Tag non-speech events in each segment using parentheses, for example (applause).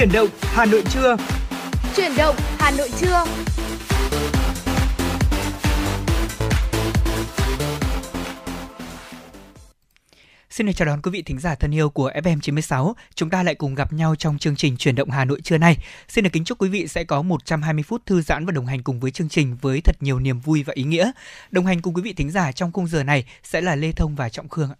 Chuyển động Hà Nội trưa. Chuyển động Hà Nội trưa. Xin được chào đón quý vị thính giả thân yêu của FM 96. Chúng ta lại cùng gặp nhau trong chương trình Chuyển động Hà Nội trưa nay. Xin được kính chúc quý vị sẽ có 120 phút thư giãn và đồng hành cùng với chương trình với thật nhiều niềm vui và ý nghĩa. Đồng hành cùng quý vị thính giả trong khung giờ này sẽ là Lê Thông và Trọng Khương ạ.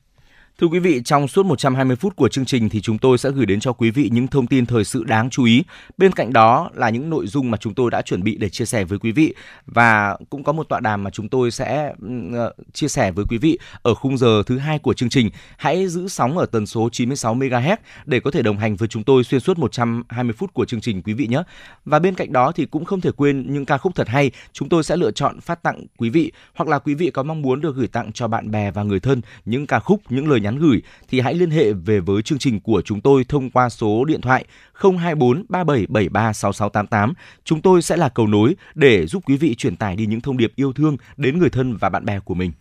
Thưa quý vị, trong suốt 120 phút của chương trình thì chúng tôi sẽ gửi đến cho quý vị những thông tin thời sự đáng chú ý. Bên cạnh đó là những nội dung mà chúng tôi đã chuẩn bị để chia sẻ với quý vị và cũng có một tọa đàm mà chúng tôi sẽ ờ, chia sẻ với quý vị ở khung giờ thứ hai của chương trình. Hãy giữ sóng ở tần số 96 MHz để có thể đồng hành với chúng tôi xuyên suốt 120 phút của chương trình quý vị nhé. Và bên cạnh đó thì cũng không thể quên những ca khúc thật hay chúng tôi sẽ lựa chọn phát tặng quý vị hoặc là quý vị có mong muốn được gửi tặng cho bạn bè và người thân những ca khúc, những lời nhắn nhắn gửi thì hãy liên hệ về với chương trình của chúng tôi thông qua số điện thoại 024 3773 6688. Chúng tôi sẽ là cầu nối để giúp quý vị truyền tải đi những thông điệp yêu thương đến người thân và bạn bè của mình.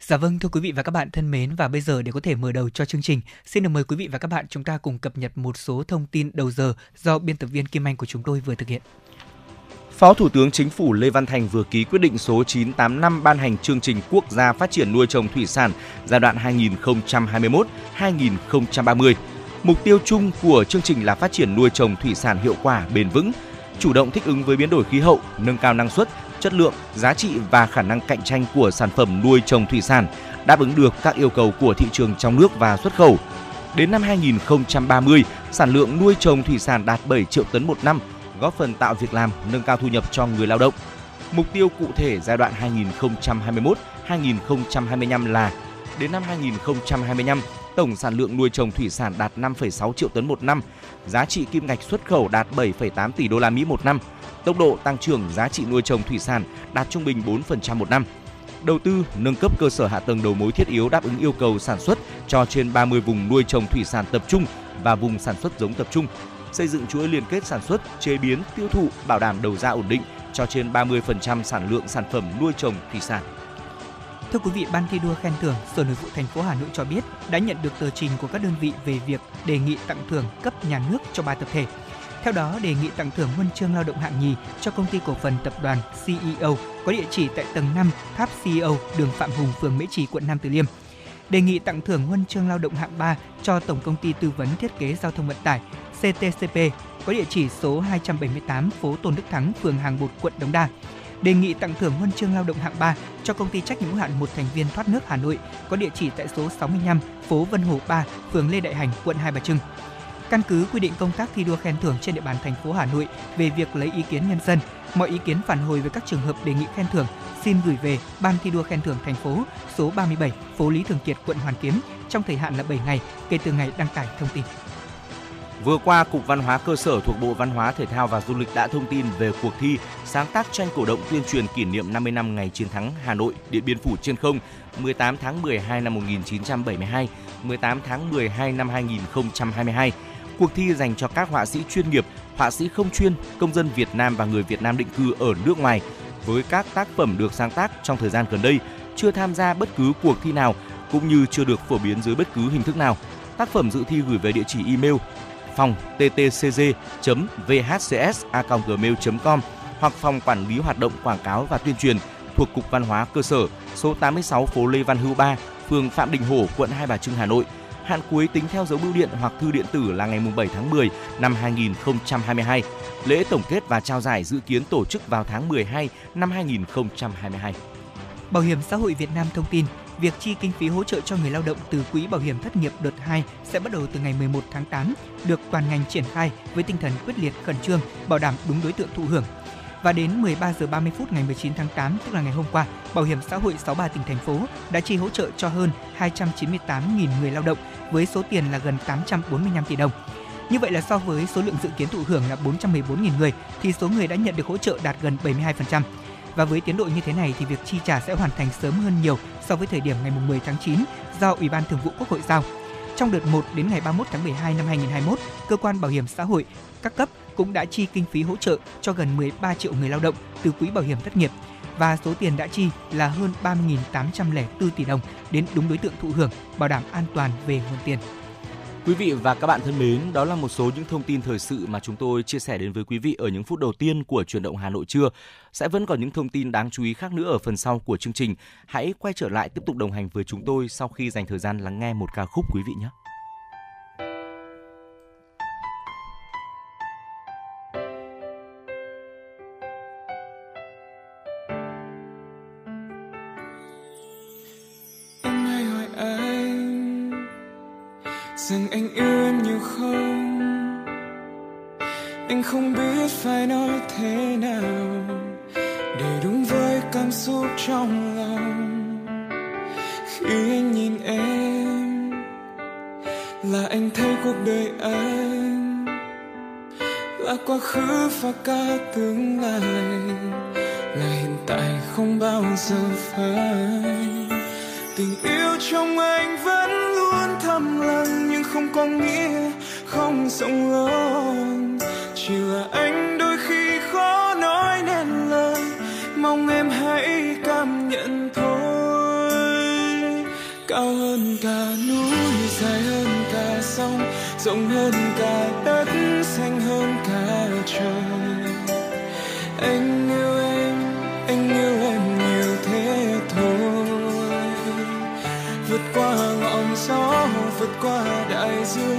Dạ vâng thưa quý vị và các bạn thân mến và bây giờ để có thể mở đầu cho chương trình, xin được mời quý vị và các bạn chúng ta cùng cập nhật một số thông tin đầu giờ do biên tập viên Kim Anh của chúng tôi vừa thực hiện. Phó Thủ tướng Chính phủ Lê Văn Thành vừa ký quyết định số 985 ban hành chương trình quốc gia phát triển nuôi trồng thủy sản giai đoạn 2021-2030. Mục tiêu chung của chương trình là phát triển nuôi trồng thủy sản hiệu quả, bền vững, chủ động thích ứng với biến đổi khí hậu, nâng cao năng suất, chất lượng, giá trị và khả năng cạnh tranh của sản phẩm nuôi trồng thủy sản, đáp ứng được các yêu cầu của thị trường trong nước và xuất khẩu. Đến năm 2030, sản lượng nuôi trồng thủy sản đạt 7 triệu tấn một năm, góp phần tạo việc làm, nâng cao thu nhập cho người lao động. Mục tiêu cụ thể giai đoạn 2021-2025 là đến năm 2025, tổng sản lượng nuôi trồng thủy sản đạt 5,6 triệu tấn một năm, giá trị kim ngạch xuất khẩu đạt 7,8 tỷ đô la Mỹ một năm, tốc độ tăng trưởng giá trị nuôi trồng thủy sản đạt trung bình 4% một năm. Đầu tư nâng cấp cơ sở hạ tầng đầu mối thiết yếu đáp ứng yêu cầu sản xuất cho trên 30 vùng nuôi trồng thủy sản tập trung và vùng sản xuất giống tập trung, xây dựng chuỗi liên kết sản xuất, chế biến, tiêu thụ, bảo đảm đầu ra ổn định cho trên 30% sản lượng sản phẩm nuôi trồng thủy sản. Thưa quý vị, Ban thi đua khen thưởng Sở Nội vụ thành phố Hà Nội cho biết đã nhận được tờ trình của các đơn vị về việc đề nghị tặng thưởng cấp nhà nước cho ba tập thể. Theo đó, đề nghị tặng thưởng huân chương lao động hạng nhì cho công ty cổ phần tập đoàn CEO có địa chỉ tại tầng 5 tháp CEO, đường Phạm Hùng, phường Mễ Trì, quận Nam Từ Liêm. Đề nghị tặng thưởng huân chương lao động hạng 3 cho Tổng công ty tư vấn thiết kế giao thông vận tải CTCP có địa chỉ số 278 phố Tôn Đức Thắng, phường Hàng Bột, quận Đống Đa. Đề nghị tặng thưởng huân chương lao động hạng 3 cho công ty trách nhiệm hữu hạn một thành viên thoát nước Hà Nội có địa chỉ tại số 65 phố Vân Hồ 3, phường Lê Đại Hành, quận Hai Bà Trưng. Căn cứ quy định công tác thi đua khen thưởng trên địa bàn thành phố Hà Nội về việc lấy ý kiến nhân dân, mọi ý kiến phản hồi về các trường hợp đề nghị khen thưởng xin gửi về Ban thi đua khen thưởng thành phố số 37, phố Lý Thường Kiệt, quận Hoàn Kiếm trong thời hạn là 7 ngày kể từ ngày đăng tải thông tin. Vừa qua, Cục Văn hóa Cơ sở thuộc Bộ Văn hóa Thể thao và Du lịch đã thông tin về cuộc thi sáng tác tranh cổ động tuyên truyền kỷ niệm 50 năm ngày chiến thắng Hà Nội Điện Biên Phủ trên không 18 tháng 12 năm 1972, 18 tháng 12 năm 2022. Cuộc thi dành cho các họa sĩ chuyên nghiệp, họa sĩ không chuyên, công dân Việt Nam và người Việt Nam định cư ở nước ngoài với các tác phẩm được sáng tác trong thời gian gần đây, chưa tham gia bất cứ cuộc thi nào cũng như chưa được phổ biến dưới bất cứ hình thức nào. Tác phẩm dự thi gửi về địa chỉ email phòng ttcg.vhcs@gmail.com hoặc phòng quản lý hoạt động quảng cáo và tuyên truyền thuộc Cục Văn hóa Cơ sở, số 86 phố Lê Văn Hưu 3, phường Phạm Đình Hổ, quận Hai Bà Trưng, Hà Nội. Hạn cuối tính theo dấu bưu điện hoặc thư điện tử là ngày 7 tháng 10 năm 2022. Lễ tổng kết và trao giải dự kiến tổ chức vào tháng 12 năm 2022. Bảo hiểm xã hội Việt Nam thông tin, việc chi kinh phí hỗ trợ cho người lao động từ quỹ bảo hiểm thất nghiệp đợt 2 sẽ bắt đầu từ ngày 11 tháng 8, được toàn ngành triển khai với tinh thần quyết liệt khẩn trương, bảo đảm đúng đối tượng thụ hưởng. Và đến 13 giờ 30 phút ngày 19 tháng 8, tức là ngày hôm qua, Bảo hiểm xã hội 63 tỉnh thành phố đã chi hỗ trợ cho hơn 298.000 người lao động với số tiền là gần 845 tỷ đồng. Như vậy là so với số lượng dự kiến thụ hưởng là 414.000 người thì số người đã nhận được hỗ trợ đạt gần 72%. Và với tiến độ như thế này thì việc chi trả sẽ hoàn thành sớm hơn nhiều so với thời điểm ngày 10 tháng 9 do Ủy ban Thường vụ Quốc hội giao. Trong đợt 1 đến ngày 31 tháng 12 năm 2021, cơ quan bảo hiểm xã hội các cấp cũng đã chi kinh phí hỗ trợ cho gần 13 triệu người lao động từ quỹ bảo hiểm thất nghiệp và số tiền đã chi là hơn 30.804 tỷ đồng đến đúng đối tượng thụ hưởng, bảo đảm an toàn về nguồn tiền. Quý vị và các bạn thân mến, đó là một số những thông tin thời sự mà chúng tôi chia sẻ đến với quý vị ở những phút đầu tiên của truyền động Hà Nội trưa. Sẽ vẫn còn những thông tin đáng chú ý khác nữa ở phần sau của chương trình. Hãy quay trở lại tiếp tục đồng hành với chúng tôi sau khi dành thời gian lắng nghe một ca khúc quý vị nhé. Anh không biết phải nói thế nào để đúng với cảm xúc trong lòng. Khi anh nhìn em, là anh thấy cuộc đời anh là quá khứ và cả tương lai. Là hiện tại không bao giờ phải tình yêu trong anh vẫn luôn thầm lặng nhưng không có nghĩa không rộng lớn chỉ là anh đôi khi khó nói nên lời. Mong em hãy cảm nhận thôi. Cao hơn cả núi, dài hơn cả sông, rộng hơn cả đất, xanh hơn cả trời. Anh yêu em, anh yêu em nhiều thế thôi. Vượt qua ngọn gió, vượt qua đại dương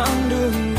Quãng đường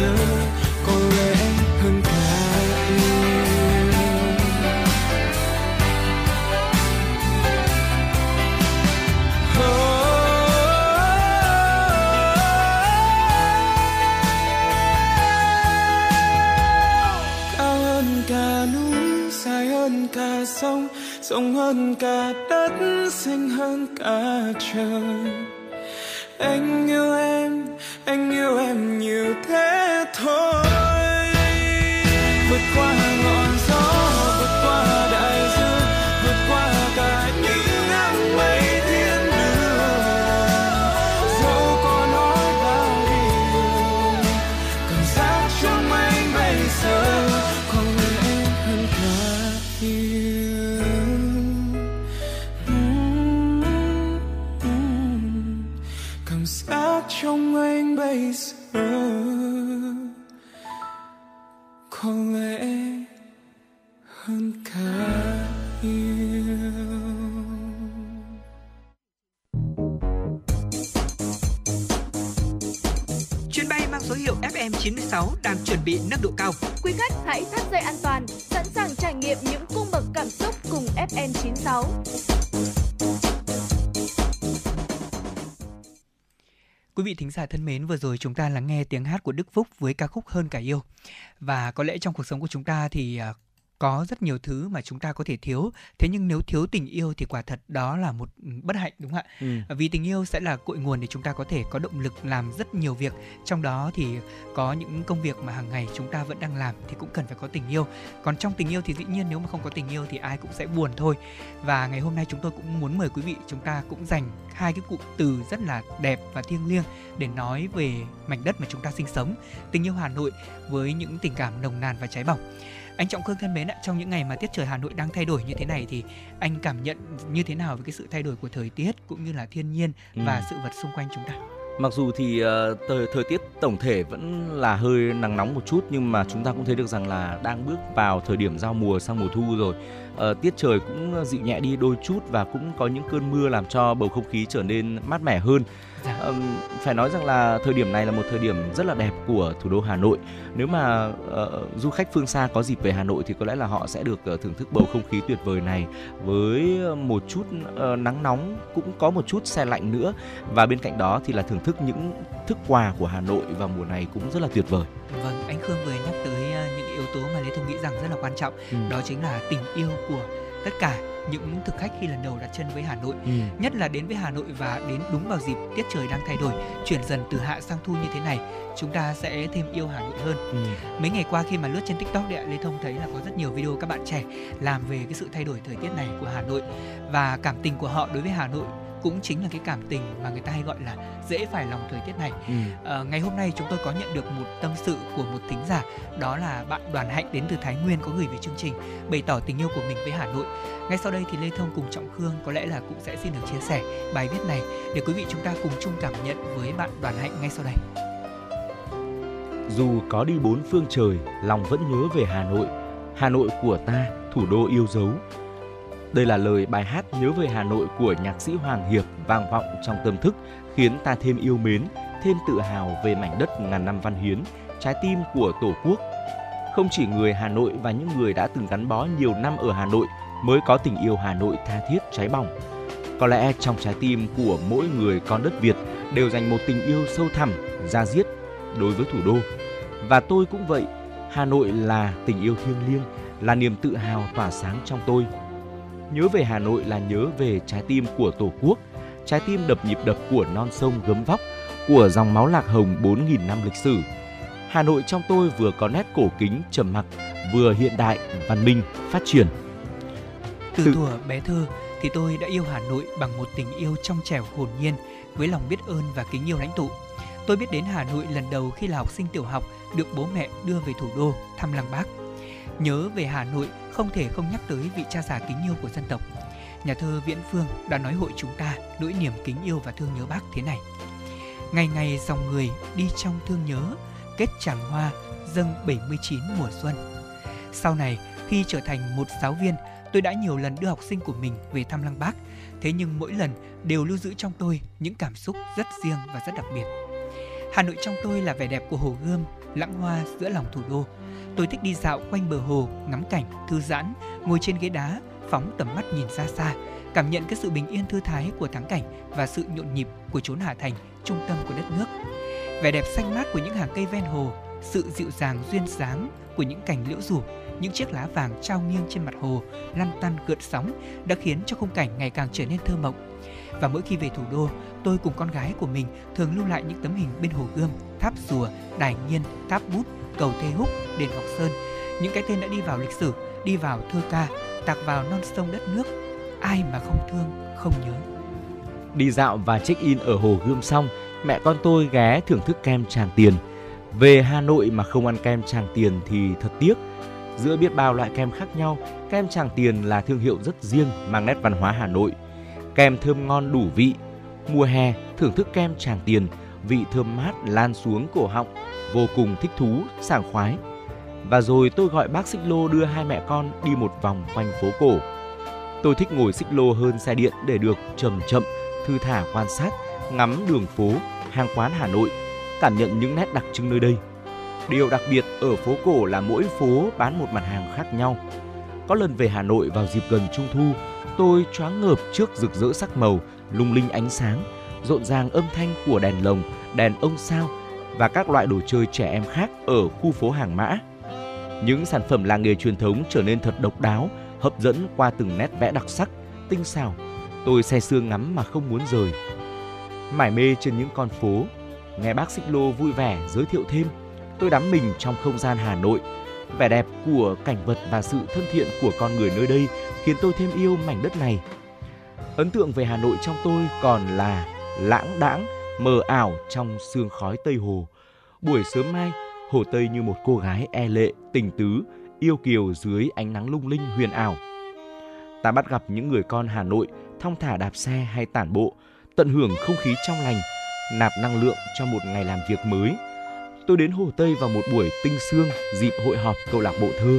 giờ có lẽ hơn cả yêu cao hơn cả núi dài hơn cả sông rộng hơn cả đất xanh hơn cả trời FM96 đang chuẩn bị nâng độ cao. Quý khách hãy thắt dây an toàn, sẵn sàng trải nghiệm những cung bậc cảm xúc cùng FN96. Quý vị thính giả thân mến, vừa rồi chúng ta lắng nghe tiếng hát của Đức Phúc với ca khúc Hơn cả yêu. Và có lẽ trong cuộc sống của chúng ta thì à, có rất nhiều thứ mà chúng ta có thể thiếu. Thế nhưng nếu thiếu tình yêu thì quả thật đó là một ừ, bất hạnh đúng không ạ? Ừ. vì tình yêu sẽ là cội nguồn để chúng ta có thể có động lực làm rất nhiều việc. Trong đó thì có những công việc mà hàng ngày chúng ta vẫn đang làm thì cũng cần phải có tình yêu. Còn trong tình yêu thì dĩ nhiên nếu mà không có tình yêu thì ai cũng sẽ buồn thôi. Và ngày hôm nay chúng tôi cũng muốn mời quý vị chúng ta cũng dành hai cái cụm từ rất là đẹp và thiêng liêng để nói về mảnh đất mà chúng ta sinh sống. Tình yêu Hà Nội với những tình cảm nồng nàn và cháy bỏng anh Trọng Cương thân mến ạ, trong những ngày mà tiết trời Hà Nội đang thay đổi như thế này thì anh cảm nhận như thế nào với cái sự thay đổi của thời tiết cũng như là thiên nhiên và ừ. sự vật xung quanh chúng ta? Mặc dù thì uh, thời thời tiết tổng thể vẫn là hơi nắng nóng một chút nhưng mà chúng ta cũng thấy được rằng là đang bước vào thời điểm giao mùa sang mùa thu rồi. Uh, tiết trời cũng dịu nhẹ đi đôi chút và cũng có những cơn mưa làm cho bầu không khí trở nên mát mẻ hơn. Um, phải nói rằng là thời điểm này là một thời điểm rất là đẹp của thủ đô Hà Nội. Nếu mà uh, du khách phương xa có dịp về Hà Nội thì có lẽ là họ sẽ được uh, thưởng thức bầu không khí tuyệt vời này với một chút uh, nắng nóng cũng có một chút xe lạnh nữa và bên cạnh đó thì là thưởng thức những thức quà của Hà Nội vào mùa này cũng rất là tuyệt vời. Vâng, anh Khương vừa nhắc tới những yếu tố mà Lê Thông nghĩ rằng rất là quan trọng, ừ. đó chính là tình yêu của tất cả những thực khách khi lần đầu đặt chân với Hà Nội, ừ. nhất là đến với Hà Nội và đến đúng vào dịp tiết trời đang thay đổi, chuyển dần từ hạ sang thu như thế này, chúng ta sẽ thêm yêu Hà Nội hơn. Ừ. Mấy ngày qua khi mà lướt trên TikTok đấy Lê Thông thấy là có rất nhiều video các bạn trẻ làm về cái sự thay đổi thời tiết này của Hà Nội và cảm tình của họ đối với Hà Nội cũng chính là cái cảm tình mà người ta hay gọi là dễ phải lòng thời tiết này. Ừ. À, ngày hôm nay chúng tôi có nhận được một tâm sự của một thính giả, đó là bạn Đoàn Hạnh đến từ Thái Nguyên có gửi về chương trình bày tỏ tình yêu của mình với Hà Nội. Ngay sau đây thì Lê Thông cùng Trọng Khương có lẽ là cũng sẽ xin được chia sẻ bài viết này để quý vị chúng ta cùng chung cảm nhận với bạn Đoàn Hạnh ngay sau đây. Dù có đi bốn phương trời, lòng vẫn nhớ về Hà Nội. Hà Nội của ta, thủ đô yêu dấu, đây là lời bài hát nhớ về Hà Nội của nhạc sĩ Hoàng Hiệp vang vọng trong tâm thức, khiến ta thêm yêu mến, thêm tự hào về mảnh đất ngàn năm văn hiến, trái tim của Tổ quốc. Không chỉ người Hà Nội và những người đã từng gắn bó nhiều năm ở Hà Nội mới có tình yêu Hà Nội tha thiết cháy bỏng. Có lẽ trong trái tim của mỗi người con đất Việt đều dành một tình yêu sâu thẳm, ra diết đối với thủ đô. Và tôi cũng vậy, Hà Nội là tình yêu thiêng liêng, là niềm tự hào tỏa sáng trong tôi – Nhớ về Hà Nội là nhớ về trái tim của Tổ quốc, trái tim đập nhịp đập của non sông gấm vóc, của dòng máu lạc hồng 4.000 năm lịch sử. Hà Nội trong tôi vừa có nét cổ kính trầm mặc, vừa hiện đại, văn minh, phát triển. Từ, Từ thuở bé thơ thì tôi đã yêu Hà Nội bằng một tình yêu trong trẻo hồn nhiên, với lòng biết ơn và kính yêu lãnh tụ. Tôi biết đến Hà Nội lần đầu khi là học sinh tiểu học, được bố mẹ đưa về thủ đô thăm lăng Bác. Nhớ về Hà Nội không thể không nhắc tới vị cha già kính yêu của dân tộc. Nhà thơ Viễn Phương đã nói hội chúng ta nỗi niềm kính yêu và thương nhớ bác thế này. Ngày ngày dòng người đi trong thương nhớ, kết tràng hoa dâng 79 mùa xuân. Sau này, khi trở thành một giáo viên, tôi đã nhiều lần đưa học sinh của mình về thăm lăng bác, thế nhưng mỗi lần đều lưu giữ trong tôi những cảm xúc rất riêng và rất đặc biệt. Hà Nội trong tôi là vẻ đẹp của Hồ Gươm, lãng hoa giữa lòng thủ đô, Tôi thích đi dạo quanh bờ hồ, ngắm cảnh, thư giãn, ngồi trên ghế đá, phóng tầm mắt nhìn xa xa, cảm nhận cái sự bình yên thư thái của thắng cảnh và sự nhộn nhịp của chốn Hà Thành, trung tâm của đất nước. Vẻ đẹp xanh mát của những hàng cây ven hồ, sự dịu dàng duyên dáng của những cành liễu rủ, những chiếc lá vàng trao nghiêng trên mặt hồ, lăn tăn gợn sóng đã khiến cho khung cảnh ngày càng trở nên thơ mộng. Và mỗi khi về thủ đô, tôi cùng con gái của mình thường lưu lại những tấm hình bên hồ Gươm, tháp rùa, đài Nhiên, tháp bút cầu Thê Húc, đền Ngọc Sơn, những cái tên đã đi vào lịch sử, đi vào thơ ca, tạc vào non sông đất nước. Ai mà không thương, không nhớ. Đi dạo và check-in ở Hồ Gươm xong, mẹ con tôi ghé thưởng thức kem Tràng Tiền. Về Hà Nội mà không ăn kem Tràng Tiền thì thật tiếc. Giữa biết bao loại kem khác nhau, kem Tràng Tiền là thương hiệu rất riêng mang nét văn hóa Hà Nội. Kem thơm ngon đủ vị. Mùa hè, thưởng thức kem Tràng Tiền, vị thơm mát lan xuống cổ họng vô cùng thích thú, sảng khoái. Và rồi tôi gọi bác xích lô đưa hai mẹ con đi một vòng quanh phố cổ. Tôi thích ngồi xích lô hơn xe điện để được chậm chậm, thư thả quan sát, ngắm đường phố, hàng quán Hà Nội, cảm nhận những nét đặc trưng nơi đây. Điều đặc biệt ở phố cổ là mỗi phố bán một mặt hàng khác nhau. Có lần về Hà Nội vào dịp gần Trung Thu, tôi choáng ngợp trước rực rỡ sắc màu, lung linh ánh sáng, rộn ràng âm thanh của đèn lồng, đèn ông sao và các loại đồ chơi trẻ em khác ở khu phố Hàng Mã. Những sản phẩm làng nghề truyền thống trở nên thật độc đáo, hấp dẫn qua từng nét vẽ đặc sắc, tinh xảo. Tôi say sưa ngắm mà không muốn rời. Mải mê trên những con phố, nghe bác Xích Lô vui vẻ giới thiệu thêm, tôi đắm mình trong không gian Hà Nội. Vẻ đẹp của cảnh vật và sự thân thiện của con người nơi đây khiến tôi thêm yêu mảnh đất này. Ấn tượng về Hà Nội trong tôi còn là lãng đãng, mờ ảo trong sương khói Tây Hồ. Buổi sớm mai, Hồ Tây như một cô gái e lệ, tình tứ, yêu kiều dưới ánh nắng lung linh huyền ảo. Ta bắt gặp những người con Hà Nội thong thả đạp xe hay tản bộ, tận hưởng không khí trong lành, nạp năng lượng cho một ngày làm việc mới. Tôi đến Hồ Tây vào một buổi tinh sương dịp hội họp câu lạc bộ thơ.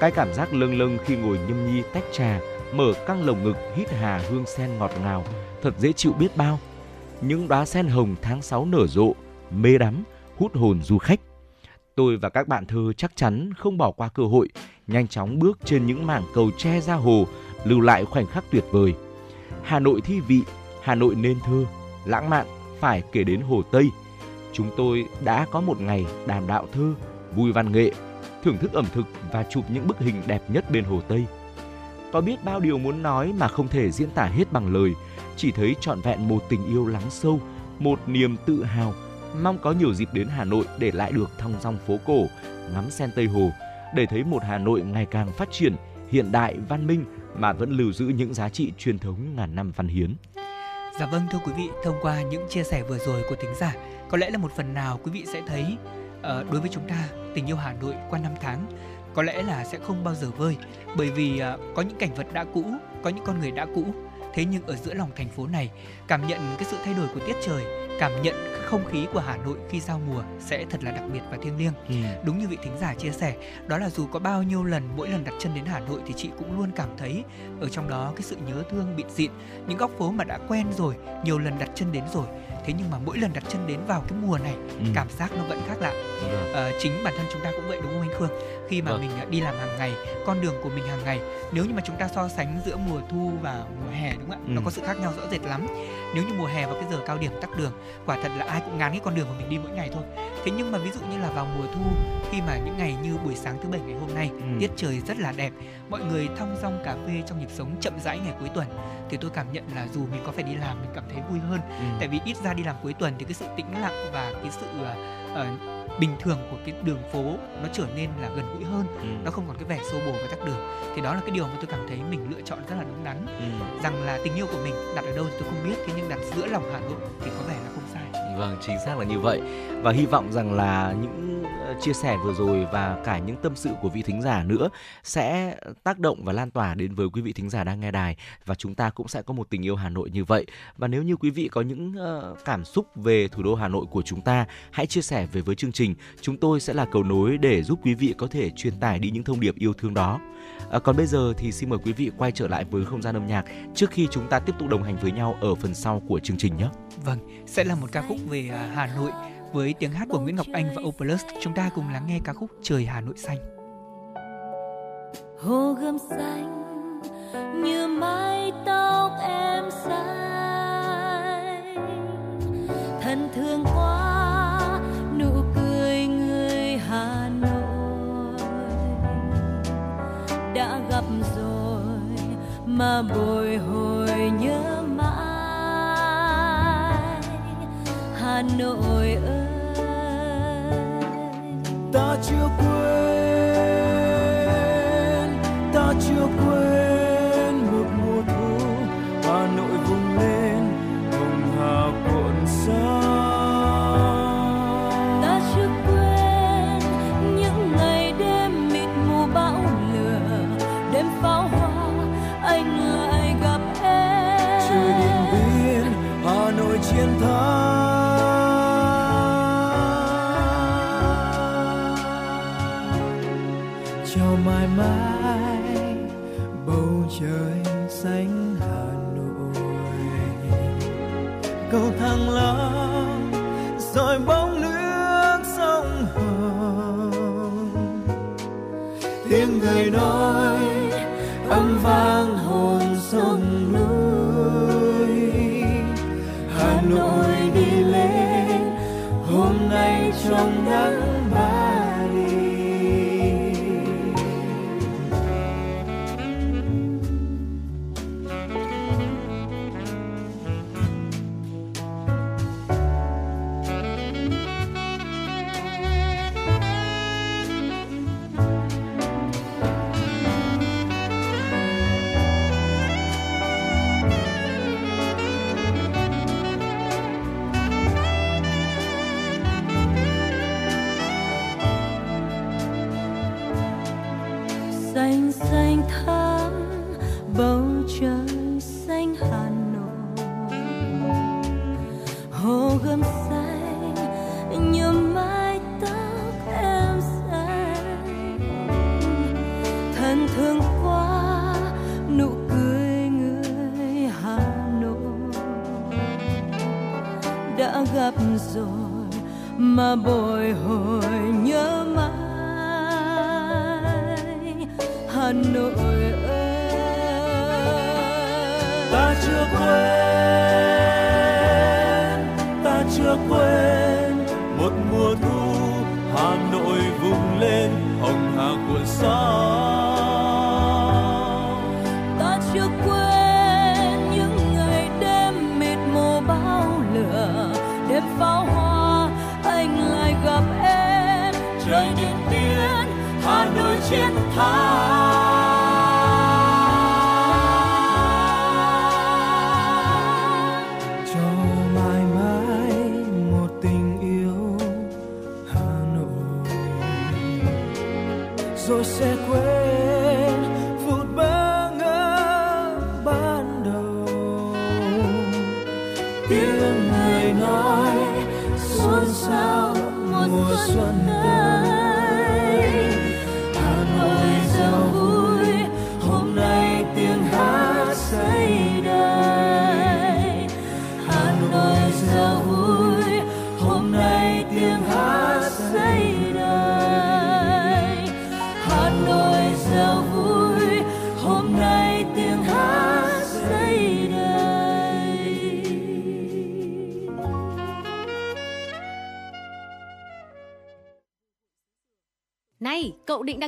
Cái cảm giác lâng lâng khi ngồi nhâm nhi tách trà, mở căng lồng ngực hít hà hương sen ngọt ngào, thật dễ chịu biết bao. Những đóa sen hồng tháng 6 nở rộ, mê đắm, hút hồn du khách. Tôi và các bạn thơ chắc chắn không bỏ qua cơ hội, nhanh chóng bước trên những mảng cầu tre ra hồ, lưu lại khoảnh khắc tuyệt vời. Hà Nội thi vị, Hà Nội nên thơ, lãng mạn phải kể đến Hồ Tây. Chúng tôi đã có một ngày đàm đạo thơ, vui văn nghệ, thưởng thức ẩm thực và chụp những bức hình đẹp nhất bên Hồ Tây. Có biết bao điều muốn nói mà không thể diễn tả hết bằng lời, chỉ thấy trọn vẹn một tình yêu lắng sâu, một niềm tự hào mong có nhiều dịp đến Hà Nội để lại được thong dong phố cổ, ngắm sen Tây Hồ, để thấy một Hà Nội ngày càng phát triển, hiện đại, văn minh mà vẫn lưu giữ những giá trị truyền thống ngàn năm văn hiến. Dạ vâng thưa quý vị, thông qua những chia sẻ vừa rồi của thính giả, có lẽ là một phần nào quý vị sẽ thấy uh, đối với chúng ta tình yêu Hà Nội qua năm tháng có lẽ là sẽ không bao giờ vơi bởi vì uh, có những cảnh vật đã cũ, có những con người đã cũ. Thế nhưng ở giữa lòng thành phố này, cảm nhận cái sự thay đổi của tiết trời, cảm nhận không khí của Hà Nội khi giao mùa sẽ thật là đặc biệt và thiêng liêng. Ừ. Đúng như vị thính giả chia sẻ, đó là dù có bao nhiêu lần mỗi lần đặt chân đến Hà Nội thì chị cũng luôn cảm thấy ở trong đó cái sự nhớ thương bịt dịn, những góc phố mà đã quen rồi, nhiều lần đặt chân đến rồi thế nhưng mà mỗi lần đặt chân đến vào cái mùa này ừ. cảm giác nó vẫn khác lạ ừ. à, chính bản thân chúng ta cũng vậy đúng không anh Khương khi mà vâng. mình à, đi làm hàng ngày con đường của mình hàng ngày nếu như mà chúng ta so sánh giữa mùa thu và mùa hè đúng không ạ ừ. nó có sự khác nhau rõ rệt lắm nếu như mùa hè vào cái giờ cao điểm tắc đường quả thật là ai cũng ngán cái con đường mà mình đi mỗi ngày thôi thế nhưng mà ví dụ như là vào mùa thu khi mà những ngày như buổi sáng thứ bảy ngày hôm nay ừ. tiết trời rất là đẹp mọi người thong dong cà phê trong nhịp sống chậm rãi ngày cuối tuần thì tôi cảm nhận là dù mình có phải đi làm mình cảm thấy vui hơn ừ. tại vì ít ra đi làm cuối tuần thì cái sự tĩnh lặng và cái sự uh, bình thường của cái đường phố nó trở nên là gần gũi hơn ừ. nó không còn cái vẻ xô bồ và tắc đường thì đó là cái điều mà tôi cảm thấy mình lựa chọn rất là đúng đắn ừ. rằng là tình yêu của mình đặt ở đâu thì tôi không biết thế nhưng đặt giữa lòng hà nội thì có vẻ là không sai vâng chính xác là như vậy và hy vọng rằng là những chia sẻ vừa rồi và cả những tâm sự của vị thính giả nữa sẽ tác động và lan tỏa đến với quý vị thính giả đang nghe đài và chúng ta cũng sẽ có một tình yêu Hà Nội như vậy. Và nếu như quý vị có những ờ, cảm xúc về thủ đô Hà Nội của chúng ta, hãy chia sẻ về với chương trình. Chúng tôi sẽ là cầu nối để giúp quý vị có thể truyền tải đi những thông điệp yêu thương đó. À, còn bây giờ thì xin mời quý vị quay trở lại với không gian âm nhạc trước khi chúng ta tiếp tục đồng hành với nhau ở phần sau của chương trình nhé. Vâng, sẽ là một ca khúc về à, Hà Nội với tiếng hát của Nguyễn Ngọc Anh và Opus. Chúng ta cùng lắng nghe ca khúc Trời Hà Nội xanh. Hồ gươm xanh như mái tóc em dài thân thương quá, nụ cười người Hà Nội đã gặp rồi mà bồi hồi nhớ mãi Hà Nội ơi ta chưa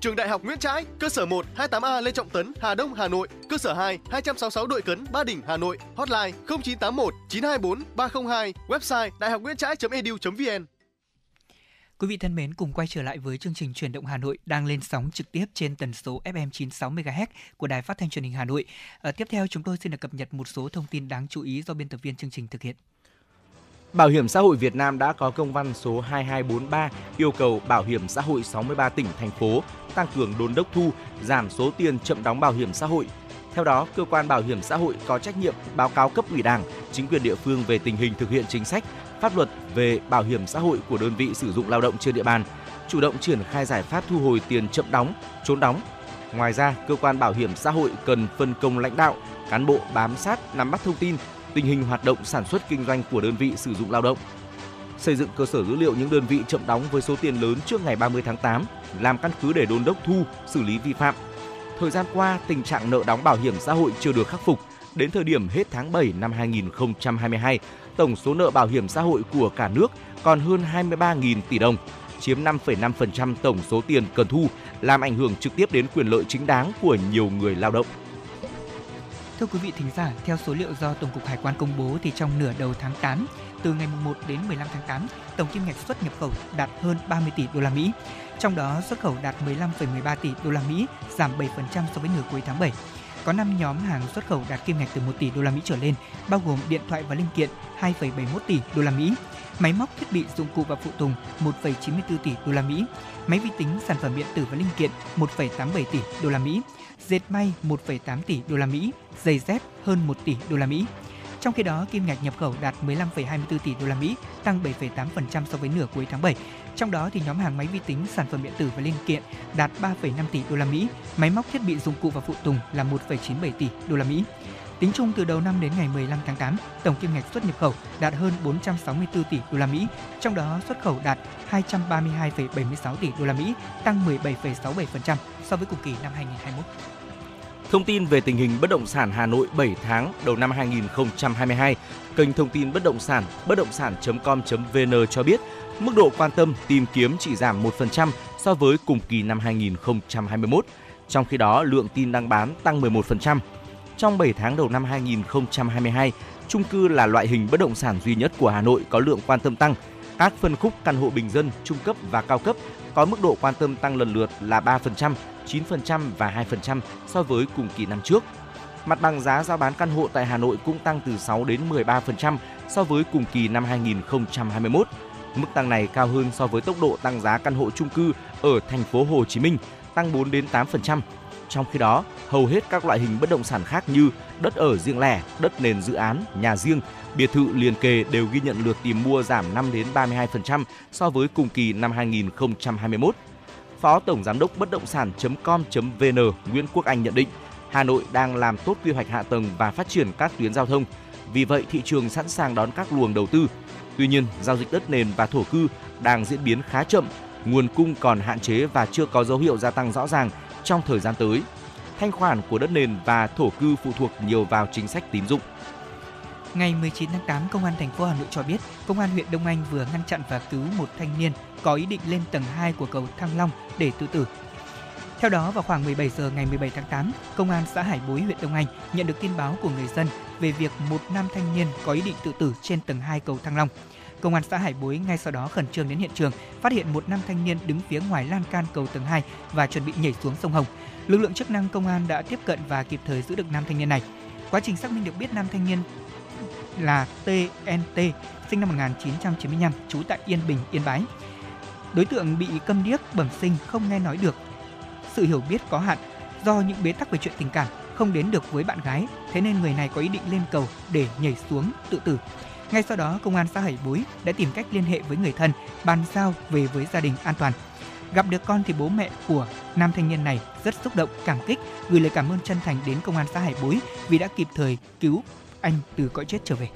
Trường Đại học Nguyễn Trãi, cơ sở 1 28A Lê Trọng Tấn, Hà Đông, Hà Nội, cơ sở 2 266 Đội Cấn, Ba Đình, Hà Nội, hotline 0981 924 302, website đạihocnguyentrai.edu.vn. Quý vị thân mến, cùng quay trở lại với chương trình truyền động Hà Nội đang lên sóng trực tiếp trên tần số FM 96 MHz của Đài Phát thanh Truyền hình Hà Nội. À, tiếp theo chúng tôi xin được cập nhật một số thông tin đáng chú ý do biên tập viên chương trình thực hiện. Bảo hiểm xã hội Việt Nam đã có công văn số 2243 yêu cầu Bảo hiểm xã hội 63 tỉnh thành phố tăng cường đôn đốc thu, giảm số tiền chậm đóng bảo hiểm xã hội. Theo đó, cơ quan bảo hiểm xã hội có trách nhiệm báo cáo cấp ủy Đảng, chính quyền địa phương về tình hình thực hiện chính sách, pháp luật về bảo hiểm xã hội của đơn vị sử dụng lao động trên địa bàn, chủ động triển khai giải pháp thu hồi tiền chậm đóng, trốn đóng. Ngoài ra, cơ quan bảo hiểm xã hội cần phân công lãnh đạo, cán bộ bám sát nắm bắt thông tin, tình hình hoạt động sản xuất kinh doanh của đơn vị sử dụng lao động. Xây dựng cơ sở dữ liệu những đơn vị chậm đóng với số tiền lớn trước ngày 30 tháng 8, làm căn cứ để đôn đốc thu, xử lý vi phạm. Thời gian qua, tình trạng nợ đóng bảo hiểm xã hội chưa được khắc phục. Đến thời điểm hết tháng 7 năm 2022, tổng số nợ bảo hiểm xã hội của cả nước còn hơn 23.000 tỷ đồng, chiếm 5,5% tổng số tiền cần thu, làm ảnh hưởng trực tiếp đến quyền lợi chính đáng của nhiều người lao động. Thưa quý vị thính giả, theo số liệu do Tổng cục Hải quan công bố thì trong nửa đầu tháng 8, từ ngày 1 đến 15 tháng 8, tổng kim ngạch xuất nhập khẩu đạt hơn 30 tỷ đô la Mỹ. Trong đó xuất khẩu đạt 15,13 tỷ đô la Mỹ, giảm 7% so với nửa cuối tháng 7. Có 5 nhóm hàng xuất khẩu đạt kim ngạch từ 1 tỷ đô la Mỹ trở lên, bao gồm điện thoại và linh kiện 2,71 tỷ đô la Mỹ, máy móc thiết bị dụng cụ và phụ tùng 1,94 tỷ đô la Mỹ, máy vi tính, sản phẩm điện tử và linh kiện 1,87 tỷ đô la Mỹ, dệt may 1,8 tỷ đô la Mỹ, giày dép hơn 1 tỷ đô la Mỹ. Trong khi đó, kim ngạch nhập khẩu đạt 15,24 tỷ đô la Mỹ, tăng 7,8% so với nửa cuối tháng 7. Trong đó thì nhóm hàng máy vi tính, sản phẩm điện tử và linh kiện đạt 3,5 tỷ đô la Mỹ, máy móc thiết bị dụng cụ và phụ tùng là 1,97 tỷ đô la Mỹ. Tính chung từ đầu năm đến ngày 15 tháng 8, tổng kim ngạch xuất nhập khẩu đạt hơn 464 tỷ đô la Mỹ, trong đó xuất khẩu đạt 232,76 tỷ đô la Mỹ, tăng 17,67% so với cùng kỳ năm 2021. Thông tin về tình hình bất động sản Hà Nội 7 tháng đầu năm 2022, kênh thông tin bất động sản bất động sản.com.vn cho biết mức độ quan tâm tìm kiếm chỉ giảm 1% so với cùng kỳ năm 2021. Trong khi đó, lượng tin đăng bán tăng 11%. Trong 7 tháng đầu năm 2022, chung cư là loại hình bất động sản duy nhất của Hà Nội có lượng quan tâm tăng. Các phân khúc căn hộ bình dân, trung cấp và cao cấp có mức độ quan tâm tăng lần lượt là 3%, 9% và 2% so với cùng kỳ năm trước. Mặt bằng giá giao bán căn hộ tại Hà Nội cũng tăng từ 6 đến 13% so với cùng kỳ năm 2021. Mức tăng này cao hơn so với tốc độ tăng giá căn hộ chung cư ở thành phố Hồ Chí Minh, tăng 4 đến 8%. Trong khi đó, hầu hết các loại hình bất động sản khác như đất ở riêng lẻ, đất nền dự án, nhà riêng, biệt thự liền kề đều ghi nhận lượt tìm mua giảm 5 đến 32% so với cùng kỳ năm 2021. Phó Tổng Giám đốc Bất động sản.com.vn Nguyễn Quốc Anh nhận định, Hà Nội đang làm tốt quy hoạch hạ tầng và phát triển các tuyến giao thông. Vì vậy, thị trường sẵn sàng đón các luồng đầu tư. Tuy nhiên, giao dịch đất nền và thổ cư đang diễn biến khá chậm, nguồn cung còn hạn chế và chưa có dấu hiệu gia tăng rõ ràng trong thời gian tới. Thanh khoản của đất nền và thổ cư phụ thuộc nhiều vào chính sách tín dụng. Ngày 19 tháng 8, Công an thành phố Hà Nội cho biết, Công an huyện Đông Anh vừa ngăn chặn và cứu một thanh niên có ý định lên tầng 2 của cầu Thăng Long để tự tử. Theo đó, vào khoảng 17 giờ ngày 17 tháng 8, Công an xã Hải Bối, huyện Đông Anh nhận được tin báo của người dân về việc một nam thanh niên có ý định tự tử trên tầng 2 cầu Thăng Long. Công an xã Hải Bối ngay sau đó khẩn trương đến hiện trường, phát hiện một nam thanh niên đứng phía ngoài lan can cầu tầng 2 và chuẩn bị nhảy xuống sông Hồng. Lực lượng chức năng công an đã tiếp cận và kịp thời giữ được nam thanh niên này. Quá trình xác minh được biết nam thanh niên là TNT, sinh năm 1995, trú tại Yên Bình, Yên Bái. Đối tượng bị câm điếc, bẩm sinh, không nghe nói được. Sự hiểu biết có hạn, do những bế tắc về chuyện tình cảm, không đến được với bạn gái, thế nên người này có ý định lên cầu để nhảy xuống tự tử. Ngay sau đó, công an xã Hải Bối đã tìm cách liên hệ với người thân, bàn giao về với gia đình an toàn. Gặp được con thì bố mẹ của nam thanh niên này rất xúc động, cảm kích, gửi lời cảm ơn chân thành đến công an xã Hải Bối vì đã kịp thời cứu anh từ cõi chết trở về.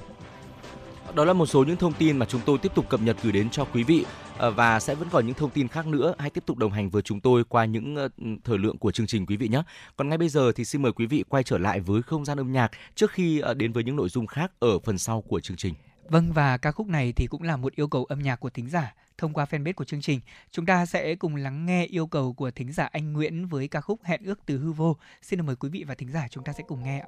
Đó là một số những thông tin mà chúng tôi tiếp tục cập nhật gửi đến cho quý vị Ờ, và sẽ vẫn còn những thông tin khác nữa. Hãy tiếp tục đồng hành với chúng tôi qua những ờ, thời lượng của chương trình quý vị nhé. Còn ngay bây giờ thì xin mời quý vị quay trở lại với không gian âm nhạc trước khi ờ, đến với những nội dung khác ở phần sau của chương trình. Vâng và ca khúc này thì cũng là một yêu cầu âm nhạc của thính giả thông qua fanpage của chương trình. Chúng ta sẽ cùng lắng nghe yêu cầu của thính giả anh Nguyễn với ca khúc Hẹn ước từ hư vô. Xin mời quý vị và thính giả chúng ta sẽ cùng nghe ạ.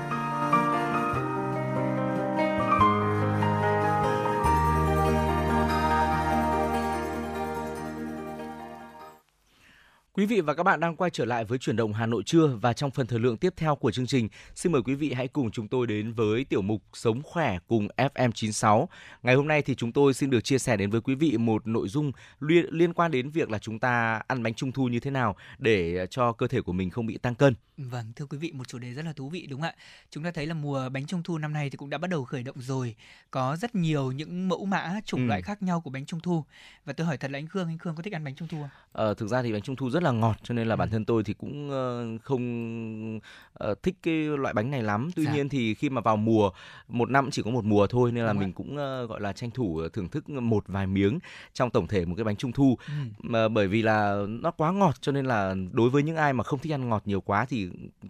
Quý vị và các bạn đang quay trở lại với chuyển động Hà Nội trưa và trong phần thời lượng tiếp theo của chương trình, xin mời quý vị hãy cùng chúng tôi đến với tiểu mục Sống khỏe cùng FM96. Ngày hôm nay thì chúng tôi xin được chia sẻ đến với quý vị một nội dung liên, liên quan đến việc là chúng ta ăn bánh trung thu như thế nào để cho cơ thể của mình không bị tăng cân. Vâng, thưa quý vị, một chủ đề rất là thú vị đúng không ạ? Chúng ta thấy là mùa bánh trung thu năm nay thì cũng đã bắt đầu khởi động rồi. Có rất nhiều những mẫu mã, chủng Ừ. loại khác nhau của bánh trung thu. Và tôi hỏi thật là anh Khương, anh Khương có thích ăn bánh trung thu không? Ờ, thực ra thì bánh trung thu rất là ngọt cho nên là Ừ. bản thân tôi thì cũng ờ, không ờ, thích cái loại bánh này lắm. Tuy Dạ. nhiên thì khi mà vào mùa một năm chỉ có một mùa thôi nên là Đúng mình ạ. cũng ờ, gọi là tranh thủ thưởng thức một vài miếng trong tổng thể một cái bánh trung thu. Ừ. mà bởi vì là nó quá ngọt cho nên là đối với những ai mà không thích ăn ngọt nhiều quá thì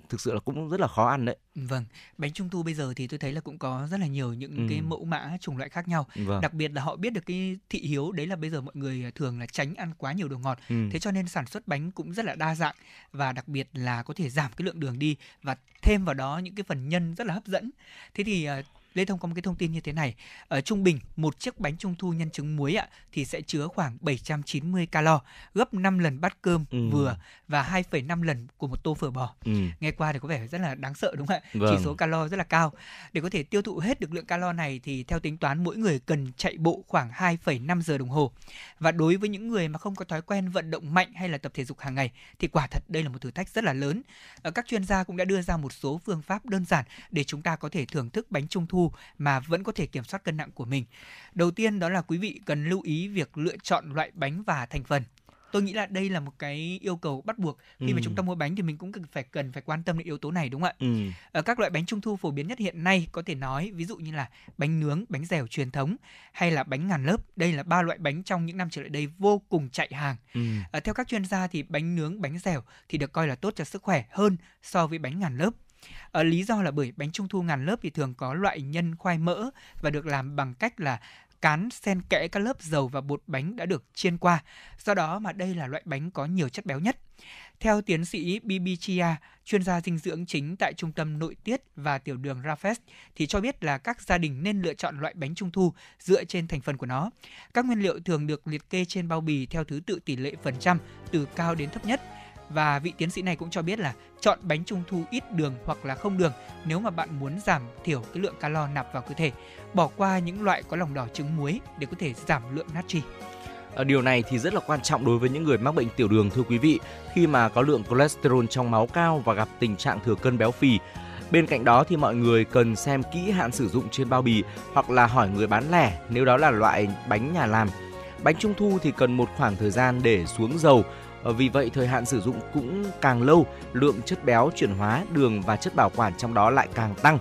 thực sự là cũng rất là khó ăn đấy. Vâng, bánh trung thu bây giờ thì tôi thấy là cũng có rất là nhiều những Ừ. cái mẫu mã chủng loại khác nhau. Vâng. Đặc biệt là họ biết được cái thị hiếu đấy là bây giờ mọi người thường là tránh ăn quá nhiều đồ ngọt. Ừ. Thế cho nên sản xuất bánh cũng rất là đa dạng và đặc biệt là có thể giảm cái lượng đường đi và thêm vào đó những cái phần nhân rất là hấp dẫn. Thế thì ờ, Lê Thông có một cái thông tin như thế này. Ở trung bình, một chiếc bánh trung thu nhân trứng muối ạ thì sẽ chứa khoảng 790 calo, gấp 5 lần bát cơm Ừ. vừa và 2,5 lần của một tô phở bò. Ừ. Nghe qua thì có vẻ rất là đáng sợ đúng không ạ? Vâng. Chỉ số calo rất là cao. Để có thể tiêu thụ hết được lượng calo này thì theo tính toán mỗi người cần chạy bộ khoảng 2,5 giờ đồng hồ. Và đối với những người mà không có thói quen vận động mạnh hay là tập thể dục hàng ngày thì quả thật đây là một thử thách rất là lớn. Ờ, Các chuyên gia cũng đã đưa ra một số phương pháp đơn giản để chúng ta có thể thưởng thức bánh trung thu mà vẫn có thể kiểm soát cân nặng của mình. Đầu tiên đó là quý vị cần lưu ý việc lựa chọn loại bánh và thành phần. Tôi nghĩ là đây là một cái yêu cầu bắt buộc khi mà Ừ. chúng ta mua bánh thì mình cũng cần phải cần phải quan tâm đến yếu tố này đúng không ạ? Ừ. Ở các loại bánh trung thu phổ biến nhất hiện nay có thể nói ví dụ như là bánh nướng, bánh dẻo truyền thống hay là bánh ngàn lớp. Đây là ba loại bánh trong những năm trở lại đây vô cùng chạy hàng. Ừ. À, theo các chuyên gia thì bánh nướng, bánh dẻo thì được coi là tốt cho sức khỏe hơn so với bánh ngàn lớp. À, lý do là bởi bánh trung thu ngàn lớp thì thường có loại nhân khoai mỡ và được làm bằng cách là cán xen kẽ các lớp dầu và bột bánh đã được chiên qua. Do đó mà đây là loại bánh có nhiều chất béo nhất. Theo tiến sĩ Bibi Chia, chuyên gia dinh dưỡng chính tại Trung tâm Nội tiết và Tiểu đường Rafes, thì cho biết là các gia đình nên lựa chọn loại bánh trung thu dựa trên thành phần của nó. Các nguyên liệu thường được liệt kê trên bao bì theo thứ tự tỷ lệ phần trăm từ cao đến thấp nhất. Và vị tiến sĩ này cũng cho biết là chọn bánh trung thu ít đường hoặc là không đường nếu mà bạn muốn giảm thiểu cái lượng calo nạp vào cơ thể. Bỏ qua những loại có lòng đỏ trứng muối để có thể giảm lượng natri. Ờ, điều này thì rất là quan trọng đối với những người mắc bệnh tiểu đường, thưa quý vị khi mà có lượng cholesterol trong máu cao và gặp tình trạng thừa cân béo phì. Bên cạnh đó thì mọi người cần xem kỹ hạn sử dụng trên bao bì hoặc là hỏi người bán lẻ nếu đó là loại bánh nhà làm. Bánh trung thu thì cần một khoảng thời gian để xuống dầu. Ờ, Vì vậy thời hạn sử dụng cũng càng lâu, lượng chất béo chuyển hóa, đường và chất bảo quản trong đó lại càng tăng.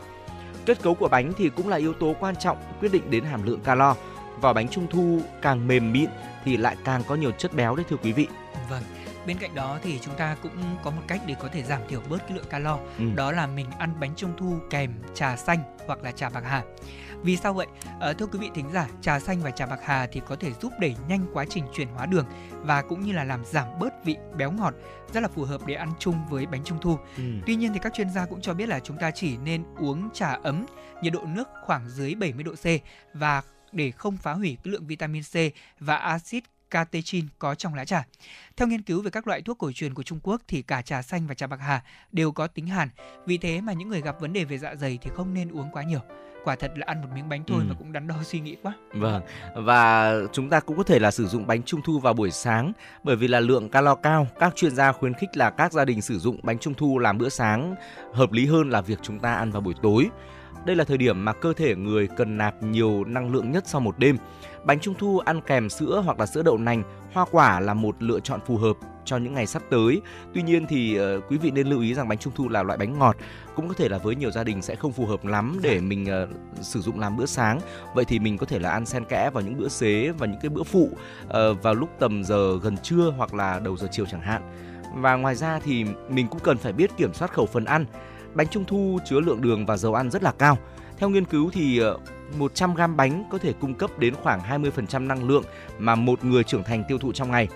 Kết cấu của bánh thì cũng là yếu tố quan trọng quyết định đến hàm lượng calo. Vỏ bánh trung thu càng mềm mịn thì lại càng có nhiều chất béo đấy thưa quý vị. Vâng. Bên cạnh đó thì chúng ta cũng có một cách để có thể giảm thiểu bớt cái lượng calo. Ừ. Đó là mình ăn bánh trung thu kèm trà xanh hoặc là trà bạc hà. Vì sao vậy? Ờ, thưa quý vị thính giả, trà xanh và trà bạc hà thì có thể giúp đẩy nhanh quá trình chuyển hóa đường và cũng như là làm giảm bớt vị béo ngọt, rất là phù hợp để ăn chung với bánh trung thu. Ừ. Tuy nhiên thì các chuyên gia cũng cho biết là chúng ta chỉ nên uống trà ấm, nhiệt độ nước khoảng dưới 70 độ C và để không phá hủy cái lượng vitamin C và axit catechin có trong lá trà. Theo nghiên cứu về các loại thuốc cổ truyền của Trung Quốc thì cả trà xanh và trà bạc hà đều có tính hàn. Vì thế mà những người gặp vấn đề về dạ dày thì không nên uống quá nhiều quả thật là ăn một miếng bánh thôi Ừ. mà cũng đắn đo suy nghĩ quá. Vâng, và chúng ta cũng có thể là sử dụng bánh trung thu vào buổi sáng bởi vì là lượng calo cao. Các chuyên gia khuyến khích là các gia đình sử dụng bánh trung thu làm bữa sáng hợp lý hơn là việc chúng ta ăn vào buổi tối. Đây là thời điểm mà cơ thể người cần nạp nhiều năng lượng nhất sau một đêm. Bánh trung thu ăn kèm sữa hoặc là sữa đậu nành, hoa quả là một lựa chọn phù hợp cho những ngày sắp tới. Tuy nhiên thì ờ, quý vị nên lưu ý rằng bánh trung thu là loại bánh ngọt, cũng có thể là với nhiều gia đình sẽ không phù hợp lắm để mình ờ, sử dụng làm bữa sáng. Vậy thì mình có thể là ăn xen kẽ vào những bữa xế và những cái bữa phụ ờ, vào lúc tầm giờ gần trưa hoặc là đầu giờ chiều chẳng hạn. Và ngoài ra thì mình cũng cần phải biết kiểm soát khẩu phần ăn. Bánh trung thu chứa lượng đường và dầu ăn rất là cao. Theo nghiên cứu thì 100 gram bánh có thể cung cấp đến khoảng 20% năng lượng mà một người trưởng thành tiêu thụ trong ngày.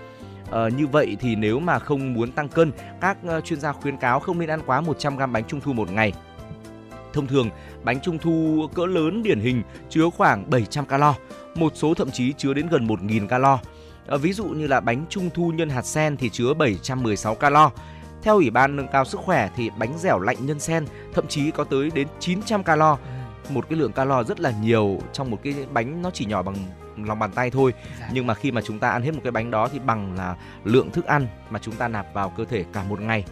À, như vậy thì nếu mà không muốn tăng cân, các ờ, chuyên gia khuyến cáo không nên ăn quá 100 gram bánh trung thu một ngày. Thông thường, bánh trung thu cỡ lớn điển hình chứa khoảng 700 calo, một số thậm chí chứa đến gần 1.000 calo. À, ví dụ như là bánh trung thu nhân hạt sen thì chứa 716 calo. Theo Ủy ban nâng cao sức khỏe thì bánh dẻo lạnh nhân sen thậm chí có tới đến 900 calo. Một cái lượng calo rất là nhiều trong một cái bánh nó chỉ nhỏ bằng lòng bàn tay thôi. Dạ. Nhưng mà khi mà chúng ta ăn hết một cái bánh đó thì bằng là lượng thức ăn mà chúng ta nạp vào cơ thể cả một ngày.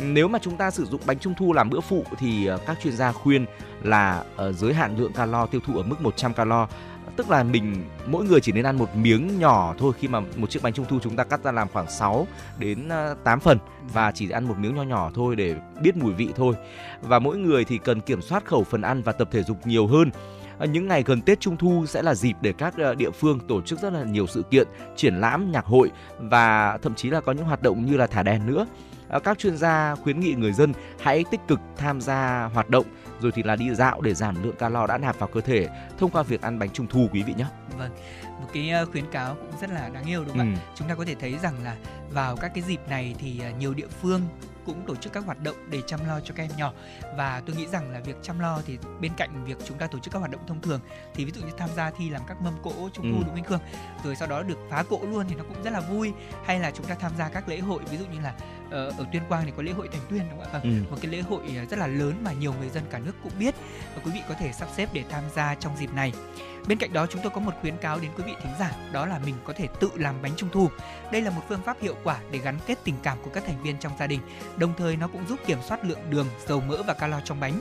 Nếu mà chúng ta sử dụng bánh trung thu làm bữa phụ thì ờ, các chuyên gia khuyên là ờ, giới hạn lượng calo tiêu thụ ở mức 100 calo tức là mình mỗi người chỉ nên ăn một miếng nhỏ thôi khi mà một chiếc bánh trung thu chúng ta cắt ra làm khoảng 6 đến à, 8 phần và chỉ ăn một miếng nho nhỏ thôi để biết mùi vị thôi. Và mỗi người thì cần kiểm soát khẩu phần ăn và tập thể dục nhiều hơn. À, những ngày gần Tết Trung thu sẽ là dịp để các à, địa phương tổ chức rất là nhiều sự kiện, triển lãm, nhạc hội và thậm chí là có những hoạt động như là thả đèn nữa. Các chuyên gia khuyến nghị người dân hãy tích cực tham gia hoạt động rồi thì là đi dạo để giảm lượng calo đã nạp vào cơ thể thông qua việc ăn bánh trung thu quý vị nhé. Vâng, một cái ờ, khuyến cáo cũng rất là đáng yêu đúng không ạ? Ừ. Chúng ta có thể thấy rằng là vào các cái dịp này thì ờ, nhiều địa phương cũng tổ chức các hoạt động để chăm lo cho các em nhỏ và tôi nghĩ rằng là việc chăm lo thì bên cạnh việc chúng ta tổ chức các hoạt động thông thường thì ví dụ như tham gia thi làm các mâm cỗ trung thu Ừ. đúng không anh Khương rồi sau đó được phá cỗ luôn thì nó cũng rất là vui hay là chúng ta tham gia các lễ hội ví dụ như là ờ, ở Tuyên Quang thì có lễ hội Thành Tuyên đúng không ạ? Vâng, Ừ. một cái lễ hội ờ, rất là lớn mà nhiều người dân cả nước cũng biết và quý vị có thể sắp xếp để tham gia trong dịp này. Bên cạnh đó chúng tôi có một khuyến cáo đến quý vị thính giả đó là mình có thể tự làm bánh trung thu. Đây là một phương pháp hiệu quả để gắn kết tình cảm của các thành viên trong gia đình, đồng thời nó cũng giúp kiểm soát lượng đường, dầu mỡ và calo trong bánh.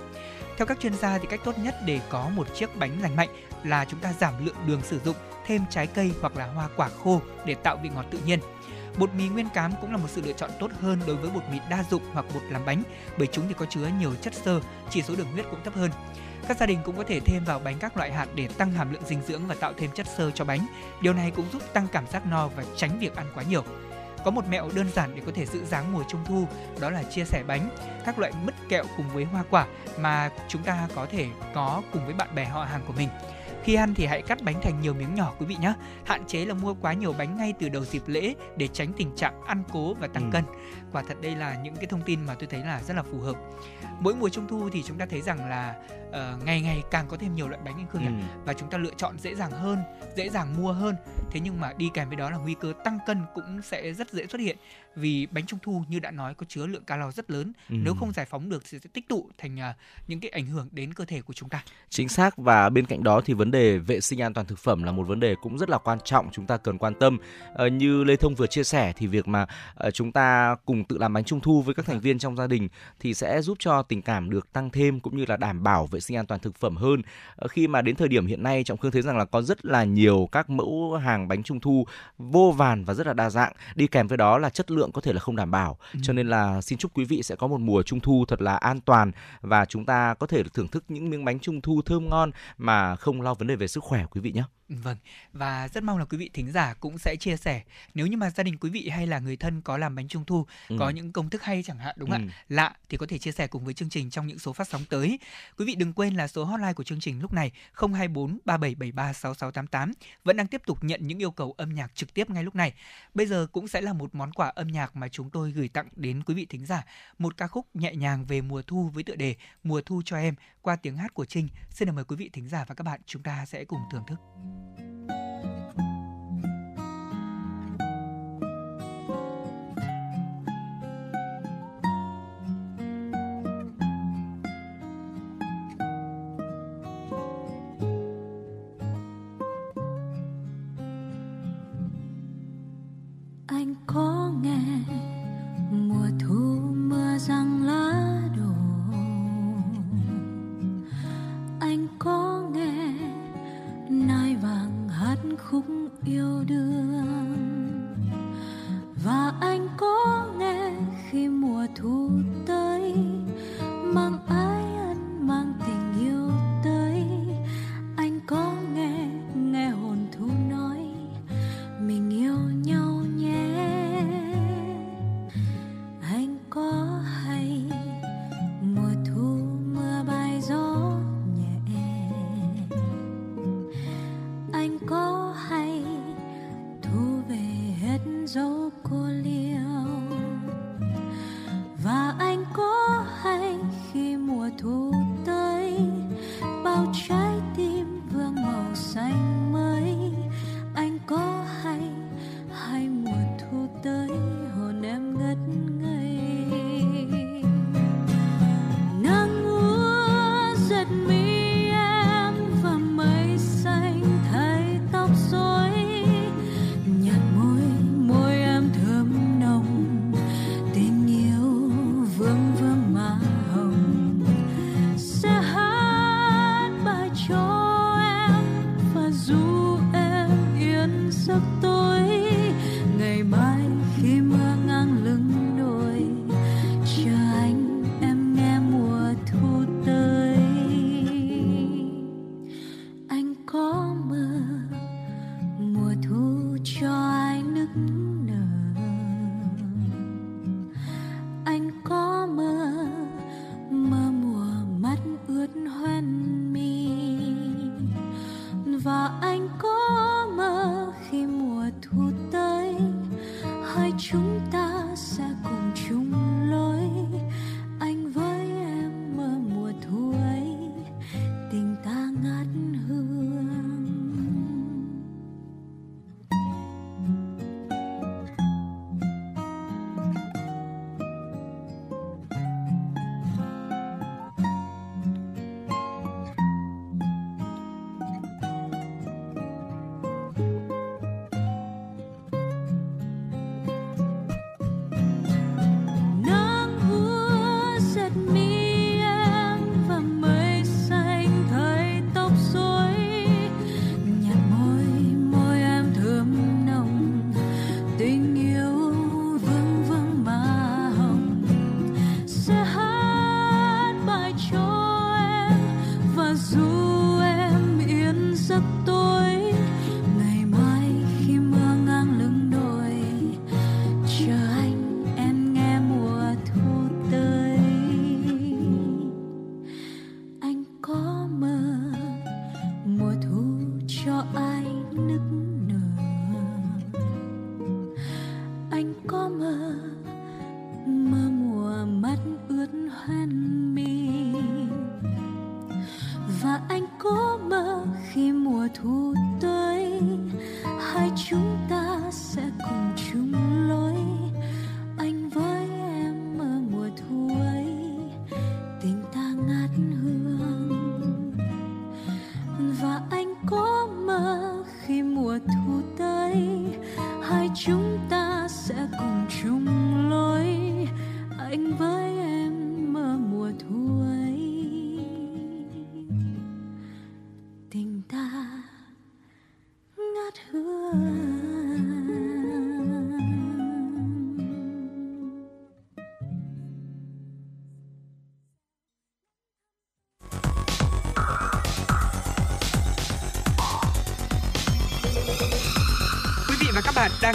Theo các chuyên gia thì cách tốt nhất để có một chiếc bánh lành mạnh là chúng ta giảm lượng đường sử dụng, thêm trái cây hoặc là hoa quả khô để tạo vị ngọt tự nhiên. Bột mì nguyên cám cũng là một sự lựa chọn tốt hơn đối với bột mì đa dụng hoặc bột làm bánh bởi chúng thì có chứa nhiều chất xơ, chỉ số đường huyết cũng thấp hơn. Các gia đình cũng có thể thêm vào bánh các loại hạt để tăng hàm lượng dinh dưỡng và tạo thêm chất xơ cho bánh. Điều này cũng giúp tăng cảm giác no và tránh việc ăn quá nhiều. Có một mẹo đơn giản để có thể giữ dáng mùa trung thu, đó là chia sẻ bánh, các loại mứt kẹo cùng với hoa quả mà chúng ta có thể có cùng với bạn bè họ hàng của mình. Khi ăn thì hãy cắt bánh thành nhiều miếng nhỏ quý vị nhé. Hạn chế là mua quá nhiều bánh ngay từ đầu dịp lễ để tránh tình trạng ăn cố và tăng Ừ. cân. Quả thật đây là những cái thông tin mà tôi thấy là rất là phù hợp. Mỗi mùa trung thu thì chúng ta thấy rằng là ờ, ngày ngày càng có thêm nhiều loại bánh anh Khương Ừ. nhỉ? và chúng ta lựa chọn dễ dàng hơn, dễ dàng mua hơn. Thế nhưng mà đi kèm với đó là nguy cơ tăng cân cũng sẽ rất dễ xuất hiện vì bánh trung thu như đã nói có chứa lượng calo rất lớn. Ừ. Nếu không giải phóng được thì sẽ tích tụ thành à, những cái ảnh hưởng đến cơ thể của chúng ta. Chính xác và bên cạnh đó thì vấn đề vệ sinh an toàn thực phẩm là một vấn đề cũng rất là quan trọng chúng ta cần quan tâm. Ờ, như Lê Thông vừa chia sẻ thì việc mà ờ, chúng ta cùng tự làm bánh trung thu với các thành viên trong gia đình thì sẽ giúp cho tình cảm được tăng thêm cũng như là đảm bảo vệ sinh an toàn thực phẩm hơn. Ờ, khi mà đến thời điểm hiện nay Trọng Khương thấy rằng là có rất là nhiều các mẫu hàng bánh trung thu vô vàn và rất là đa dạng. Đi kèm với đó là chất lượng có thể là không đảm bảo. Cho nên là xin chúc quý vị sẽ có một mùa trung thu thật là an toàn và chúng ta có thể thưởng thức những miếng bánh trung thu thơm ngon mà không lo vấn đề về sức khỏe quý vị nhé. Vâng, và rất mong là quý vị thính giả cũng sẽ chia sẻ nếu như mà gia đình quý vị hay là người thân có làm bánh trung thu, Ừ. có những công thức hay chẳng hạn đúng không Ừ. ạ? Lạ thì có thể chia sẻ cùng với chương trình trong những số phát sóng tới. Quý vị đừng quên là số hotline của chương trình lúc này 024 3773 6688 vẫn đang tiếp tục nhận những yêu cầu âm nhạc trực tiếp ngay lúc này. Bây giờ cũng sẽ là một món quà âm nhạc mà chúng tôi gửi tặng đến quý vị thính giả, một ca khúc nhẹ nhàng về mùa thu với tựa đề Mùa thu cho em qua tiếng hát của Trinh. Xin mời quý vị thính giả và các bạn chúng ta sẽ cùng thưởng thức.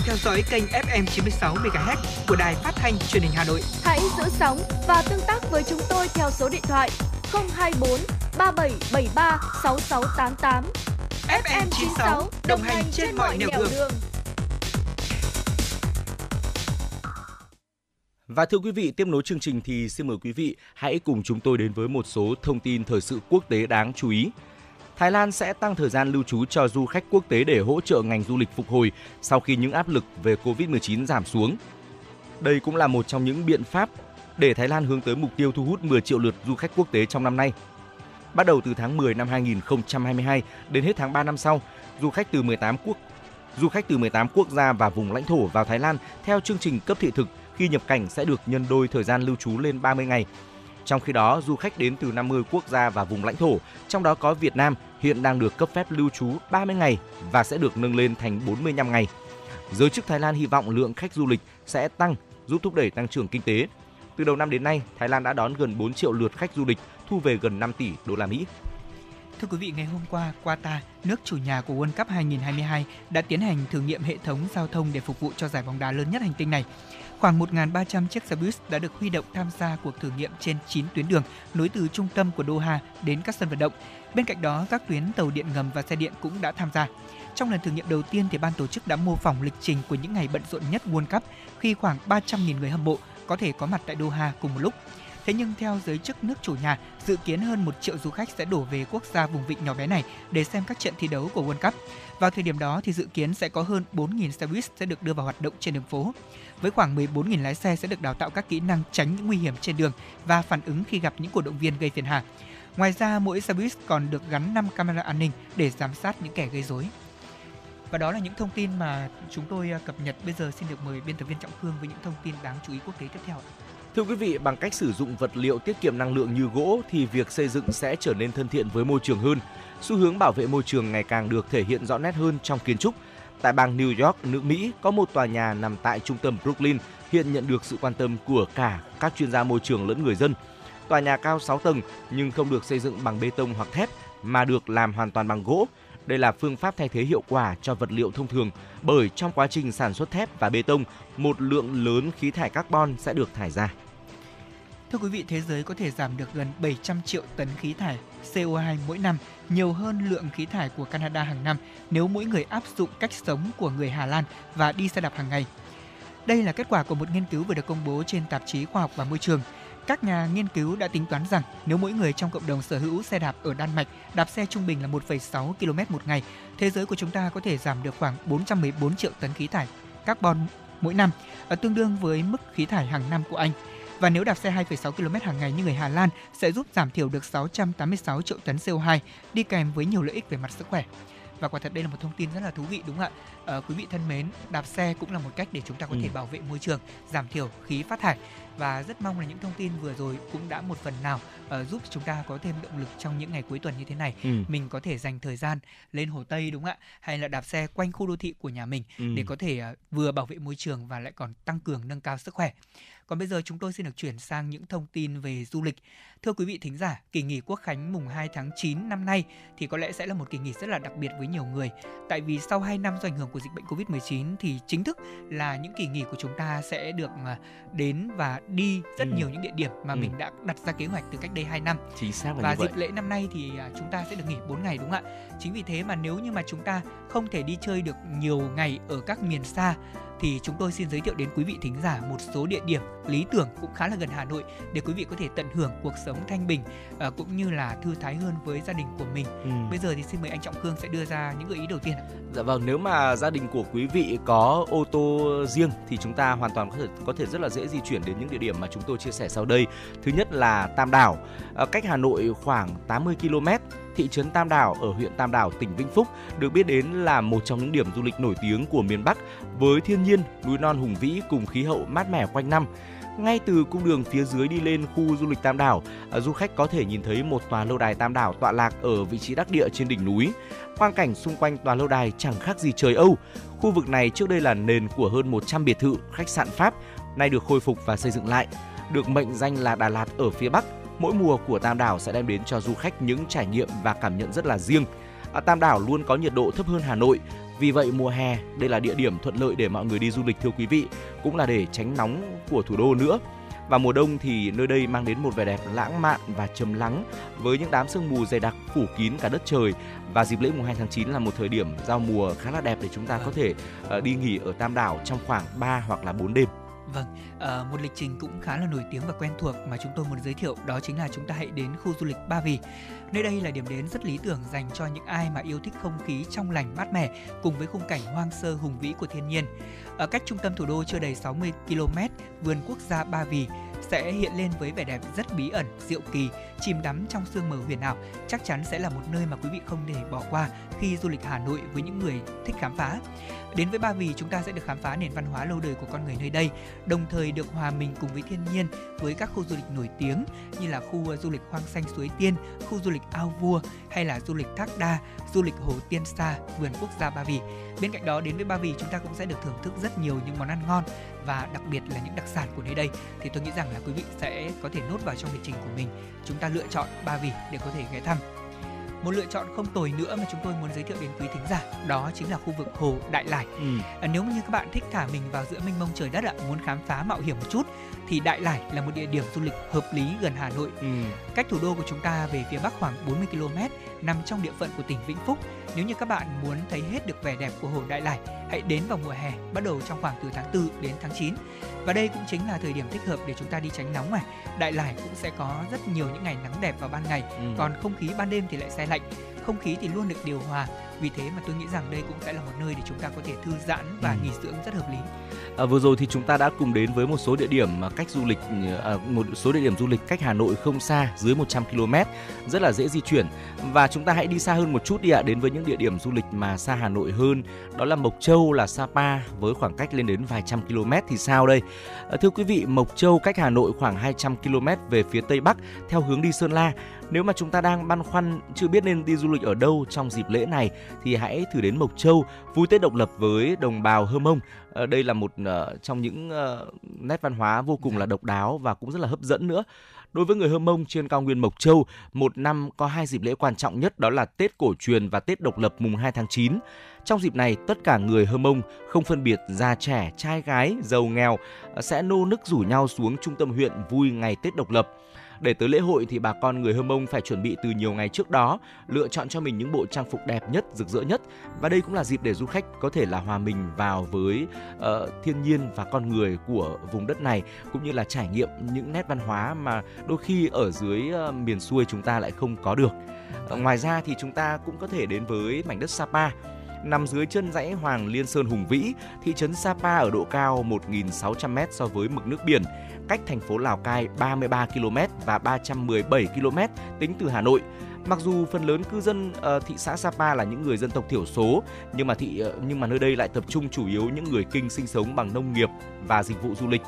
Theo dõi kênh FM 96 MHz của đài phát thanh truyền hình Hà Nội. Hãy giữ sóng và tương tác với chúng tôi theo số điện thoại 024 3773 6688. FM 96 đồng hành trên mọi nẻo đường. Và thưa quý vị, tiếp nối chương trình thì xin mời quý vị hãy cùng chúng tôi đến với một số thông tin thời sự quốc tế đáng chú ý. Thái Lan sẽ tăng thời gian lưu trú cho du khách quốc tế để hỗ trợ ngành du lịch phục hồi sau khi những áp lực về Covid-19 giảm xuống. Đây cũng là một trong những biện pháp để Thái Lan hướng tới mục tiêu thu hút 10 triệu lượt du khách quốc tế trong năm nay. Bắt đầu từ tháng 10 năm 2022 đến hết tháng 3 năm sau, du khách từ 18 quốc du khách từ 18 quốc gia và vùng lãnh thổ vào Thái Lan theo chương trình cấp thị thực khi nhập cảnh sẽ được nhân đôi thời gian lưu trú lên 30 ngày. Trong khi đó, du khách đến từ 50 quốc gia và vùng lãnh thổ, trong đó có Việt Nam, hiện đang được cấp phép lưu trú 30 ngày và sẽ được nâng lên thành 45 ngày. Giới chức Thái Lan hy vọng lượng khách du lịch sẽ tăng, giúp thúc đẩy tăng trưởng kinh tế. Từ đầu năm đến nay, Thái Lan đã đón gần 4 triệu lượt khách du lịch, thu về gần 5 tỷ đô la Mỹ. Thưa quý vị, ngày hôm qua, Qatar, nước chủ nhà của World Cup 2022, đã tiến hành thử nghiệm hệ thống giao thông để phục vụ cho giải bóng đá lớn nhất hành tinh này. Khoảng 1.300 chiếc xe bus đã được huy động tham gia cuộc thử nghiệm trên 9 tuyến đường nối từ trung tâm của Doha đến các sân vận động. Bên cạnh đó, các tuyến tàu điện ngầm và xe điện cũng đã tham gia. Trong lần thử nghiệm đầu tiên thì ban tổ chức đã mô phỏng lịch trình của những ngày bận rộn nhất World Cup khi khoảng 300.000 người hâm mộ có thể có mặt tại Doha cùng một lúc. Thế nhưng theo giới chức nước chủ nhà, dự kiến hơn 1 triệu du khách sẽ đổ về quốc gia vùng vịnh nhỏ bé này để xem các trận thi đấu của World Cup. Vào thời điểm đó thì dự kiến sẽ có hơn 4.000 xe buýt sẽ được đưa vào hoạt động trên đường phố. Với khoảng 14.000 lái xe sẽ được đào tạo các kỹ năng tránh những nguy hiểm trên đường và phản ứng khi gặp những cổ động viên gây phiền hà. Ngoài ra, mỗi xe buýt còn được gắn 5 camera an ninh để giám sát những kẻ gây rối. Và đó là những thông tin mà chúng tôi à, cập nhật. Bây giờ xin được mời biên tập viên Trọng Khương với những thông tin đáng chú ý quốc tế tiếp theo. Thưa quý vị, bằng cách sử dụng vật liệu tiết kiệm năng lượng như gỗ thì việc xây dựng sẽ trở nên thân thiện với môi trường hơn. Xu hướng bảo vệ môi trường ngày càng được thể hiện rõ nét hơn trong kiến trúc. Tại bang New York, nước Mỹ, có một tòa nhà nằm tại trung tâm Brooklyn hiện nhận được sự quan tâm của cả các chuyên gia môi trường lẫn người dân. Tòa nhà cao 6 tầng nhưng không được xây dựng bằng bê tông hoặc thép mà được làm hoàn toàn bằng gỗ. Đây là phương pháp thay thế hiệu quả cho vật liệu thông thường bởi trong quá trình sản xuất thép và bê tông, một lượng lớn khí thải carbon sẽ được thải ra. Thưa quý vị, thế giới có thể giảm được gần 700 triệu tấn khí thải CO2 mỗi năm, nhiều hơn lượng khí thải của Canada hàng năm nếu mỗi người áp dụng cách sống của người Hà Lan và đi xe đạp hàng ngày. Đây là kết quả của một nghiên cứu vừa được công bố trên tạp chí Khoa học và Môi trường. Các nhà nghiên cứu đã tính toán rằng nếu mỗi người trong cộng đồng sở hữu xe đạp ở Đan Mạch đạp xe trung bình là 1,6 km một ngày, thế giới của chúng ta có thể giảm được khoảng 414 triệu tấn khí thải carbon mỗi năm, ở tương đương với mức khí thải hàng năm của Anh. Và nếu đạp xe 2,6 km hàng ngày như người Hà Lan sẽ giúp giảm thiểu được 686 triệu tấn CO2, đi kèm với nhiều lợi ích về mặt sức khỏe. Và quả thật đây là một thông tin rất là thú vị đúng không ạ? Ờ, quý vị thân mến, đạp xe cũng là một cách để chúng ta có Ừ. thể bảo vệ môi trường, giảm thiểu khí phát thải và rất mong là những thông tin vừa rồi cũng đã một phần nào ờ, giúp chúng ta có thêm động lực trong những ngày cuối tuần như thế này. Ừ. Mình có thể dành thời gian lên Hồ Tây đúng không ạ? Hay là đạp xe quanh khu đô thị của nhà mình Ừ. để có thể ờ, vừa bảo vệ môi trường và lại còn tăng cường nâng cao sức khỏe. Còn bây giờ chúng tôi xin được chuyển sang những thông tin về du lịch. Thưa quý vị thính giả, kỳ nghỉ Quốc khánh mùng 2 tháng 9 năm nay thì có lẽ sẽ là một kỳ nghỉ rất là đặc biệt với nhiều người. Tại vì sau 2 năm do ảnh hưởng của dịch bệnh Covid-19 thì chính thức là những kỳ nghỉ của chúng ta sẽ được à, đến và đi rất Ừ. nhiều những địa điểm mà Ừ. mình đã đặt ra kế hoạch từ cách đây 2 năm. Chính xác là Và như vậy. dịp lễ năm nay thì à, chúng ta sẽ được nghỉ 4 ngày đúng không ạ? Chính vì thế mà nếu như mà chúng ta không thể đi chơi được nhiều ngày ở các miền xa thì chúng tôi xin giới thiệu đến quý vị thính giả một số địa điểm lý tưởng cũng khá là gần Hà Nội để quý vị có thể tận hưởng cuộc sống thanh bình uh, cũng như là thư thái hơn với gia đình của mình. Ừ. Bây giờ thì xin mời anh Trọng Khương sẽ đưa ra những gợi ý đầu tiên. Dạ vâng, nếu mà gia đình của quý vị có ô tô riêng thì chúng ta hoàn toàn có thể có thể rất là dễ di chuyển đến những địa điểm mà chúng tôi chia sẻ sau đây. Thứ nhất là Tam Đảo, uh, cách Hà Nội khoảng 80 km thị trấn Tam Đảo ở huyện Tam Đảo, tỉnh Vĩnh Phúc được biết đến là một trong những điểm du lịch nổi tiếng của miền Bắc với thiên nhiên, núi non hùng vĩ cùng khí hậu mát mẻ quanh năm. Ngay từ cung đường phía dưới đi lên khu du lịch Tam Đảo, à, du khách có thể nhìn thấy một tòa lâu đài Tam Đảo tọa lạc ở vị trí đắc địa trên đỉnh núi. Quang cảnh xung quanh tòa lâu đài chẳng khác gì trời Âu. Khu vực này trước đây là nền của hơn 100 biệt thự, khách sạn Pháp, nay được khôi phục và xây dựng lại. Được mệnh danh là Đà Lạt ở phía Bắc, mỗi mùa của Tam Đảo sẽ đem đến cho du khách những trải nghiệm và cảm nhận rất là riêng. À, Tam Đảo luôn có nhiệt độ thấp hơn Hà Nội, vì vậy mùa hè đây là địa điểm thuận lợi để mọi người đi du lịch thưa quý vị, cũng là để tránh nóng của thủ đô nữa. Và mùa đông thì nơi đây mang đến một vẻ đẹp lãng mạn và trầm lắng với những đám sương mù dày đặc phủ kín cả đất trời và dịp lễ mùng 2 tháng 9 là một thời điểm giao mùa khá là đẹp để chúng ta có thể ờ, đi nghỉ ở Tam Đảo trong khoảng 3 hoặc là 4 đêm. Vâng, à, một lịch trình cũng khá là nổi tiếng và quen thuộc mà chúng tôi muốn giới thiệu đó chính là chúng ta hãy đến khu du lịch Ba Vì. Nơi đây là điểm đến rất lý tưởng dành cho những ai mà yêu thích không khí trong lành mát mẻ cùng với khung cảnh hoang sơ hùng vĩ của thiên nhiên. Ở cách trung tâm thủ đô chưa đầy 60 km, vườn quốc gia Ba Vì sẽ hiện lên với vẻ đẹp rất bí ẩn, diệu kỳ, chìm đắm trong sương mờ huyền ảo, chắc chắn sẽ là một nơi mà quý vị không thể bỏ qua khi du lịch Hà Nội với những người thích khám phá. Đến với Ba Vì, chúng ta sẽ được khám phá nền văn hóa lâu đời của con người nơi đây, đồng thời được hòa mình cùng với thiên nhiên với các khu du lịch nổi tiếng như là khu ờ, du lịch Hoang Xanh Suối Tiên, khu du lịch Ao Vua hay là du lịch Thác Đa, du lịch Hồ Tiên Sa, vườn quốc gia Ba Vì. Bên cạnh đó đến với Ba Vì chúng ta cũng sẽ được thưởng thức rất nhiều những món ăn ngon và đặc biệt là những đặc sản của nơi đây thì tôi nghĩ rằng là quý vị sẽ có thể nốt vào trong lịch trình của mình. Chúng ta lựa chọn Ba Vì để có thể ghé thăm một lựa chọn không tồi nữa mà chúng tôi muốn giới thiệu đến quý thính giả đó chính là khu vực hồ Đại Lải. Ừ. À, nếu như các bạn thích thả mình vào giữa mênh mông trời đất ạ, muốn khám phá mạo hiểm một chút thì Đại Lải là một địa điểm du lịch hợp lý gần Hà Nội. Ừ. Cách thủ đô của chúng ta về phía bắc khoảng 40 km, nằm trong địa phận của tỉnh Vĩnh Phúc. Nếu như các bạn muốn thấy hết được vẻ đẹp của hồ Đại Lải, hãy đến vào mùa hè, bắt đầu trong khoảng từ tháng 4 đến tháng 9. Và đây cũng chính là thời điểm thích hợp để chúng ta đi tránh nóng này. Đại Lải cũng sẽ có rất nhiều những ngày nắng đẹp vào ban ngày, ừ. còn không khí ban đêm thì lại xe lạnh. Không khí thì luôn được điều hòa, vì thế mà tôi nghĩ rằng đây cũng sẽ là một nơi để chúng ta có thể thư giãn và ừ. nghỉ dưỡng rất hợp lý. À, vừa rồi thì chúng ta đã cùng đến với một số địa điểm cách du lịch à, một số địa điểm du lịch cách Hà Nội không xa dưới 100 km rất là dễ di chuyển và chúng ta hãy đi xa hơn một chút đi ạ đến với những địa điểm du lịch mà xa Hà Nội hơn đó là Mộc Châu là Sapa với khoảng cách lên đến vài trăm km thì sao đây à, thưa quý vị Mộc Châu cách Hà Nội khoảng 200 km về phía tây bắc theo hướng đi Sơn La nếu mà chúng ta đang băn khoăn chưa biết nên đi du lịch ở đâu trong dịp lễ này thì hãy thử đến Mộc Châu vui Tết độc lập với đồng bào Hơ Mông. Ờ, đây là một uh, trong những uh, nét văn hóa vô cùng là độc đáo và cũng rất là hấp dẫn nữa. Đối với người Hơ Mông trên cao nguyên Mộc Châu, một năm có hai dịp lễ quan trọng nhất đó là Tết cổ truyền và Tết độc lập mùng 2 tháng 9. Trong dịp này, tất cả người Hơ Mông không phân biệt già trẻ, trai gái, giàu nghèo sẽ nô nức rủ nhau xuống trung tâm huyện vui ngày Tết độc lập. Để tới lễ hội thì bà con người Hơ Mông phải chuẩn bị từ nhiều ngày trước đó, lựa chọn cho mình những bộ trang phục đẹp nhất, rực rỡ nhất. Và đây cũng là dịp để du khách có thể là hòa mình vào với uh, thiên nhiên và con người của vùng đất này cũng như là trải nghiệm những nét văn hóa mà đôi khi ở dưới uh, miền xuôi chúng ta lại không có được. Uh, ngoài ra thì chúng ta cũng có thể đến với mảnh đất Sapa. Nằm dưới chân dãy Hoàng Liên Sơn hùng vĩ, thị trấn Sapa ở độ cao 1.600m so với mực nước biển cách thành phố Lào Cai 33 km và 317 km tính từ Hà Nội. Mặc dù phần lớn cư dân uh, thị xã Sapa là những người dân tộc thiểu số, nhưng mà thị uh, nhưng mà nơi đây lại tập trung chủ yếu những người kinh sinh sống bằng nông nghiệp và dịch vụ du lịch.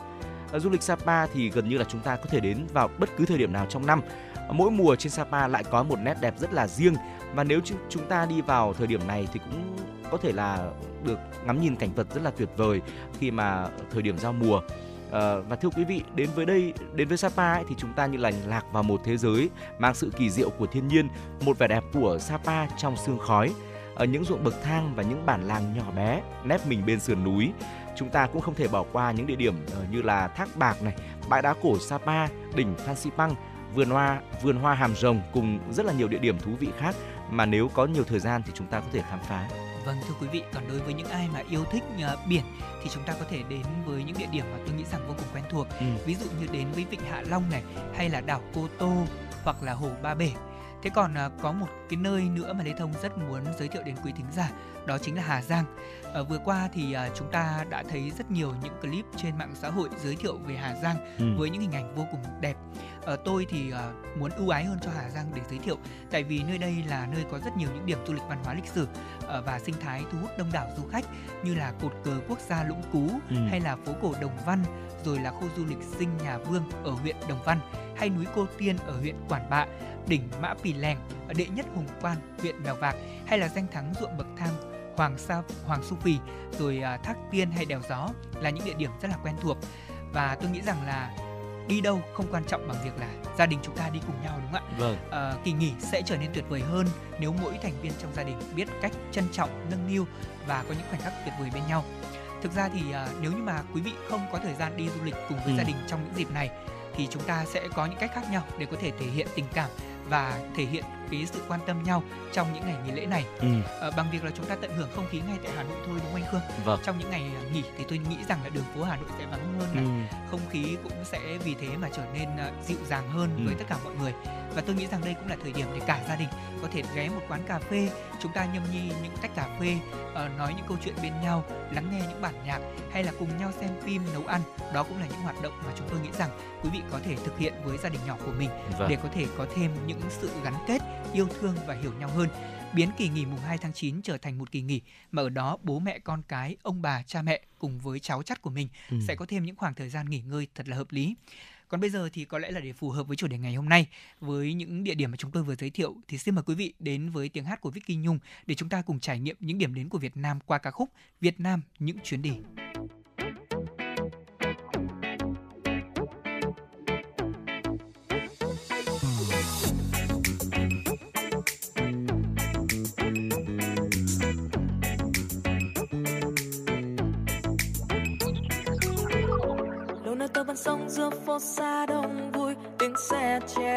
Uh, du lịch Sapa thì gần như là chúng ta có thể đến vào bất cứ thời điểm nào trong năm. Uh, mỗi mùa trên Sapa lại có một nét đẹp rất là riêng và nếu chúng ta đi vào thời điểm này thì cũng có thể là được ngắm nhìn cảnh vật rất là tuyệt vời khi mà thời điểm giao mùa. À, và thưa quý vị, đến với đây, đến với Sapa ấy, thì chúng ta như là lạc vào một thế giới mang sự kỳ diệu của thiên nhiên, một vẻ đẹp của Sapa trong sương khói. Ở những ruộng bậc thang và những bản làng nhỏ bé nép mình bên sườn núi, chúng ta cũng không thể bỏ qua những địa điểm ờ, như là Thác Bạc này, bãi đá cổ Sapa, đỉnh Phan Xipang, vườn hoa, vườn hoa Hàm Rồng cùng rất là nhiều địa điểm thú vị khác mà nếu có nhiều thời gian thì chúng ta có thể khám phá. Vâng thưa quý vị, còn đối với những ai mà yêu thích uh, biển thì chúng ta có thể đến với những địa điểm mà tôi nghĩ rằng vô cùng quen thuộc. Ừ. Ví dụ như đến với Vịnh Hạ Long này hay là đảo Cô Tô hoặc là hồ Ba Bể. Thế còn à, có một cái nơi nữa mà Lê Thông rất muốn giới thiệu đến quý thính giả, đó chính là Hà Giang. À, vừa qua thì à, chúng ta đã thấy rất nhiều những clip trên mạng xã hội giới thiệu về Hà Giang Ừ. với những hình ảnh vô cùng đẹp. Ờ, tôi thì à, muốn ưu ái hơn cho Hà Giang để giới thiệu, tại vì nơi đây là nơi có rất nhiều những điểm du lịch văn hóa lịch sử ờ, và sinh thái thu hút đông đảo du khách như là cột cờ quốc gia Lũng Cú Ừ. hay là phố cổ Đồng Văn, rồi là khu du lịch Dinh Nhà Vương ở huyện Đồng Văn hay núi Cô Tiên ở huyện Quản Bạ, đỉnh Mã Pì Lèng ở đệ nhất Hùng Quan, huyện Mèo Vạc hay là danh thắng ruộng bậc thang Hoàng Sa Hoàng Su Phì, rồi à, Thác Tiên hay Đèo Gió là những địa điểm rất là quen thuộc và tôi nghĩ rằng là đi đâu không quan trọng bằng việc là gia đình chúng ta đi cùng nhau đúng không ạ? Vâng. Ờ, kỳ nghỉ sẽ trở nên tuyệt vời hơn nếu mỗi thành viên trong gia đình biết cách trân trọng, nâng niu và có những khoảnh khắc tuyệt vời bên nhau. Thực ra thì à, nếu như mà quý vị không có thời gian đi du lịch cùng với Ừ. gia đình trong những dịp này thì chúng ta sẽ có những cách khác nhau để có thể thể hiện tình cảm và thể hiện cái sự quan tâm nhau trong những ngày nghỉ lễ này Ừ. Ờ, bằng việc là chúng ta tận hưởng không khí ngay tại Hà Nội thôi đúng không anh Khương? Vâng. Trong những ngày à, nghỉ thì tôi nghĩ rằng là đường phố Hà Nội sẽ vắng hơn này, Ừ. không khí cũng sẽ vì thế mà trở nên à, dịu dàng hơn Ừ. với tất cả mọi người và tôi nghĩ rằng đây cũng là thời điểm để cả gia đình có thể ghé một quán cà phê chúng ta nhâm nhi những tách cà phê ờ, nói những câu chuyện bên nhau lắng nghe những bản nhạc hay là cùng nhau xem phim nấu ăn đó cũng là những hoạt động mà chúng tôi nghĩ rằng quý vị có thể thực hiện với gia đình nhỏ của mình Vâng. để có thể có thêm những sự gắn kết yêu thương và hiểu nhau hơn biến kỳ nghỉ mùng 2 tháng 9 trở thành một kỳ nghỉ mà ở đó bố mẹ con cái ông bà cha mẹ cùng với cháu chắt của mình Ừ. sẽ có thêm những khoảng thời gian nghỉ ngơi thật là hợp lý. Còn bây giờ thì có lẽ là để phù hợp với chủ đề ngày hôm nay với những địa điểm mà chúng tôi vừa giới thiệu thì xin mời quý vị đến với tiếng hát của Vicky Nhung để chúng ta cùng trải nghiệm những điểm đến của Việt Nam qua ca khúc Việt Nam những chuyến đi.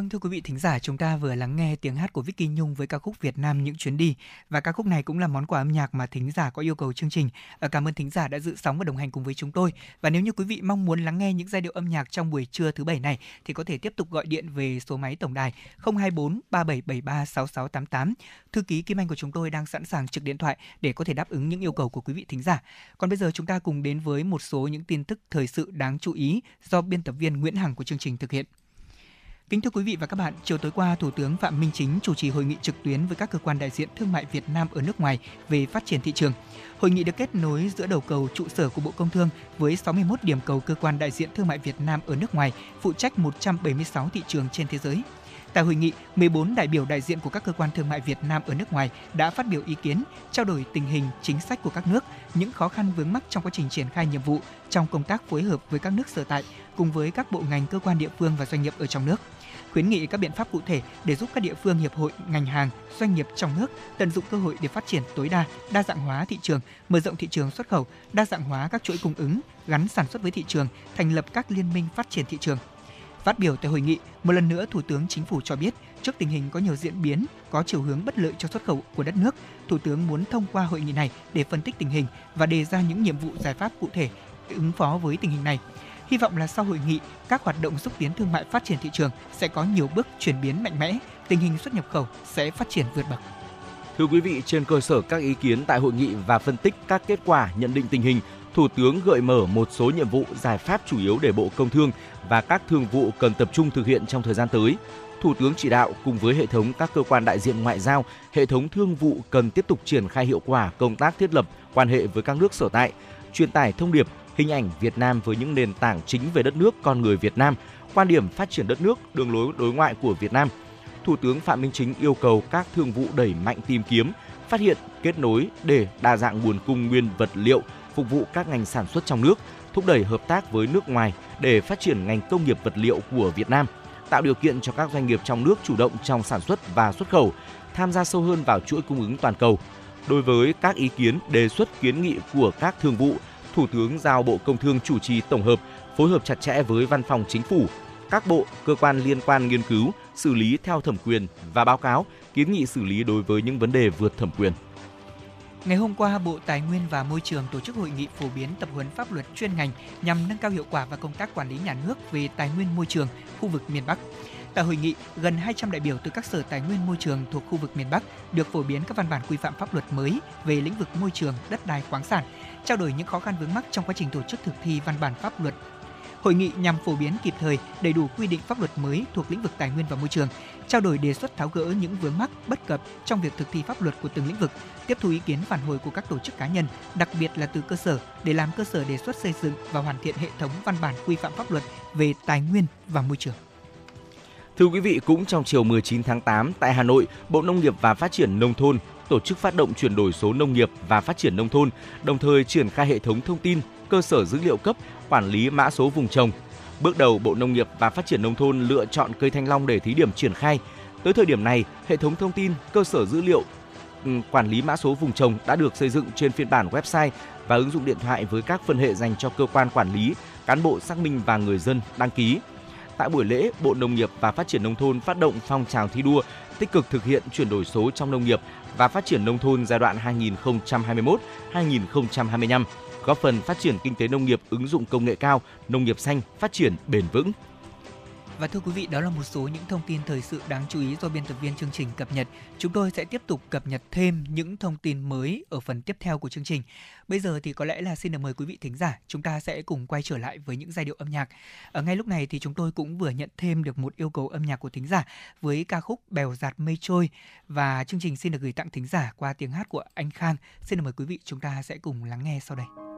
Vâng thưa quý vị thính giả, chúng ta vừa lắng nghe tiếng hát của Vicky Nhung với ca khúc Việt Nam những chuyến đi và ca khúc này cũng là món quà âm nhạc mà thính giả có yêu cầu chương trình. Ờ, cảm ơn thính giả đã dự sóng và đồng hành cùng với chúng tôi. Và nếu như quý vị mong muốn lắng nghe những giai điệu âm nhạc trong buổi trưa thứ bảy này thì có thể tiếp tục gọi điện về số máy tổng đài 024 3773 6688. Thư ký Kim Anh của chúng tôi đang sẵn sàng trực điện thoại để có thể đáp ứng những yêu cầu của quý vị thính giả. Còn bây giờ chúng ta cùng đến với một số những tin tức thời sự đáng chú ý do biên tập viên Nguyễn Hằng của chương trình thực hiện. Kính thưa quý vị và các bạn, chiều tối qua, Thủ tướng Phạm Minh Chính chủ trì hội nghị trực tuyến với các cơ quan đại diện thương mại Việt Nam ở nước ngoài về phát triển thị trường. Hội nghị được kết nối giữa đầu cầu trụ sở của Bộ Công Thương với 61 điểm cầu cơ quan đại diện thương mại Việt Nam ở nước ngoài, phụ trách 176 thị trường trên thế giới. Tại hội nghị, 14 đại biểu đại diện của các cơ quan thương mại Việt Nam ở nước ngoài đã phát biểu ý kiến, trao đổi tình hình chính sách của các nước, những khó khăn vướng mắc trong quá trình triển khai nhiệm vụ trong công tác phối hợp với các nước sở tại cùng với các bộ ngành cơ quan địa phương và doanh nghiệp ở trong nước khuyến nghị các biện pháp cụ thể để giúp các địa phương hiệp hội ngành hàng doanh nghiệp trong nước tận dụng cơ hội để phát triển tối đa đa dạng hóa thị trường mở rộng thị trường xuất khẩu đa dạng hóa các chuỗi cung ứng gắn sản xuất với thị trường thành lập các liên minh phát triển thị trường Phát biểu tại hội nghị, một lần nữa Thủ tướng Chính phủ cho biết, trước tình hình có nhiều diễn biến, có chiều hướng bất lợi cho xuất khẩu của đất nước, Thủ tướng muốn thông qua hội nghị này để phân tích tình hình và đề ra những nhiệm vụ giải pháp cụ thể ứng phó với tình hình này. Hy vọng là sau hội nghị, các hoạt động xúc tiến thương mại phát triển thị trường sẽ có nhiều bước chuyển biến mạnh mẽ, tình hình xuất nhập khẩu sẽ phát triển vượt bậc. Thưa quý vị, trên cơ sở các ý kiến tại hội nghị và phân tích các kết quả nhận định tình hình, Thủ tướng gợi mở một số nhiệm vụ giải pháp chủ yếu để Bộ Công Thương và các thương vụ cần tập trung thực hiện trong thời gian tới. Thủ tướng chỉ đạo cùng với hệ thống các cơ quan đại diện ngoại giao, hệ thống thương vụ cần tiếp tục triển khai hiệu quả công tác thiết lập quan hệ với các nước sở tại, truyền tải thông điệp hình ảnh Việt Nam với những nền tảng chính về đất nước, con người Việt Nam, quan điểm phát triển đất nước, đường lối đối ngoại của Việt Nam. Thủ tướng Phạm Minh Chính yêu cầu các thương vụ đẩy mạnh tìm kiếm, phát hiện, kết nối để đa dạng nguồn cung nguyên vật liệu phục vụ các ngành sản xuất trong nước, thúc đẩy hợp tác với nước ngoài để phát triển ngành công nghiệp vật liệu của Việt Nam, tạo điều kiện cho các doanh nghiệp trong nước chủ động trong sản xuất và xuất khẩu, tham gia sâu hơn vào chuỗi cung ứng toàn cầu. Đối với các ý kiến, đề xuất kiến nghị của các thương vụ, Thủ tướng giao Bộ Công Thương chủ trì tổng hợp, phối hợp chặt chẽ với Văn phòng Chính phủ, các bộ, cơ quan liên quan nghiên cứu, xử lý theo thẩm quyền và báo cáo, kiến nghị xử lý đối với những vấn đề vượt thẩm quyền. Ngày hôm qua, Bộ Tài nguyên và Môi trường tổ chức hội nghị phổ biến tập huấn pháp luật chuyên ngành nhằm nâng cao hiệu quả và công tác quản lý nhà nước về tài nguyên môi trường khu vực miền Bắc. Tại hội nghị, gần 200 đại biểu từ các sở tài nguyên môi trường thuộc khu vực miền Bắc được phổ biến các văn bản quy phạm pháp luật mới về lĩnh vực môi trường, đất đai, khoáng sản, trao đổi những khó khăn vướng mắc trong quá trình tổ chức thực thi văn bản pháp luật Hội nghị nhằm phổ biến kịp thời đầy đủ quy định pháp luật mới thuộc lĩnh vực tài nguyên và môi trường, trao đổi đề xuất tháo gỡ những vướng mắc bất cập trong việc thực thi pháp luật của từng lĩnh vực, tiếp thu ý kiến phản hồi của các tổ chức cá nhân, đặc biệt là từ cơ sở để làm cơ sở đề xuất xây dựng và hoàn thiện hệ thống văn bản quy phạm pháp luật về tài nguyên và môi trường. Thưa quý vị, cũng trong chiều 19 tháng 8 tại Hà Nội, Bộ Nông nghiệp và Phát triển Nông thôn tổ chức phát động chuyển đổi số nông nghiệp và phát triển nông thôn, đồng thời triển khai hệ thống thông tin, cơ sở dữ liệu cấp, quản lý mã số vùng trồng. Bước đầu, Bộ Nông nghiệp và Phát triển nông thôn lựa chọn cây thanh long để thí điểm triển khai. Tới thời điểm này, hệ thống thông tin, cơ sở dữ liệu ừ, quản lý mã số vùng trồng đã được xây dựng trên phiên bản website và ứng dụng điện thoại với các phân hệ dành cho cơ quan quản lý, cán bộ xác minh và người dân đăng ký. Tại buổi lễ, Bộ Nông nghiệp và Phát triển nông thôn phát động phong trào thi đua tích cực thực hiện chuyển đổi số trong nông nghiệp và phát triển nông thôn giai đoạn 2021-2025, góp phần phát triển kinh tế nông nghiệp ứng dụng công nghệ cao, nông nghiệp xanh, phát triển bền vững. Và thưa quý vị, đó là một số những thông tin thời sự đáng chú ý do biên tập viên chương trình cập nhật. Chúng tôi sẽ tiếp tục cập nhật thêm những thông tin mới ở phần tiếp theo của chương trình. Bây giờ thì có lẽ là xin được mời quý vị thính giả, chúng ta sẽ cùng quay trở lại với những giai điệu âm nhạc. Ở ngay lúc này thì chúng tôi cũng vừa nhận thêm được một yêu cầu âm nhạc của thính giả với ca khúc Bèo giạt mây trôi và chương trình xin được gửi tặng thính giả qua tiếng hát của anh Khang. Xin được mời quý vị chúng ta sẽ cùng lắng nghe sau đây.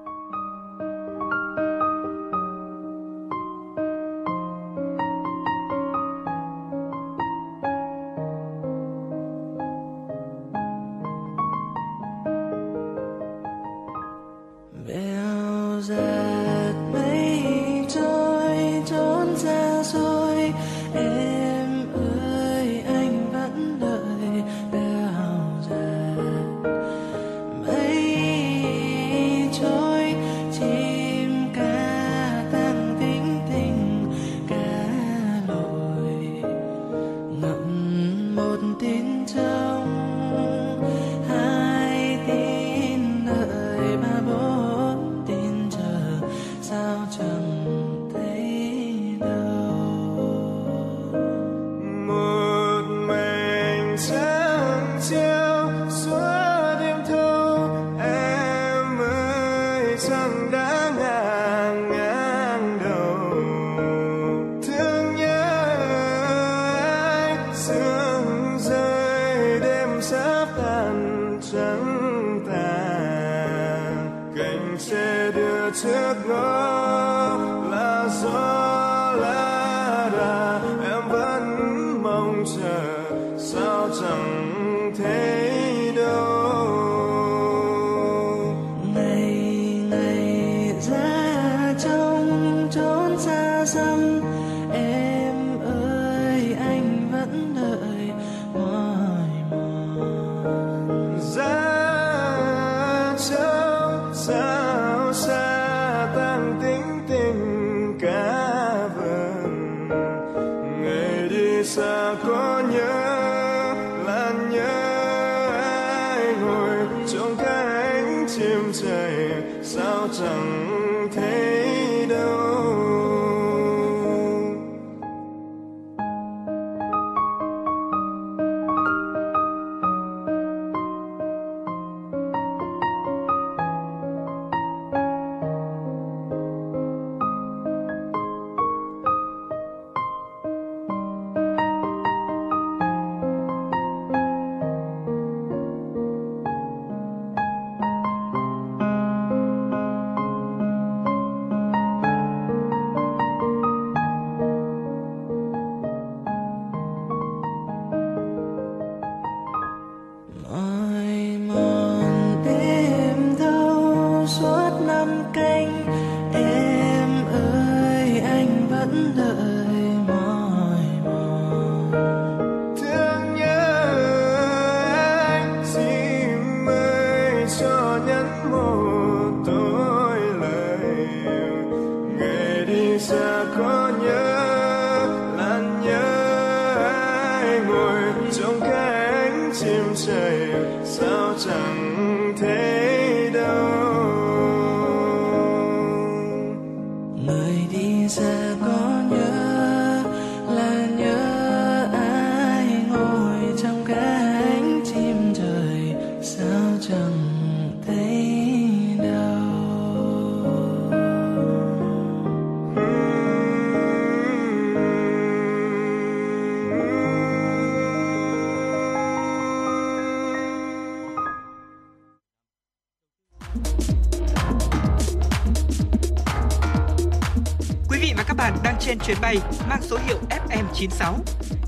Mang số hiệu FM96.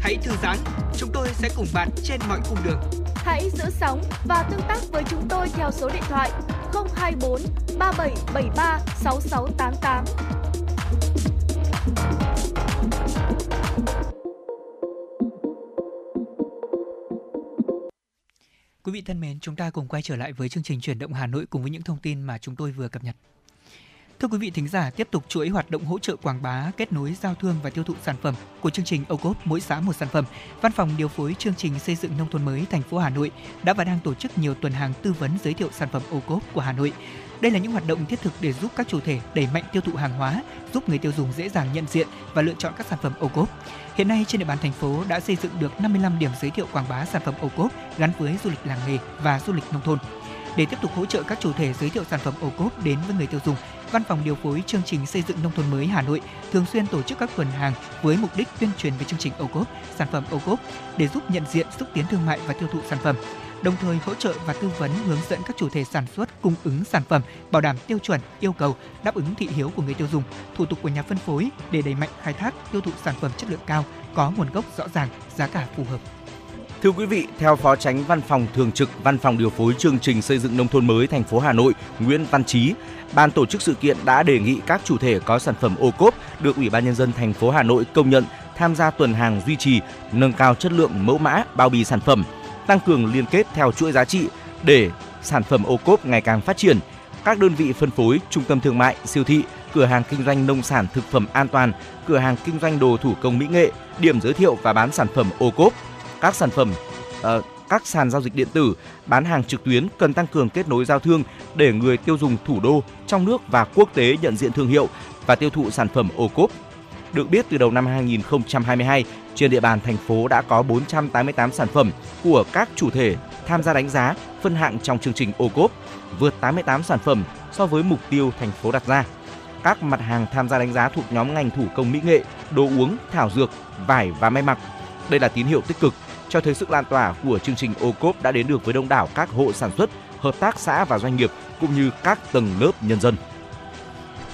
Hãy thư giãn, chúng tôi sẽ cùng bạn trên mọi cung đường. Hãy giữ sóng và tương tác với chúng tôi theo số điện thoại 024 3773 6688. Quý vị thân mến, chúng ta cùng quay trở lại với chương trình chuyển động Hà Nội cùng với những thông tin mà chúng tôi vừa cập nhật. Thưa quý vị thính giả, tiếp tục chuỗi hoạt động hỗ trợ quảng bá, kết nối giao thương và tiêu thụ sản phẩm của chương trình ô cốp mỗi xã một sản phẩm. Văn phòng điều phối chương trình xây dựng nông thôn mới thành phố Hà Nội đã và đang tổ chức nhiều tuần hàng tư vấn giới thiệu sản phẩm ô cốp của Hà Nội. Đây là những hoạt động thiết thực để giúp các chủ thể đẩy mạnh tiêu thụ hàng hóa, giúp người tiêu dùng dễ dàng nhận diện và lựa chọn các sản phẩm ô cốp. Hiện nay trên địa bàn thành phố đã xây dựng được 55 điểm giới thiệu quảng bá sản phẩm ô cốp gắn với du lịch làng nghề và du lịch nông thôn. Để tiếp tục hỗ trợ các chủ thể giới thiệu sản phẩm ô cốp đến với người tiêu dùng, Văn phòng điều phối chương trình xây dựng nông thôn mới Hà Nội thường xuyên tổ chức các tuần hàng với mục đích tuyên truyền về chương trình ô cốp, sản phẩm ô cốp để giúp nhận diện, xúc tiến thương mại và tiêu thụ sản phẩm đồng thời hỗ trợ và tư vấn hướng dẫn các chủ thể sản xuất cung ứng sản phẩm bảo đảm tiêu chuẩn yêu cầu đáp ứng thị hiếu của người tiêu dùng thủ tục của nhà phân phối để đẩy mạnh khai thác tiêu thụ sản phẩm chất lượng cao có nguồn gốc rõ ràng giá cả phù hợp. Thưa quý vị, theo Phó Tránh Văn phòng Thường trực Văn phòng điều phối chương trình xây dựng nông thôn mới thành phố Hà Nội Nguyễn Văn trí ban tổ chức sự kiện đã đề nghị các chủ thể có sản phẩm ô cốp được Ủy ban nhân dân thành phố Hà Nội công nhận tham gia tuần hàng duy trì, nâng cao chất lượng mẫu mã, bao bì sản phẩm, tăng cường liên kết theo chuỗi giá trị để sản phẩm ô cốp ngày càng phát triển. Các đơn vị phân phối, trung tâm thương mại, siêu thị, cửa hàng kinh doanh nông sản thực phẩm an toàn, cửa hàng kinh doanh đồ thủ công mỹ nghệ, điểm giới thiệu và bán sản phẩm ô cốp, các sản phẩm uh, các sàn giao dịch điện tử, bán hàng trực tuyến cần tăng cường kết nối giao thương để người tiêu dùng thủ đô, trong nước và quốc tế nhận diện thương hiệu và tiêu thụ sản phẩm ô cốp. Được biết từ đầu năm 2022, trên địa bàn thành phố đã có 488 sản phẩm của các chủ thể tham gia đánh giá, phân hạng trong chương trình ô cốp, vượt 88 sản phẩm so với mục tiêu thành phố đặt ra. Các mặt hàng tham gia đánh giá thuộc nhóm ngành thủ công mỹ nghệ, đồ uống, thảo dược, vải và may mặc. Đây là tín hiệu tích cực cho thấy sức lan tỏa của chương trình ô cốp đã đến được với đông đảo các hộ sản xuất, hợp tác xã và doanh nghiệp cũng như các tầng lớp nhân dân.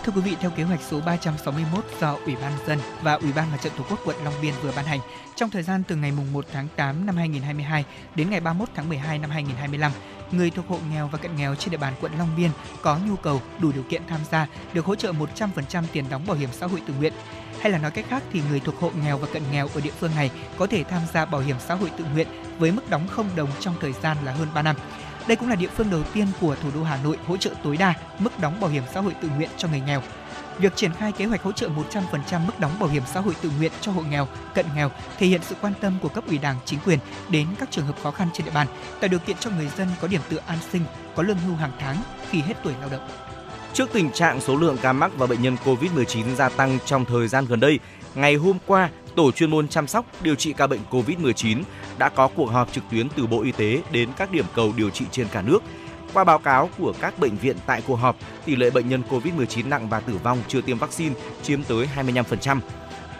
Thưa quý vị, theo kế hoạch số 361 do Ủy ban dân và Ủy ban Mặt trận Tổ quốc quận Long Biên vừa ban hành, trong thời gian từ ngày 1 tháng 8 năm 2022 đến ngày 31 tháng 12 năm 2025, người thuộc hộ nghèo và cận nghèo trên địa bàn quận Long Biên có nhu cầu đủ điều kiện tham gia được hỗ trợ 100% tiền đóng bảo hiểm xã hội tự nguyện. Hay là nói cách khác thì người thuộc hộ nghèo và cận nghèo ở địa phương này có thể tham gia bảo hiểm xã hội tự nguyện với mức đóng không đồng trong thời gian là hơn 3 năm. Đây cũng là địa phương đầu tiên của thủ đô Hà Nội hỗ trợ tối đa mức đóng bảo hiểm xã hội tự nguyện cho người nghèo. Việc triển khai kế hoạch hỗ trợ 100% mức đóng bảo hiểm xã hội tự nguyện cho hộ nghèo, cận nghèo thể hiện sự quan tâm của cấp ủy Đảng, chính quyền đến các trường hợp khó khăn trên địa bàn, tạo điều kiện cho người dân có điểm tựa an sinh, có lương hưu hàng tháng khi hết tuổi lao động. Trước tình trạng số lượng ca mắc và bệnh nhân COVID-19 gia tăng trong thời gian gần đây, ngày hôm qua, Tổ chuyên môn chăm sóc điều trị ca bệnh COVID-19 đã có cuộc họp trực tuyến từ Bộ Y tế đến các điểm cầu điều trị trên cả nước. Qua báo cáo của các bệnh viện tại cuộc họp, tỷ lệ bệnh nhân COVID-19 nặng và tử vong chưa tiêm vaccine chiếm tới 25%.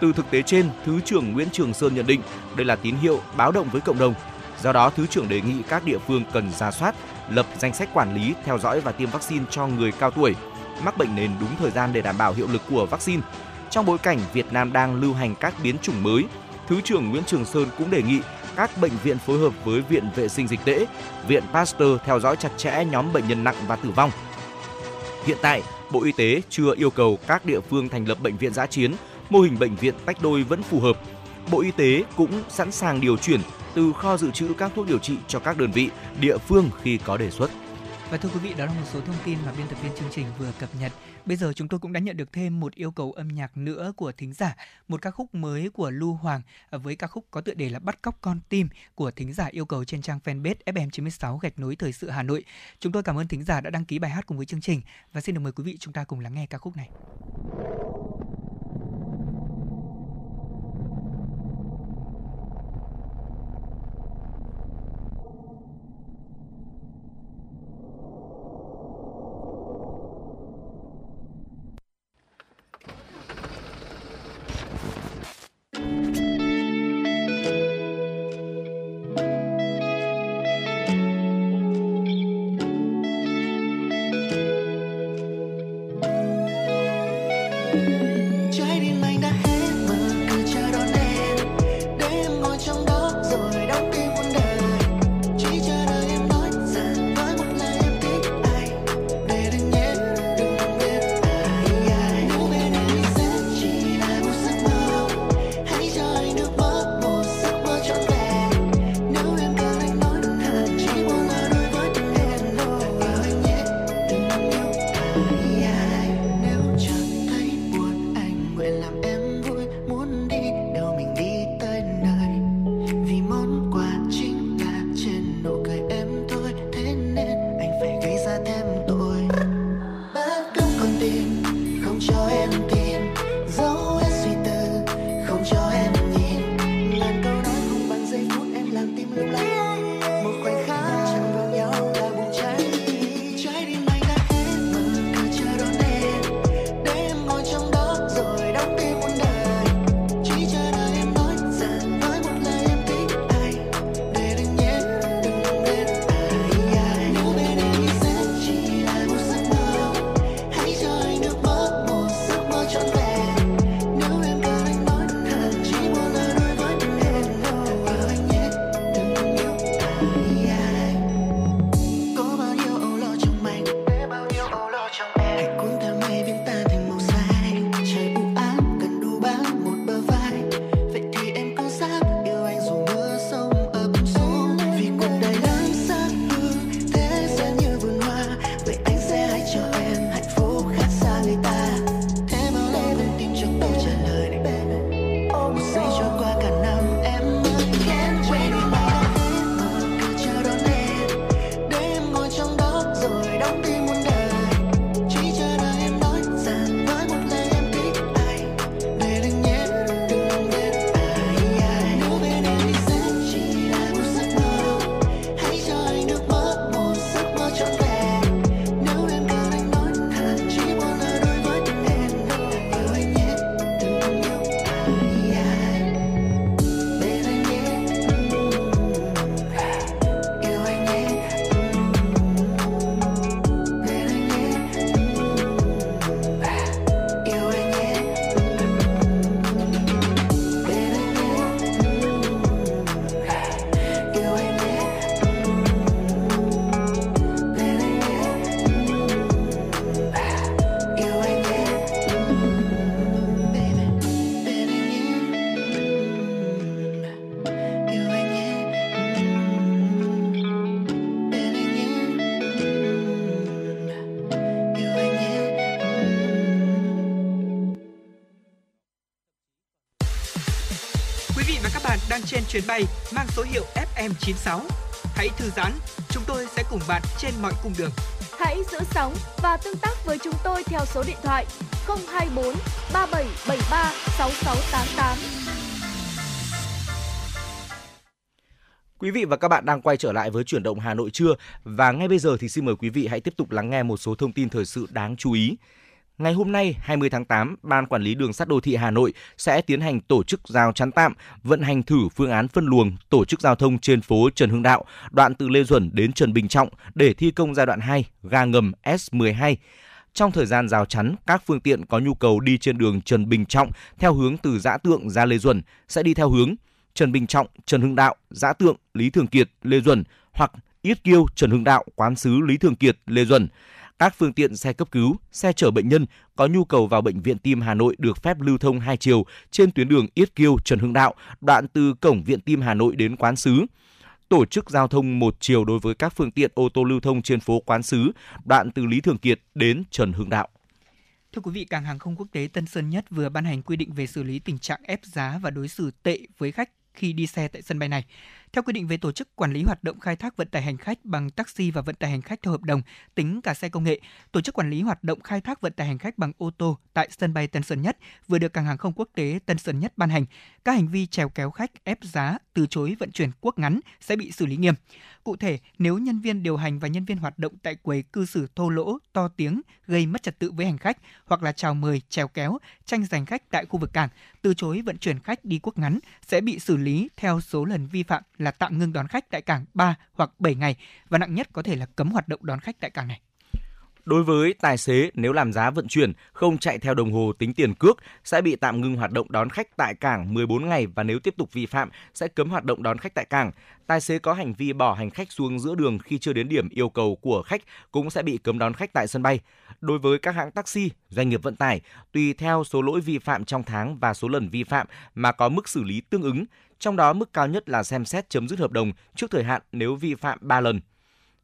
Từ thực tế trên, Thứ trưởng Nguyễn Trường Sơn nhận định đây là tín hiệu báo động với cộng đồng. Do đó, Thứ trưởng đề nghị các địa phương cần ra soát, lập danh sách quản lý, theo dõi và tiêm vaccine cho người cao tuổi, mắc bệnh nền đúng thời gian để đảm bảo hiệu lực của vaccine. Trong bối cảnh Việt Nam đang lưu hành các biến chủng mới, Thứ trưởng Nguyễn Trường Sơn cũng đề nghị các bệnh viện phối hợp với Viện Vệ sinh Dịch tễ, Viện Pasteur theo dõi chặt chẽ nhóm bệnh nhân nặng và tử vong. Hiện tại, Bộ Y tế chưa yêu cầu các địa phương thành lập bệnh viện giã chiến, mô hình bệnh viện tách đôi vẫn phù hợp. Bộ Y tế cũng sẵn sàng điều chuyển từ kho dự trữ các thuốc điều trị cho các đơn vị, địa phương khi có đề xuất. Và thưa quý vị, đó là một số thông tin mà biên tập viên chương trình vừa cập nhật. Bây giờ chúng tôi cũng đã nhận được thêm một yêu cầu âm nhạc nữa của thính giả, một ca khúc mới của Lưu Hoàng với ca khúc có tựa đề là Bắt cóc con tim của thính giả yêu cầu trên trang fanpage FM96 gạch nối thời sự Hà Nội. Chúng tôi cảm ơn thính giả đã đăng ký bài hát cùng với chương trình và xin được mời quý vị chúng ta cùng lắng nghe ca khúc này. Chuyến bay mang số hiệu FM96. Hãy thư giãn, chúng tôi sẽ cùng bạn trên mọi cung đường. Hãy giữ sóng và tương tác với chúng tôi theo số điện thoại 024 3773 6688. Quý vị và các bạn đang quay trở lại với chuyển động Hà Nội trưa và ngay bây giờ thì xin mời quý vị hãy tiếp tục lắng nghe một số thông tin thời sự đáng chú ý. Ngày hôm nay, 20 tháng 8, Ban Quản lý Đường sắt Đô thị Hà Nội sẽ tiến hành tổ chức giao chắn tạm, vận hành thử phương án phân luồng, tổ chức giao thông trên phố Trần Hưng Đạo, đoạn từ Lê Duẩn đến Trần Bình Trọng để thi công giai đoạn 2, ga ngầm S12. Trong thời gian rào chắn, các phương tiện có nhu cầu đi trên đường Trần Bình Trọng theo hướng từ Giã Tượng ra Lê Duẩn sẽ đi theo hướng Trần Bình Trọng, Trần Hưng Đạo, Giã Tượng, Lý Thường Kiệt, Lê Duẩn hoặc Yết Kiêu, Trần Hưng Đạo, Quán sứ Lý Thường Kiệt, Lê Duẩn. Các phương tiện xe cấp cứu, xe chở bệnh nhân có nhu cầu vào bệnh viện Tim Hà Nội được phép lưu thông hai chiều trên tuyến đường Yết Kiêu Trần Hưng Đạo, đoạn từ cổng viện Tim Hà Nội đến Quán sứ. Tổ chức giao thông một chiều đối với các phương tiện ô tô lưu thông trên phố Quán sứ, đoạn từ Lý Thường Kiệt đến Trần Hưng Đạo. Thưa quý vị, cảng hàng không quốc tế Tân Sơn Nhất vừa ban hành quy định về xử lý tình trạng ép giá và đối xử tệ với khách khi đi xe tại sân bay này. Theo quy định về tổ chức quản lý hoạt động khai thác vận tải hành khách bằng taxi và vận tải hành khách theo hợp đồng, tính cả xe công nghệ, tổ chức quản lý hoạt động khai thác vận tải hành khách bằng ô tô tại sân bay Tân Sơn Nhất vừa được cảng hàng không quốc tế Tân Sơn Nhất ban hành. Các hành vi trèo kéo khách, ép giá, từ chối vận chuyển quốc ngắn sẽ bị xử lý nghiêm. Cụ thể, nếu nhân viên điều hành và nhân viên hoạt động tại quầy cư xử thô lỗ, to tiếng, gây mất trật tự với hành khách hoặc là chào mời, trèo kéo, tranh giành khách tại khu vực cảng, từ chối vận chuyển khách đi quốc ngắn sẽ bị xử lý theo số lần vi phạm là tạm ngưng đón khách tại cảng 3 hoặc 7 ngày và nặng nhất có thể là cấm hoạt động đón khách tại cảng này. Đối với tài xế, nếu làm giá vận chuyển không chạy theo đồng hồ tính tiền cước sẽ bị tạm ngưng hoạt động đón khách tại cảng 14 ngày và nếu tiếp tục vi phạm sẽ cấm hoạt động đón khách tại cảng. Tài xế có hành vi bỏ hành khách xuống giữa đường khi chưa đến điểm yêu cầu của khách cũng sẽ bị cấm đón khách tại sân bay. Đối với các hãng taxi, doanh nghiệp vận tải, tùy theo số lỗi vi phạm trong tháng và số lần vi phạm mà có mức xử lý tương ứng. Trong đó mức cao nhất là xem xét chấm dứt hợp đồng trước thời hạn nếu vi phạm 3 lần.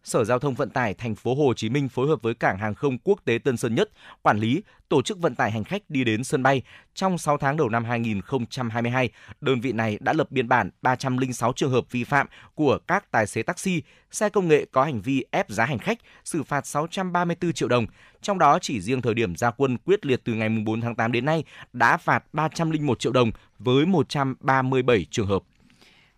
Sở Giao thông Vận tải thành phố Hồ Chí Minh phối hợp với Cảng hàng không quốc tế Tân Sơn Nhất quản lý tổ chức vận tải hành khách đi đến sân bay. Trong 6 tháng đầu năm 2022, đơn vị này đã lập biên bản 306 trường hợp vi phạm của các tài xế taxi, xe công nghệ có hành vi ép giá hành khách, xử phạt 634 triệu đồng. Trong đó chỉ riêng thời điểm ra quân quyết liệt từ ngày 4 tháng 8 đến nay đã phạt 301 triệu đồng với 137 trường hợp.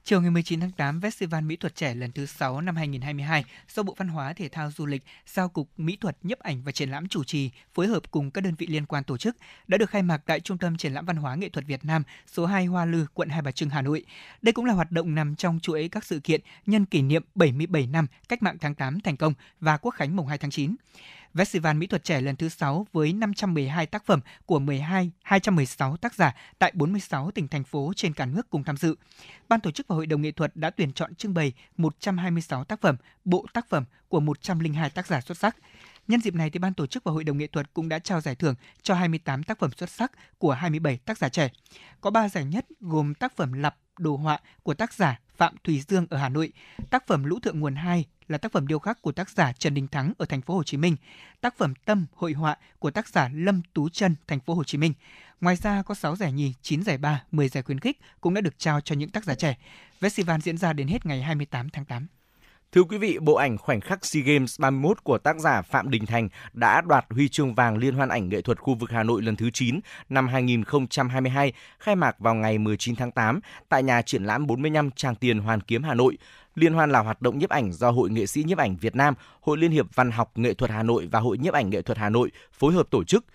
Chiều ngày 19 tháng 8, Festival Mỹ thuật trẻ lần thứ 6 năm 2022 do Bộ Văn hóa Thể thao Du lịch, Giao cục Mỹ thuật nhiếp ảnh và triển lãm chủ trì phối hợp cùng các đơn vị liên quan tổ chức đã được khai mạc tại Trung tâm Triển lãm Văn hóa Nghệ thuật Việt Nam số 2 Hoa Lư, quận Hai Bà Trưng, Hà Nội. Đây cũng là hoạt động nằm trong chuỗi các sự kiện nhân kỷ niệm 77 năm Cách mạng tháng 8 thành công và Quốc khánh mùng 2 tháng 9. Festival Mỹ thuật trẻ lần thứ 6 với 512 tác phẩm của 12 216 tác giả tại 46 tỉnh thành phố trên cả nước cùng tham dự. Ban tổ chức và hội đồng nghệ thuật đã tuyển chọn trưng bày 126 tác phẩm, bộ tác phẩm của 102 tác giả xuất sắc. Nhân dịp này thì ban tổ chức và hội đồng nghệ thuật cũng đã trao giải thưởng cho 28 tác phẩm xuất sắc của 27 tác giả trẻ. Có 3 giải nhất gồm tác phẩm Lặp đồ họa của tác giả Phạm Thùy Dương ở Hà Nội, tác phẩm Lũ thượng nguồn 2 là tác phẩm điêu khắc của tác giả Trần Đình Thắng ở thành phố Hồ Chí Minh, tác phẩm Tâm hội họa của tác giả Lâm Tú Trân thành phố Hồ Chí Minh. Ngoài ra có 6 giải nhì, 9 giải ba, 10 giải khuyến khích cũng đã được trao cho những tác giả trẻ. Festival diễn ra đến hết ngày 28 tháng 8. Thưa quý vị, bộ ảnh khoảnh khắc SEA Games 31 của tác giả Phạm Đình Thành đã đoạt huy chương vàng Liên hoan ảnh nghệ thuật khu vực Hà Nội lần thứ 9 năm 2022, khai mạc vào ngày 19 tháng 8 tại nhà triển lãm 45 Tràng Tiền Hoàn Kiếm Hà Nội. Liên hoan là hoạt động nhiếp ảnh do Hội nghệ sĩ nhiếp ảnh Việt Nam, Hội Liên hiệp Văn học Nghệ thuật Hà Nội và Hội nhiếp ảnh nghệ thuật Hà Nội phối hợp tổ chức.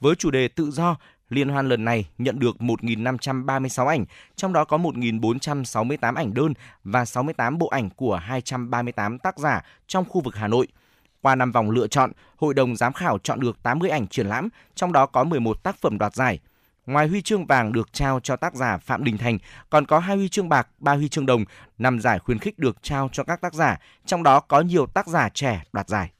Với chủ đề tự do, Liên hoan lần này nhận được 1.536 ảnh, trong đó có 1.468 ảnh đơn và 68 bộ ảnh của 238 tác giả trong khu vực Hà Nội. Qua 5 vòng lựa chọn, hội đồng giám khảo chọn được 80 ảnh triển lãm, trong đó có 11 tác phẩm đoạt giải. Ngoài huy chương vàng được trao cho tác giả Phạm Đình Thành, còn có hai huy chương bạc, ba huy chương đồng, năm giải khuyến khích được trao cho các tác giả, trong đó có nhiều tác giả trẻ đoạt giải.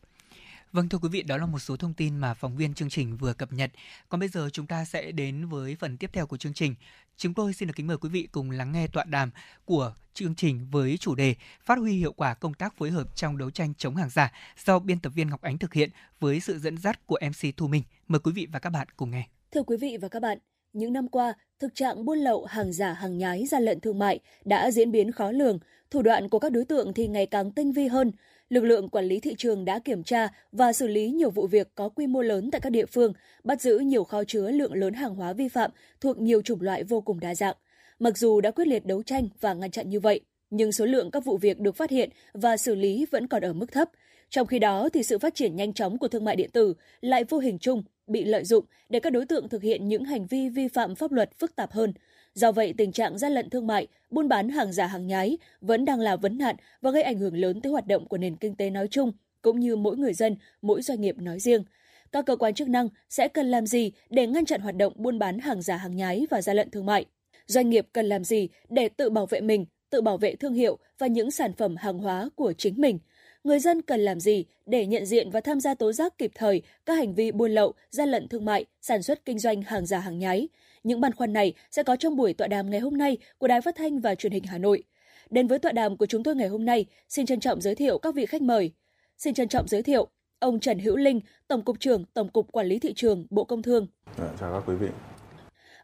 Vâng thưa quý vị, đó là một số thông tin mà phóng viên chương trình vừa cập nhật. Còn bây giờ chúng ta sẽ đến với phần tiếp theo của chương trình. Chúng tôi xin được kính mời quý vị cùng lắng nghe tọa đàm của chương trình với chủ đề Phát huy hiệu quả công tác phối hợp trong đấu tranh chống hàng giả do biên tập viên Ngọc Ánh thực hiện với sự dẫn dắt của MC Thu Minh. Mời quý vị và các bạn cùng nghe. Thưa quý vị và các bạn, Những năm qua, thực trạng buôn lậu hàng giả hàng nhái gian lận thương mại đã diễn biến khó lường, thủ đoạn của các đối tượng thì ngày càng tinh vi hơn. Lực lượng quản lý thị trường đã kiểm tra và xử lý nhiều vụ việc có quy mô lớn tại các địa phương, bắt giữ nhiều kho chứa lượng lớn hàng hóa vi phạm thuộc nhiều chủng loại vô cùng đa dạng. Mặc dù đã quyết liệt đấu tranh và ngăn chặn như vậy, nhưng số lượng các vụ việc được phát hiện và xử lý vẫn còn ở mức thấp. Trong khi đó thì sự phát triển nhanh chóng của thương mại điện tử lại vô hình chung bị lợi dụng để các đối tượng thực hiện những hành vi vi phạm pháp luật phức tạp hơn. Do vậy, tình trạng gian lận thương mại, buôn bán hàng giả hàng nhái vẫn đang là vấn nạn và gây ảnh hưởng lớn tới hoạt động của nền kinh tế nói chung, cũng như mỗi người dân, mỗi doanh nghiệp nói riêng. Các cơ quan chức năng sẽ cần làm gì để ngăn chặn hoạt động buôn bán hàng giả hàng nhái và gian lận thương mại? Doanh nghiệp cần làm gì để tự bảo vệ mình, tự bảo vệ thương hiệu và những sản phẩm hàng hóa của chính mình – người dân cần làm gì để nhận diện và tham gia tố giác kịp thời các hành vi buôn lậu, gian lận thương mại, sản xuất kinh doanh hàng giả hàng nhái. Những băn khoăn này sẽ có trong buổi tọa đàm ngày hôm nay của Đài Phát thanh và Truyền hình Hà Nội. Đến với tọa đàm của chúng tôi ngày hôm nay, xin trân trọng giới thiệu các vị khách mời. Xin trân trọng giới thiệu ông Trần Hữu Linh, Tổng cục trưởng Tổng cục Quản lý thị trường, Bộ Công Thương. À, chào các quý vị.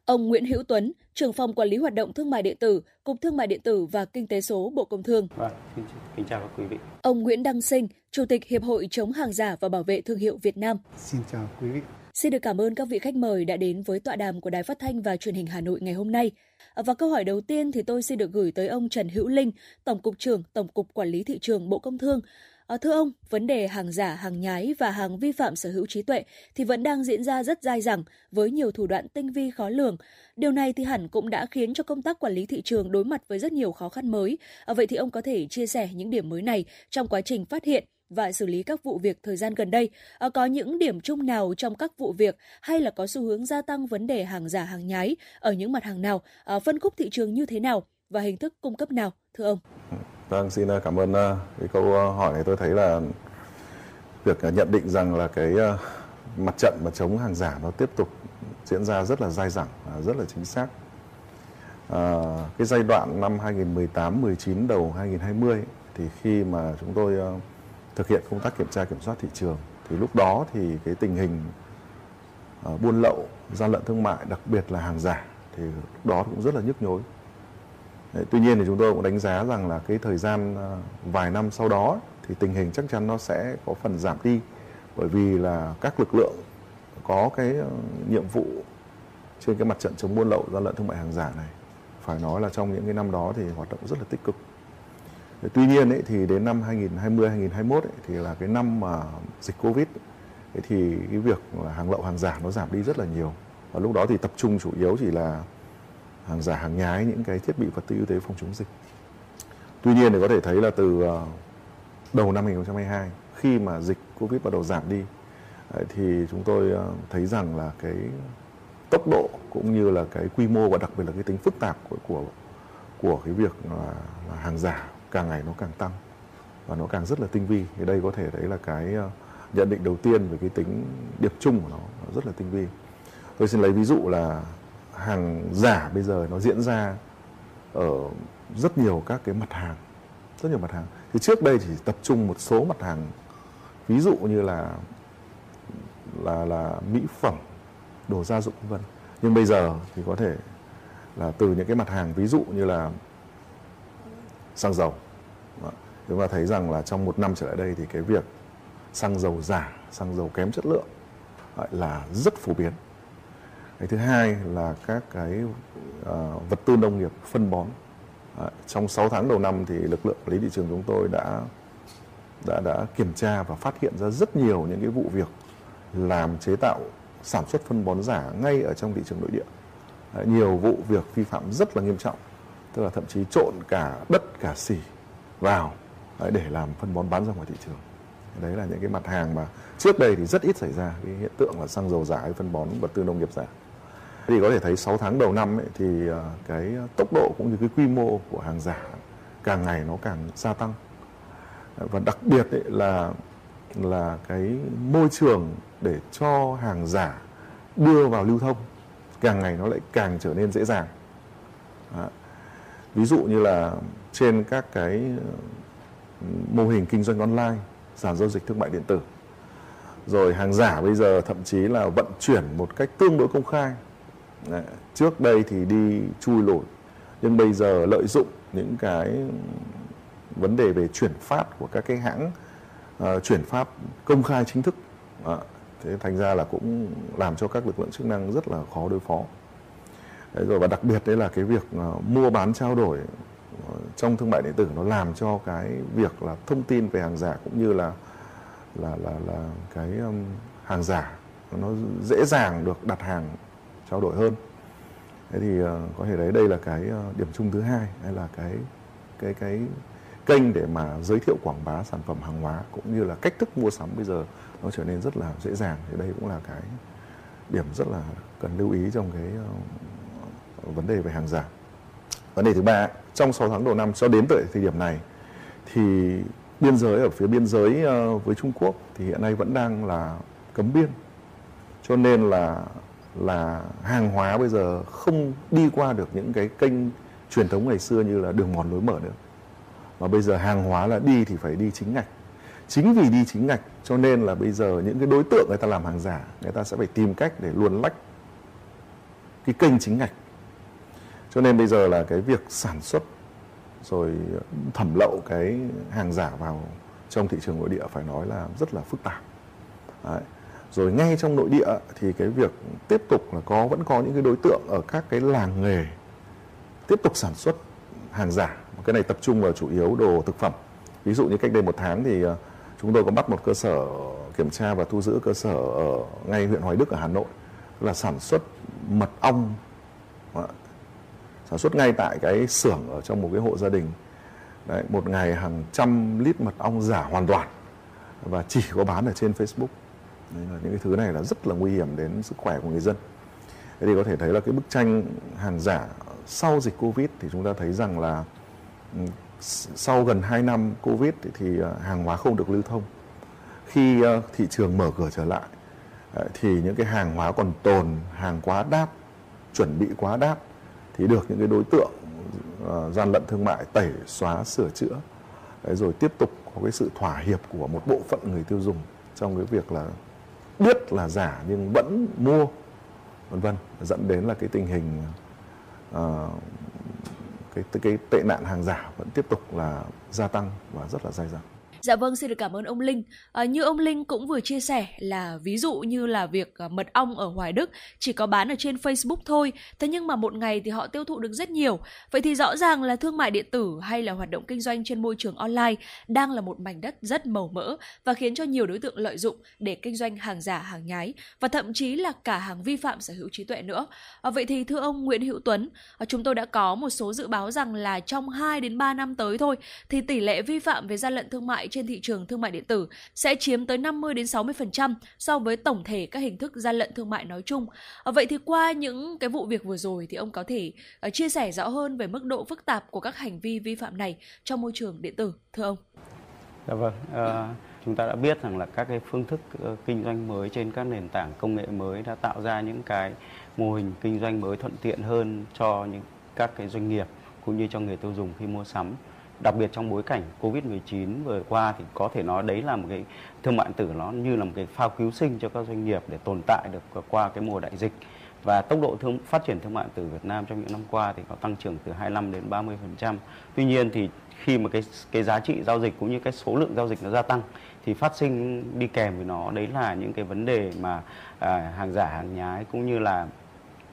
Ông Nguyễn Hữu Tuấn, trưởng phòng quản lý hoạt động thương mại điện tử, Cục Thương mại điện tử và Kinh tế số Bộ Công Thương. Vâng, xin kính chào các quý vị. Ông Nguyễn Đăng Sinh, Chủ tịch Hiệp hội chống hàng giả và bảo vệ thương hiệu Việt Nam. Xin chào quý vị. Xin được cảm ơn các vị khách mời đã đến với tọa đàm của Đài Phát thanh và Truyền hình Hà Nội ngày hôm nay. Và câu hỏi đầu tiên thì tôi xin được gửi tới ông Trần Hữu Linh, Tổng cục trưởng Tổng cục Quản lý thị trường Bộ Công Thương. À, thưa ông, vấn đề hàng giả, hàng nhái và hàng vi phạm sở hữu trí tuệ thì vẫn đang diễn ra rất dai dẳng với nhiều thủ đoạn tinh vi khó lường. Điều này thì hẳn cũng đã khiến cho công tác quản lý thị trường đối mặt với rất nhiều khó khăn mới. À, vậy thì ông có thể chia sẻ những điểm mới này trong quá trình phát hiện và xử lý các vụ việc thời gian gần đây. À, có những điểm chung nào trong các vụ việc hay là có xu hướng gia tăng vấn đề hàng giả, hàng nhái ở những mặt hàng nào, à, phân khúc thị trường như thế nào và hình thức cung cấp nào, thưa ông? Vâng, xin à, cảm ơn à, cái câu à, hỏi này tôi thấy là việc nhận định rằng là cái mặt trận mà chống hàng giả nó tiếp tục diễn ra rất là dai dẳng và rất là chính xác. À, cái giai đoạn năm 2018, 19 đầu 2020 thì khi mà chúng tôi thực hiện công tác kiểm tra kiểm soát thị trường thì lúc đó thì cái tình hình buôn lậu, gian lận thương mại, đặc biệt là hàng giả thì lúc đó cũng rất là nhức nhối. Đấy, tuy nhiên thì chúng tôi cũng đánh giá rằng là cái thời gian à, vài năm sau đó thì tình hình chắc chắn nó sẽ có phần giảm đi bởi vì là các lực lượng có cái ờ, nhiệm vụ trên cái mặt trận chống buôn lậu gian lận thương mại hàng giả này phải nói là trong những cái năm đó thì hoạt động rất là tích cực. Tuy nhiên ấy, thì đến năm 2020 2021 ấy, thì là cái năm mà dịch Covid ấy, thì cái việc là hàng lậu hàng giả nó giảm đi rất là nhiều. Và lúc đó thì tập trung chủ yếu chỉ là hàng giả hàng nhái những cái thiết bị vật tư y tế phòng chống dịch. Tuy nhiên thì có thể thấy là từ ờ, đầu năm 2022 khi mà dịch covid bắt đầu giảm đi thì chúng tôi ờ, thấy rằng là cái tốc độ cũng như là cái quy mô và đặc biệt là cái tính phức tạp của của của cái việc là, là hàng giả càng ngày nó càng tăng và nó càng rất là tinh vi. Thì đây có thể đấy là cái ờ, nhận định đầu tiên về cái tính điệp chung của nó, nó rất là tinh vi. Tôi xin lấy ví dụ là hàng giả bây giờ nó diễn ra ở rất nhiều các cái mặt hàng, rất nhiều mặt hàng. Thì trước đây chỉ tập trung một số mặt hàng, ví dụ như là là là mỹ phẩm, đồ gia dụng vân nhưng bây giờ thì có thể là từ những cái mặt hàng ví dụ như là xăng dầu. Chúng ta thấy rằng là trong một năm trở lại đây thì cái việc xăng dầu giả, xăng dầu kém chất lượng là rất phổ biến cái thứ hai là các cái uh, vật tư nông nghiệp phân bón. À, trong 6 tháng đầu năm thì lực lượng quản lý thị trường chúng tôi đã đã đã kiểm tra và phát hiện ra rất nhiều những cái vụ việc làm chế tạo sản xuất phân bón giả ngay ở trong thị trường nội địa. À, nhiều vụ việc vi phạm rất là nghiêm trọng tức là thậm chí trộn cả đất cả xỉ vào để làm phân bón bán ra ngoài thị trường. Đấy là những cái mặt hàng mà trước đây thì rất ít xảy ra cái hiện tượng là xăng dầu giả hay phân bón vật tư nông nghiệp giả thì có thể thấy 6 tháng đầu năm ấy, thì ờ, cái tốc độ cũng như cái quy mô của hàng giả càng ngày nó càng gia tăng. Và đặc biệt ấy là là cái môi trường để cho hàng giả đưa vào lưu thông càng ngày nó lại càng trở nên dễ dàng. Đó. ví dụ như là trên các cái ừ, mô hình kinh doanh online sàn giao dịch thương mại điện tử. Rồi hàng giả bây giờ thậm chí là vận chuyển một cách tương đối công khai. Đấy, trước đây thì đi chui lội nhưng bây giờ lợi dụng những cái vấn đề về chuyển phát của các cái hãng uh, chuyển phát công khai chính thức à, thế thành ra là cũng làm cho các lực lượng chức năng rất là khó đối phó. Đấy rồi và đặc biệt đấy là cái việc uh, mua bán trao đổi uh, trong thương mại điện tử nó làm cho cái việc là thông tin về hàng giả cũng như là là là là cái um, hàng giả nó dễ dàng được đặt hàng trao đổi hơn. Thế thì ờ, có thể đấy, đây là cái ờ, điểm chung thứ hai, hay là cái cái cái kênh để mà giới thiệu quảng bá sản phẩm hàng hóa, cũng như là cách thức mua sắm bây giờ nó trở nên rất là dễ dàng. Thì đây cũng là cái điểm rất là cần lưu ý trong cái ờ, vấn đề về hàng giả. Vấn đề thứ ba, trong 6 tháng đầu năm cho đến tới thời điểm này, thì biên giới ở phía biên giới với Trung Quốc thì hiện nay vẫn đang là cấm biên. Cho nên là là hàng hóa bây giờ không đi qua được những cái kênh truyền thống ngày xưa như là đường mòn lối mở nữa. Mà bây giờ hàng hóa là đi thì phải đi chính ngạch. Chính vì đi chính ngạch cho nên là bây giờ những cái đối tượng người ta làm hàng giả, người ta sẽ phải tìm cách để luồn lách cái kênh chính ngạch. Cho nên bây giờ là cái việc sản xuất rồi thẩm lậu cái hàng giả vào trong thị trường nội địa phải nói là rất là phức tạp. Đấy rồi ngay trong nội địa thì cái việc tiếp tục là có vẫn có những cái đối tượng ở các cái làng nghề tiếp tục sản xuất hàng giả. Cái này tập trung vào chủ yếu đồ thực phẩm. Ví dụ như cách đây một tháng thì ờ, chúng tôi có bắt một cơ sở kiểm tra và thu giữ cơ sở ở ngay huyện Hoài Đức ở Hà Nội là sản xuất mật ong. Sản xuất ngay tại cái xưởng ở trong một cái hộ gia đình. Đấy, một ngày hàng trăm lít mật ong giả hoàn toàn và chỉ có bán ở trên Facebook. Đấy là những cái thứ này là rất là nguy hiểm đến sức khỏe của người dân. Thế thì có thể thấy là cái bức tranh hàng giả sau dịch Covid thì chúng ta thấy rằng là ừ, sau gần 2 năm Covid thì, thì à, hàng hóa không được lưu thông. Khi à, thị trường mở cửa trở lại à, thì những cái hàng hóa còn tồn hàng quá đáp chuẩn bị quá đáp thì được những cái đối tượng gian lận thương mại tẩy xóa sửa chữa. Đấy, rồi tiếp tục có cái sự thỏa hiệp của một bộ phận người tiêu dùng trong cái việc là biết là giả nhưng vẫn mua vân vân dẫn đến là cái tình hình uh, cái cái tệ nạn hàng giả vẫn tiếp tục là gia tăng và rất là dai dẳng. Dạ vâng, xin được cảm ơn ông Linh. À, như ông Linh cũng vừa chia sẻ là ví dụ như là việc à, mật ong ở Hoài Đức chỉ có bán ở trên Facebook thôi, thế nhưng mà một ngày thì họ tiêu thụ được rất nhiều. Vậy thì rõ ràng là thương mại điện tử hay là hoạt động kinh doanh trên môi trường online đang là một mảnh đất rất màu mỡ và khiến cho nhiều đối tượng lợi dụng để kinh doanh hàng giả, hàng nhái và thậm chí là cả hàng vi phạm sở hữu trí tuệ nữa. À, vậy thì thưa ông Nguyễn Hữu Tuấn, à, chúng tôi đã có một số dự báo rằng là trong 2 đến 3 năm tới thôi thì tỷ lệ vi phạm về gian lận thương mại trên trên thị trường thương mại điện tử sẽ chiếm tới 50 đến 60% so với tổng thể các hình thức gian lận thương mại nói chung. Ờ, vậy thì qua những cái vụ việc vừa rồi thì ông có thể ờ, chia sẻ rõ hơn về mức độ phức tạp của các hành vi vi phạm này trong môi trường điện tử, thưa ông? Dạ vâng. À, chúng ta đã biết rằng là các cái phương thức kinh doanh mới trên các nền tảng công nghệ mới đã tạo ra những cái mô hình kinh doanh mới thuận tiện hơn cho những các cái doanh nghiệp cũng như cho người tiêu dùng khi mua sắm đặc biệt trong bối cảnh Covid-19 vừa qua thì có thể nói đấy là một cái thương mại điện tử nó như là một cái phao cứu sinh cho các doanh nghiệp để tồn tại được qua cái mùa đại dịch và tốc độ thương phát triển thương mại điện tử Việt Nam trong những năm qua thì có tăng trưởng từ 25 đến 30%. Tuy nhiên thì khi mà cái cái giá trị giao dịch cũng như cái số lượng giao dịch nó gia tăng thì phát sinh đi kèm với nó đấy là những cái vấn đề mà à, hàng giả hàng nhái cũng như là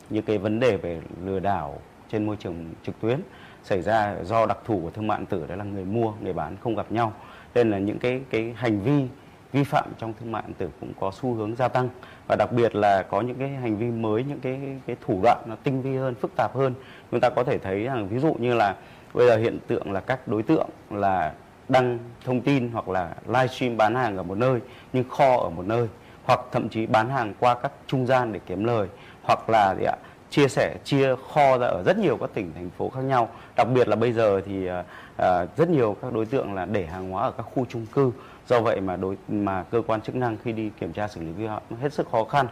những cái vấn đề về lừa đảo trên môi trường trực tuyến xảy ra do đặc thù của thương mại điện tử, đó là người mua, người bán không gặp nhau. Nên là những cái cái hành vi vi phạm trong thương mại điện tử cũng có xu hướng gia tăng. Và đặc biệt là có những cái hành vi mới, những cái cái thủ đoạn nó tinh vi hơn, phức tạp hơn. Chúng ta có thể thấy rằng, ví dụ như là bây giờ hiện tượng là các đối tượng là đăng thông tin hoặc là livestream bán hàng ở một nơi, nhưng kho ở một nơi, hoặc thậm chí bán hàng qua các trung gian để kiếm lời, hoặc là gì ạ chia sẻ chia kho ra ở rất nhiều các tỉnh thành phố khác nhau. Đặc biệt là bây giờ thì à, à, rất nhiều các đối tượng là để hàng hóa ở các khu chung cư. Do vậy mà đối mà cơ quan chức năng khi đi kiểm tra xử lý vi phạm hết sức khó khăn.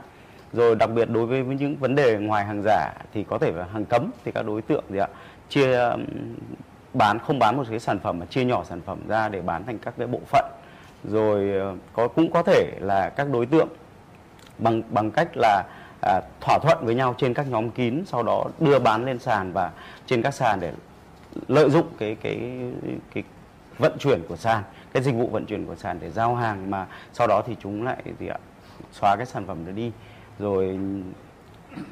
Rồi đặc biệt đối với những vấn đề ngoài hàng giả thì có thể là hàng cấm thì các đối tượng gì ạ chia bán không bán một cái sản phẩm mà chia nhỏ sản phẩm ra để bán thành các cái bộ phận. Rồi ờ, có cũng có thể là các đối tượng bằng bằng cách là à, thỏa thuận với nhau trên các nhóm kín sau đó đưa bán lên sàn và trên các sàn để lợi dụng cái cái cái vận chuyển của sàn cái dịch vụ vận chuyển của sàn để giao hàng mà sau đó thì chúng lại gì ạ xóa cái sản phẩm đó đi. Rồi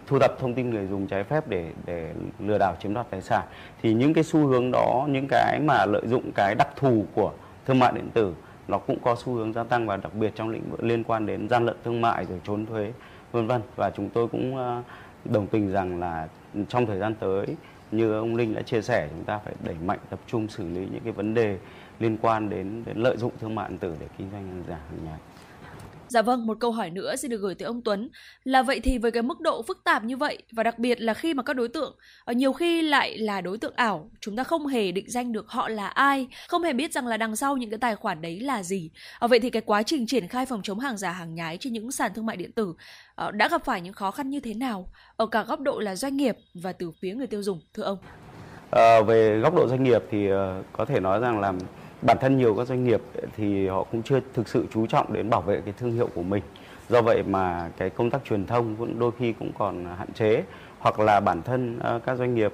thu thập thông tin người dùng trái phép để để lừa đảo chiếm đoạt tài sản. Thì những cái xu hướng đó những cái mà lợi dụng cái đặc thù của thương mại điện tử nó cũng có xu hướng gia tăng và đặc biệt trong lĩnh vực liên quan đến gian lận thương mại rồi trốn thuế vân vân và chúng tôi cũng ờ, đồng tình rằng là trong thời gian tới như ông Linh đã chia sẻ chúng ta phải đẩy mạnh tập trung xử lý những cái vấn đề liên quan đến, đến lợi dụng thương mại điện tử để kinh doanh hàng giả hàng nhái. Dạ vâng, một câu hỏi nữa xin được gửi tới ông Tuấn là vậy thì với cái mức độ phức tạp như vậy và đặc biệt là khi mà các đối tượng ờ, nhiều khi lại là đối tượng ảo, chúng ta không hề định danh được họ là ai, không hề biết rằng là đằng sau những cái tài khoản đấy là gì. Ờ, vậy thì cái quá trình triển khai phòng chống hàng giả hàng nhái trên những sàn thương mại điện tử Ờ, đã gặp phải những khó khăn như thế nào? Ở cả góc độ là doanh nghiệp và từ phía người tiêu dùng thưa ông? À, về góc độ doanh nghiệp thì ờ, có thể nói rằng là bản thân nhiều các doanh nghiệp thì họ cũng chưa thực sự chú trọng đến bảo vệ cái thương hiệu của mình. Do vậy mà cái công tác truyền thông cũng đôi khi cũng còn hạn chế. Hoặc là bản thân các doanh nghiệp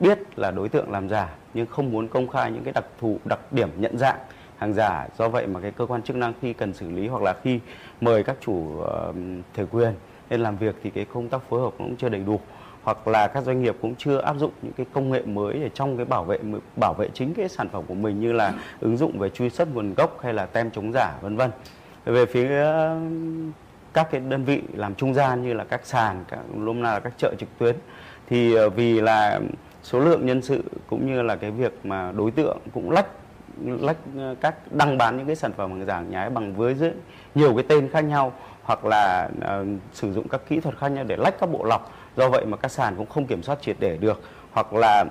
biết là đối tượng làm giả nhưng không muốn công khai những cái đặc thù đặc điểm nhận dạng hàng giả. Do vậy mà cái cơ quan chức năng khi cần xử lý hoặc là khi mời các chủ thể quyền lên làm việc thì cái công tác phối hợp cũng chưa đầy đủ. Hoặc là các doanh nghiệp cũng chưa áp dụng những cái công nghệ mới để trong cái bảo vệ bảo vệ chính cái sản phẩm của mình như là ứng dụng về truy xuất nguồn gốc hay là tem chống giả, vân vân. Về phía các cái đơn vị làm trung gian như là các sàn, các lúc nào là các chợ trực tuyến thì ờ, vì là số lượng nhân sự cũng như là cái việc mà đối tượng cũng lách lách ờ, các đăng bán những cái sản phẩm hàng giả nhái bằng với nhiều cái tên khác nhau hoặc là uh, sử dụng các kỹ thuật khác nhau để lách các bộ lọc. Do vậy mà các sàn cũng không kiểm soát triệt để được. Hoặc là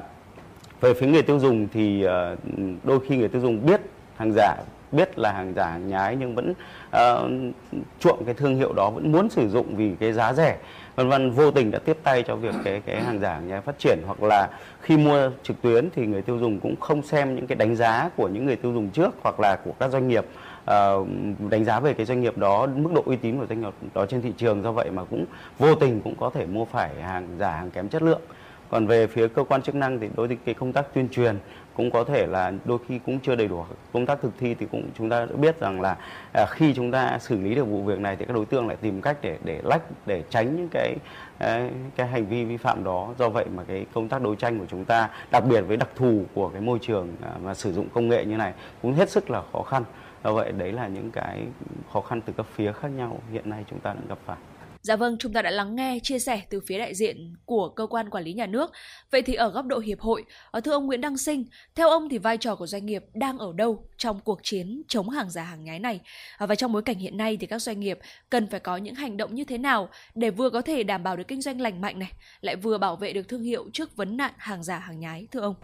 về phía người tiêu dùng thì uh, đôi khi người tiêu dùng biết hàng giả biết là hàng giả hàng nhái nhưng vẫn uh, chuộng cái thương hiệu đó vẫn muốn sử dụng vì cái giá rẻ. Vân vân vô tình đã tiếp tay cho việc cái cái hàng giả hàng nhái phát triển hoặc là khi mua trực tuyến thì người tiêu dùng cũng không xem những cái đánh giá của những người tiêu dùng trước hoặc là của các doanh nghiệp uh, đánh giá về cái doanh nghiệp đó mức độ uy tín của doanh nghiệp đó trên thị trường. Do vậy mà cũng vô tình cũng có thể mua phải hàng giả hàng kém chất lượng. Còn về phía cơ quan chức năng thì đối với cái công tác tuyên truyền cũng có thể là đôi khi cũng chưa đầy đủ. Công tác thực thi thì cũng chúng ta đã biết rằng là à, khi chúng ta xử lý được vụ việc này thì các đối tượng lại tìm cách để để lách để tránh những cái à, cái, hành vi vi phạm đó. Do vậy mà cái công tác đấu tranh của chúng ta đặc biệt với đặc thù của cái môi trường à, mà sử dụng công nghệ như này cũng hết sức là khó khăn. Do vậy đấy là những cái khó khăn từ các phía khác nhau hiện nay chúng ta đang gặp phải. Dạ vâng, chúng ta đã lắng nghe chia sẻ từ phía đại diện của cơ quan quản lý nhà nước. Vậy thì ở góc độ hiệp hội, ờ, thưa ông Nguyễn Đăng Sinh, theo ông thì vai trò của doanh nghiệp đang ở đâu trong cuộc chiến chống hàng giả hàng nhái này? À, và trong bối cảnh hiện nay thì các doanh nghiệp cần phải có những hành động như thế nào để vừa có thể đảm bảo được kinh doanh lành mạnh này, lại vừa bảo vệ được thương hiệu trước vấn nạn hàng giả hàng nhái thưa ông?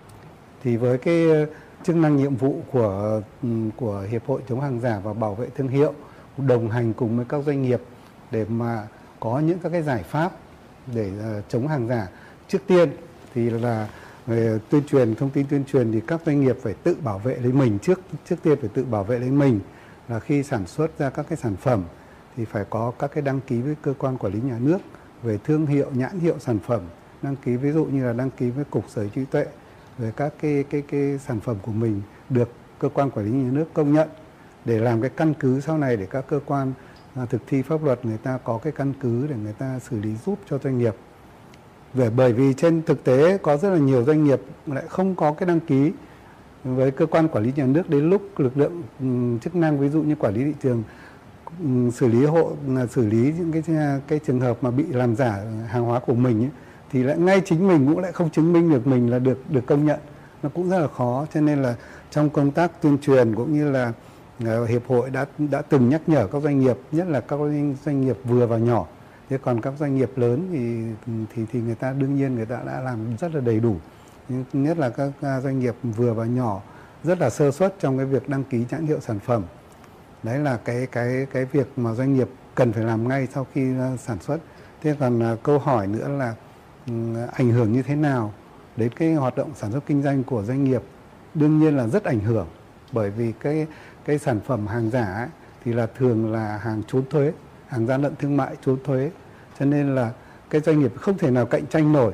Thì với cái ờ, chức năng nhiệm vụ của ừ, của hiệp hội chống hàng giả và bảo vệ thương hiệu đồng hành cùng với các doanh nghiệp để mà có những các cái giải pháp để ờ, chống hàng giả. Trước tiên thì là về tuyên truyền, thông tin tuyên truyền thì các doanh nghiệp phải tự bảo vệ lấy mình trước trước tiên phải tự bảo vệ lấy mình. Là khi sản xuất ra các cái sản phẩm thì phải có các cái đăng ký với cơ quan quản lý nhà nước về thương hiệu, nhãn hiệu sản phẩm. Đăng ký ví dụ như là đăng ký với cục sở trí tuệ về các cái cái cái sản phẩm của mình được cơ quan quản lý nhà nước công nhận để làm cái căn cứ sau này để các cơ quan À, thực thi pháp luật người ta có cái căn cứ để người ta xử lý giúp cho doanh nghiệp. Về bởi vì trên thực tế có rất là nhiều doanh nghiệp lại không có cái đăng ký với cơ quan quản lý nhà nước đến lúc lực lượng chức năng ví dụ như quản lý thị trường xử lý hộ xử lý những cái cái trường hợp mà bị làm giả hàng hóa của mình ấy, thì lại ngay chính mình cũng lại không chứng minh được mình là được được công nhận. Nó cũng rất là khó cho nên là trong công tác tuyên truyền cũng như là uh, Ờ, hiệp hội đã đã từng nhắc nhở các doanh nghiệp, nhất là các doanh nghiệp vừa và nhỏ. Thế còn các doanh nghiệp lớn thì thì thì người ta, đương nhiên người ta đã làm rất là đầy đủ. Nhất là các doanh nghiệp vừa và nhỏ rất là sơ suất trong cái việc đăng ký nhãn hiệu sản phẩm. Đấy là cái cái cái việc mà doanh nghiệp cần phải làm ngay sau khi ờ, sản xuất. Thế còn ờ, câu hỏi nữa là ừ, ảnh hưởng như thế nào đến cái hoạt động sản xuất kinh doanh của doanh nghiệp? Đương nhiên là rất ảnh hưởng, bởi vì cái cái sản phẩm hàng giả ấy, thì là thường là hàng trốn thuế hàng gian lận thương mại trốn thuế. Cho nên là cái doanh nghiệp không thể nào cạnh tranh nổi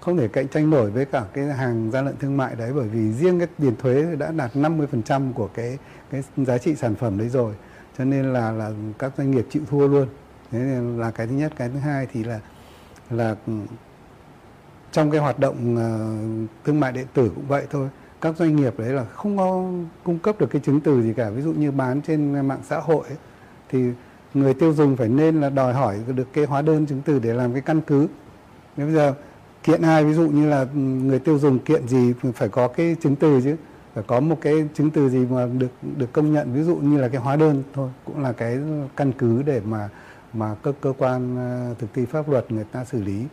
không thể cạnh tranh nổi với cả cái hàng gian lận thương mại đấy bởi vì riêng cái tiền thuế đã đạt 50% của cái cái giá trị sản phẩm đấy rồi. Cho nên là là các doanh nghiệp chịu thua luôn. Thế nên là cái thứ nhất. Cái thứ hai thì là là trong cái hoạt động uh, thương mại điện tử cũng vậy thôi các doanh nghiệp đấy là không có cung cấp được cái chứng từ gì cả. Ví dụ như bán trên mạng xã hội ấy, thì người tiêu dùng phải nên là đòi hỏi được cái hóa đơn chứng từ để làm cái căn cứ. Nếu bây giờ kiện ai ví dụ như là người tiêu dùng kiện gì phải có cái chứng từ chứ. Phải có một cái chứng từ gì mà được được công nhận ví dụ như là cái hóa đơn thôi cũng là cái căn cứ để mà mà các cơ quan ờ, thực thi pháp luật người ta xử lý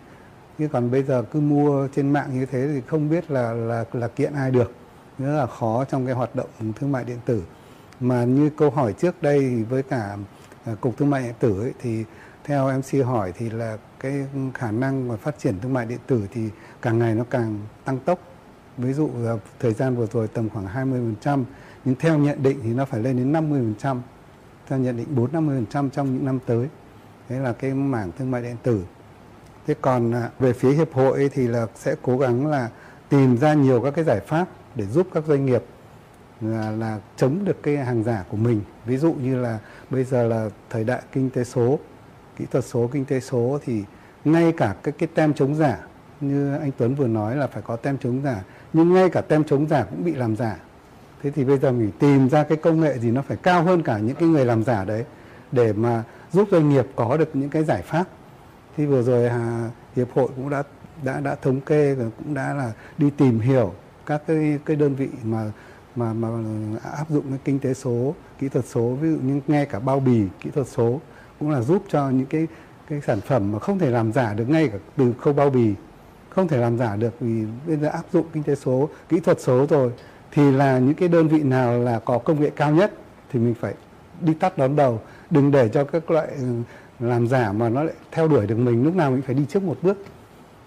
chứ còn bây giờ cứ mua trên mạng như thế thì không biết là là là kiện ai được. Rất là khó trong cái hoạt động thương mại điện tử. Mà như câu hỏi trước đây với cả à, cục thương mại điện tử ấy, thì theo MC hỏi thì là cái khả năng mà phát triển thương mại điện tử thì càng ngày nó càng tăng tốc. Ví dụ là thời gian vừa rồi tầm khoảng 20% nhưng theo nhận định thì nó phải lên đến 50% theo nhận định 4-50% trong những năm tới. Đấy là cái mảng thương mại điện tử thế còn à, về phía hiệp hội thì là sẽ cố gắng là tìm ra nhiều các cái giải pháp để giúp các doanh nghiệp là, là chống được cái hàng giả của mình. Ví dụ như là bây giờ là thời đại kinh tế số kỹ thuật số kinh tế số thì ngay cả cái cái tem chống giả như anh Tuấn vừa nói là phải có tem chống giả nhưng ngay cả tem chống giả cũng bị làm giả. Thế thì bây giờ mình tìm ra cái công nghệ gì nó phải cao hơn cả những cái người làm giả đấy để mà giúp doanh nghiệp có được những cái giải pháp thì vừa rồi à, hiệp hội cũng đã đã đã thống kê và cũng đã là đi tìm hiểu các cái cái đơn vị mà mà mà áp dụng cái kinh tế số kỹ thuật số ví dụ như ngay cả bao bì kỹ thuật số cũng là giúp cho những cái cái sản phẩm mà không thể làm giả được ngay cả từ khâu bao bì không thể làm giả được vì bây giờ áp dụng kinh tế số kỹ thuật số rồi thì là những cái đơn vị nào là có công nghệ cao nhất thì mình phải đi tắt đón đầu đừng để cho các loại làm giả mà nó lại theo đuổi được mình, lúc nào mình phải đi trước một bước.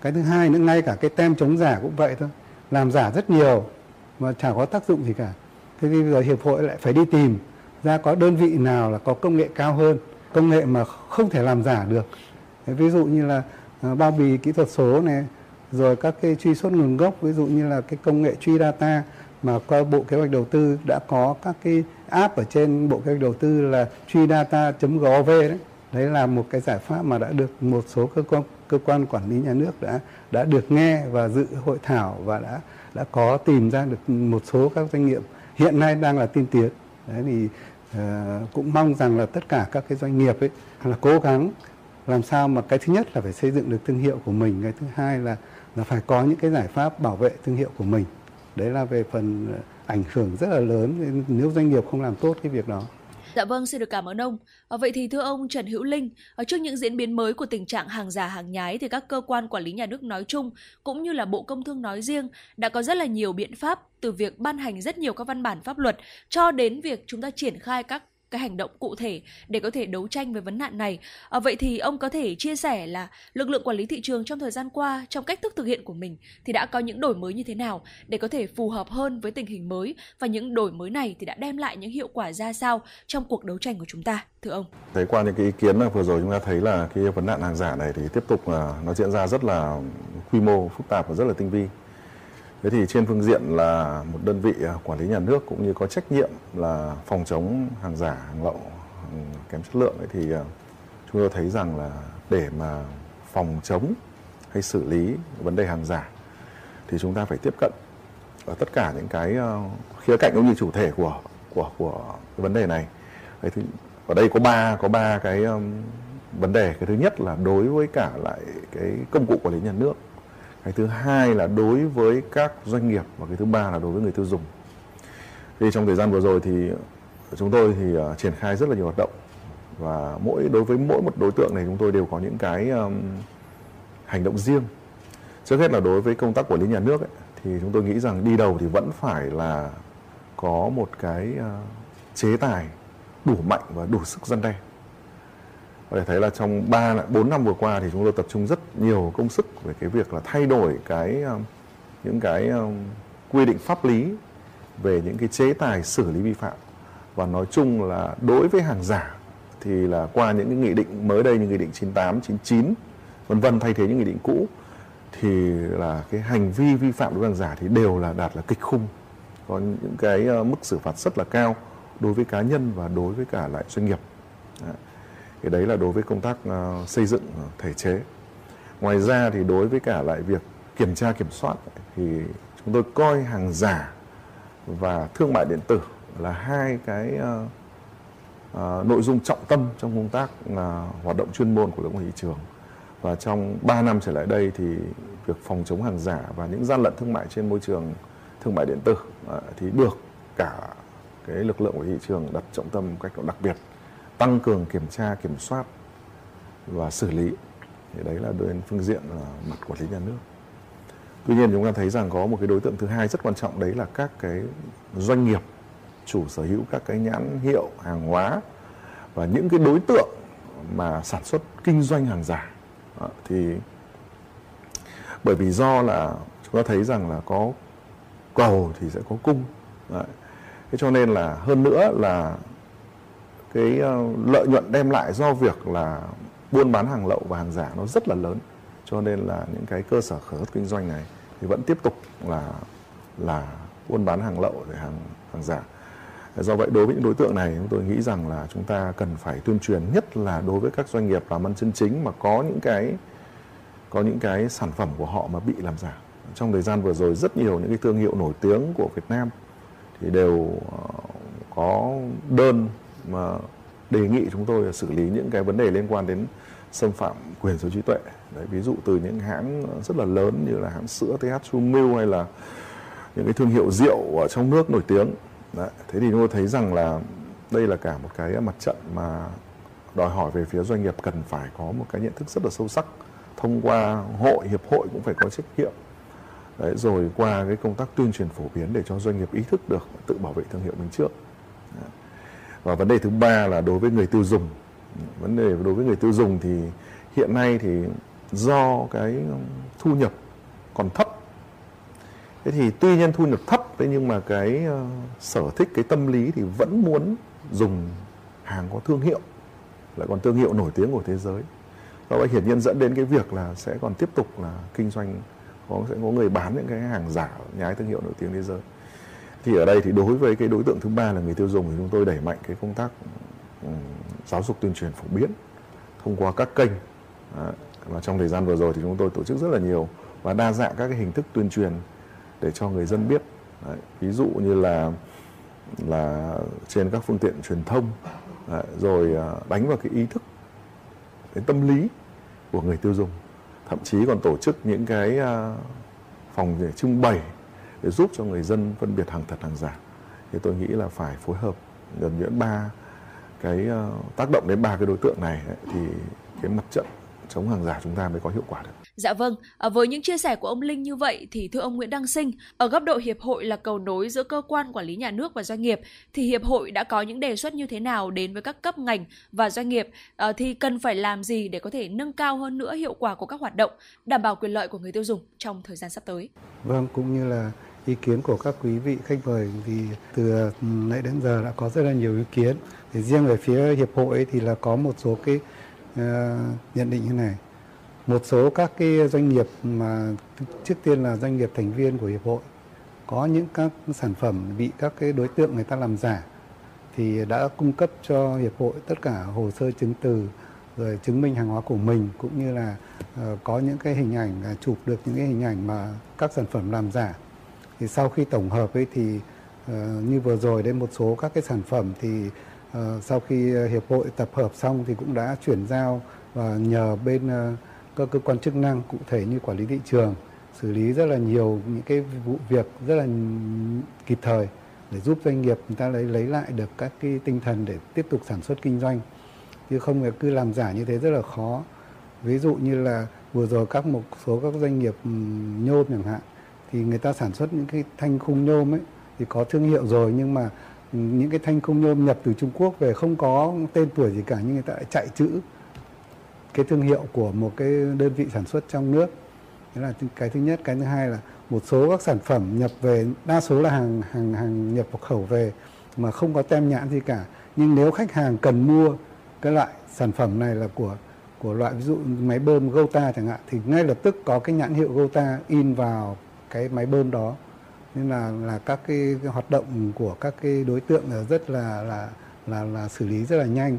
Cái thứ hai nữa, ngay cả cái tem chống giả cũng vậy thôi. Làm giả rất nhiều, mà chả có tác dụng gì cả. Thế thì bây giờ hiệp hội lại phải đi tìm ra có đơn vị nào là có công nghệ cao hơn, công nghệ mà không thể làm giả được. Ví dụ như là à, bao bì kỹ thuật số này, rồi các cái truy xuất nguồn gốc, ví dụ như là cái công nghệ truy data mà qua bộ kế hoạch đầu tư đã có các cái app ở trên bộ kế hoạch đầu tư là truy data.gov đấy đấy là một cái giải pháp mà đã được một số cơ quan cơ quan quản lý nhà nước đã đã được nghe và dự hội thảo và đã đã có tìm ra được một số các doanh nghiệp hiện nay đang là tiên tiến. Đấy thì uh, cũng mong rằng là tất cả các cái doanh nghiệp ấy là cố gắng làm sao mà cái thứ nhất là phải xây dựng được thương hiệu của mình cái thứ hai là là phải có những cái giải pháp bảo vệ thương hiệu của mình. Đấy là về phần ảnh hưởng rất là lớn nếu doanh nghiệp không làm tốt cái việc đó. Dạ vâng, xin được cảm ơn ông. À, vậy thì thưa ông Trần Hữu Linh, ở trước những diễn biến mới của tình trạng hàng giả hàng nhái thì các cơ quan quản lý nhà nước nói chung cũng như là Bộ Công Thương nói riêng đã có rất là nhiều biện pháp từ việc ban hành rất nhiều các văn bản pháp luật cho đến việc chúng ta triển khai các cái hành động cụ thể để có thể đấu tranh với vấn nạn này. À, vậy thì ông có thể chia sẻ là lực lượng quản lý thị trường trong thời gian qua trong cách thức thực hiện của mình thì đã có những đổi mới như thế nào để có thể phù hợp hơn với tình hình mới và những đổi mới này thì đã đem lại những hiệu quả ra sao trong cuộc đấu tranh của chúng ta, thưa ông? Thấy qua những cái ý kiến vừa rồi chúng ta thấy là cái vấn nạn hàng giả này thì tiếp tục là nó diễn ra rất là quy mô phức tạp và rất là tinh vi Thế thì trên phương diện là một đơn vị à, quản lý nhà nước cũng như có trách nhiệm là phòng chống hàng giả, hàng lậu, hàng kém chất lượng ấy thì à, chúng tôi thấy rằng là để mà phòng chống hay xử lý vấn đề hàng giả thì chúng ta phải tiếp cận ở tất cả những cái à, khía cạnh cũng như chủ thể của của của cái vấn đề này. Đấy thì ở đây có ba có ba cái um, vấn đề. Cái thứ nhất là đối với cả lại cái công cụ quản lý nhà nước cái thứ hai là đối với các doanh nghiệp và cái thứ ba là đối với người tiêu dùng. Thì trong thời gian vừa rồi thì chúng tôi thì uh, triển khai rất là nhiều hoạt động và mỗi đối với mỗi một đối tượng này chúng tôi đều có những cái um, hành động riêng. Trước hết là đối với công tác quản lý nhà nước ấy, thì chúng tôi nghĩ rằng đi đầu thì vẫn phải là có một cái uh, chế tài đủ mạnh và đủ sức dân đe có thể thấy là trong 3 4 năm vừa qua thì chúng tôi tập trung rất nhiều công sức về cái việc là thay đổi cái um, những cái um, quy định pháp lý về những cái chế tài xử lý vi phạm. Và nói chung là đối với hàng giả thì là qua những cái nghị định mới đây như nghị định 98, 99 vân vân thay thế những nghị định cũ thì là cái hành vi vi phạm đối với hàng giả thì đều là đạt là kịch khung. Có những cái uh, mức xử phạt rất là cao đối với cá nhân và đối với cả lại doanh nghiệp. Đấy thì đấy là đối với công tác ờ, xây dựng ờ, thể chế. Ngoài ra thì đối với cả lại việc kiểm tra, kiểm soát thì chúng tôi coi hàng giả và thương mại điện tử là hai cái ờ, nội dung trọng tâm trong công tác hoạt động chuyên môn của lực lượng thị trường. Và trong 3 năm trở lại đây thì việc phòng chống hàng giả và những gian lận thương mại trên môi trường thương mại điện tử thì được cả cái lực lượng của thị trường đặt trọng tâm một cách đặc biệt tăng cường kiểm tra kiểm soát và xử lý. Thì đấy là bên phương diện là mặt quản lý nhà nước. Tuy nhiên chúng ta thấy rằng có một cái đối tượng thứ hai rất quan trọng đấy là các cái doanh nghiệp chủ sở hữu các cái nhãn hiệu hàng hóa và những cái đối tượng mà sản xuất kinh doanh hàng giả. À, thì bởi vì do là chúng ta thấy rằng là có cầu thì sẽ có cung. Đấy. thế cho nên là hơn nữa là cái ờ, lợi nhuận đem lại do việc là buôn bán hàng lậu và hàng giả nó rất là lớn. Cho nên là những cái cơ sở khởi kinh doanh này thì vẫn tiếp tục là là buôn bán hàng lậu để hàng hàng giả. Do vậy đối với những đối tượng này, chúng tôi nghĩ rằng là chúng ta cần phải tuyên truyền, nhất là đối với các doanh nghiệp làm ăn chân chính mà có những cái, có những cái sản phẩm của họ mà bị làm giả. Trong thời gian vừa rồi, rất nhiều những cái thương hiệu nổi tiếng của Việt Nam thì đều ờ, có đơn mà đề nghị chúng tôi là xử lý những cái vấn đề liên quan đến xâm phạm quyền sở hữu trí tuệ Đấy, ví dụ từ những hãng rất là lớn như là hãng sữa TH Milk hay là những cái thương hiệu rượu ở trong nước nổi tiếng Đấy. thế thì chúng tôi thấy rằng là đây là cả một cái mặt trận mà đòi hỏi về phía doanh nghiệp cần phải có một cái nhận thức rất là sâu sắc thông qua hội hiệp hội cũng phải có trách nhiệm Đấy, rồi qua cái công tác tuyên truyền phổ biến để cho doanh nghiệp ý thức được tự bảo vệ thương hiệu mình trước Đấy và vấn đề thứ ba là đối với người tiêu dùng. Vấn đề đối với người tiêu dùng thì hiện nay thì do cái um, thu nhập còn thấp. Thế thì tuy nhiên thu nhập thấp, thế nhưng mà cái ờ, sở thích, cái tâm lý thì vẫn muốn dùng hàng có thương hiệu, lại còn thương hiệu nổi tiếng của thế giới. Do vậy hiển nhiên dẫn đến cái việc là sẽ còn tiếp tục là kinh doanh, có, sẽ có người bán những cái hàng giả, nhái thương hiệu nổi tiếng thế giới thì ở đây thì đối với cái đối tượng thứ ba là người tiêu dùng thì chúng tôi đẩy mạnh cái công tác ừ, giáo dục tuyên truyền phổ biến thông qua các kênh và trong thời gian vừa rồi thì chúng tôi tổ chức rất là nhiều và đa dạng các cái hình thức tuyên truyền để cho người dân biết Đấy. ví dụ như là là trên các phương tiện truyền thông, Đấy. rồi à, đánh vào cái ý thức, cái tâm lý của người tiêu dùng thậm chí còn tổ chức những cái à, phòng để trưng bày để giúp cho người dân phân biệt hàng thật hàng giả thì tôi nghĩ là phải phối hợp gần như ba cái à, tác động đến ba cái đối tượng này ấy, thì cái mặt trận chống hàng giả chúng ta mới có hiệu quả được. Dạ vâng, à, với những chia sẻ của ông Linh như vậy thì thưa ông Nguyễn Đăng Sinh, ở góc độ hiệp hội là cầu nối giữa cơ quan quản lý nhà nước và doanh nghiệp thì hiệp hội đã có những đề xuất như thế nào đến với các cấp ngành và doanh nghiệp à, thì cần phải làm gì để có thể nâng cao hơn nữa hiệu quả của các hoạt động, đảm bảo quyền lợi của người tiêu dùng trong thời gian sắp tới. Vâng, cũng như là ý kiến của các quý vị khách mời thì từ ừ, nãy đến giờ đã có rất là nhiều ý kiến. Thì riêng về phía hiệp hội thì là có một số cái uh, nhận định như này một số các cái doanh nghiệp mà trước tiên là doanh nghiệp thành viên của hiệp hội có những các sản phẩm bị các cái đối tượng người ta làm giả thì đã cung cấp cho hiệp hội tất cả hồ sơ chứng từ rồi chứng minh hàng hóa của mình cũng như là uh, có những cái hình ảnh uh, chụp được những cái hình ảnh mà các sản phẩm làm giả thì sau khi tổng hợp ấy thì uh, như vừa rồi đến một số các cái sản phẩm thì uh, sau khi hiệp hội tập hợp xong thì cũng đã chuyển giao và nhờ bên uh, các cơ quan chức năng cụ thể như quản lý thị trường xử lý rất là nhiều những cái vụ việc rất là kịp thời để giúp doanh nghiệp người ta lấy lấy lại được các cái tinh thần để tiếp tục sản xuất kinh doanh. Chứ không là cứ làm giả như thế rất là khó. Ví dụ như là vừa rồi các một số các doanh nghiệp nhôm chẳng hạn thì người ta sản xuất những cái thanh khung nhôm ấy, thì có thương hiệu rồi, nhưng mà những cái thanh khung nhôm nhập từ Trung Quốc về không có tên tuổi gì cả, nhưng người ta lại chạy chữ cái thương hiệu của một cái đơn vị sản xuất trong nước. Đó là cái thứ nhất. Cái thứ hai là một số các sản phẩm nhập về, đa số là hàng hàng hàng nhập khẩu về mà không có tem nhãn gì cả. Nhưng nếu khách hàng cần mua cái loại sản phẩm này là của của loại ví dụ máy bơm Gota chẳng hạn, thì ngay lập tức có cái nhãn hiệu Gota in vào cái máy bơm đó. Nên là là các cái, hoạt động của các cái đối tượng là rất là là là là xử lý rất là nhanh.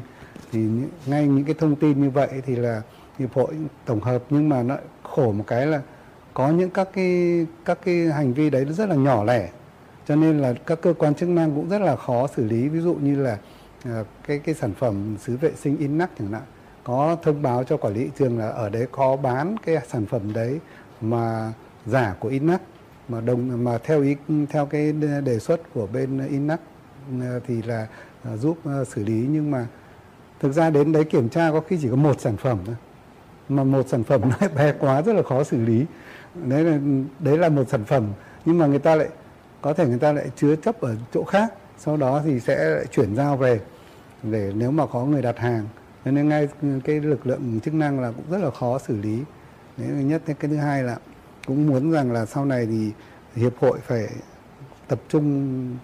Thì những, ngay những cái thông tin như vậy thì là hiệp hội tổng hợp nhưng mà nó khổ một cái là có những các cái các cái hành vi đấy rất là nhỏ lẻ. Cho nên là các cơ quan chức năng cũng rất là khó xử lý. Ví dụ như là à, cái cái sản phẩm xứ vệ sinh Inac chẳng hạn có thông báo cho quản lý thị trường là ở đấy có bán cái sản phẩm đấy mà giả của Inac mà đồng, mà theo ý, theo cái đề xuất của bên Inac ờ, thì là ờ, giúp ờ, xử lý. Nhưng mà thực ra đến đấy kiểm tra có khi chỉ có một sản phẩm thôi. Mà một sản phẩm (laughs) nó bé quá, rất là khó xử lý. Đấy là đấy là một sản phẩm, nhưng mà người ta lại, có thể người ta lại chứa chấp ở chỗ khác. Sau đó thì sẽ lại chuyển giao về, để nếu mà có người đặt hàng. Nên ngay ừ, cái lực lượng chức năng là cũng rất là khó xử lý. Đấy là nhất. Cái thứ hai là cũng muốn rằng là sau này thì hiệp hội phải tập trung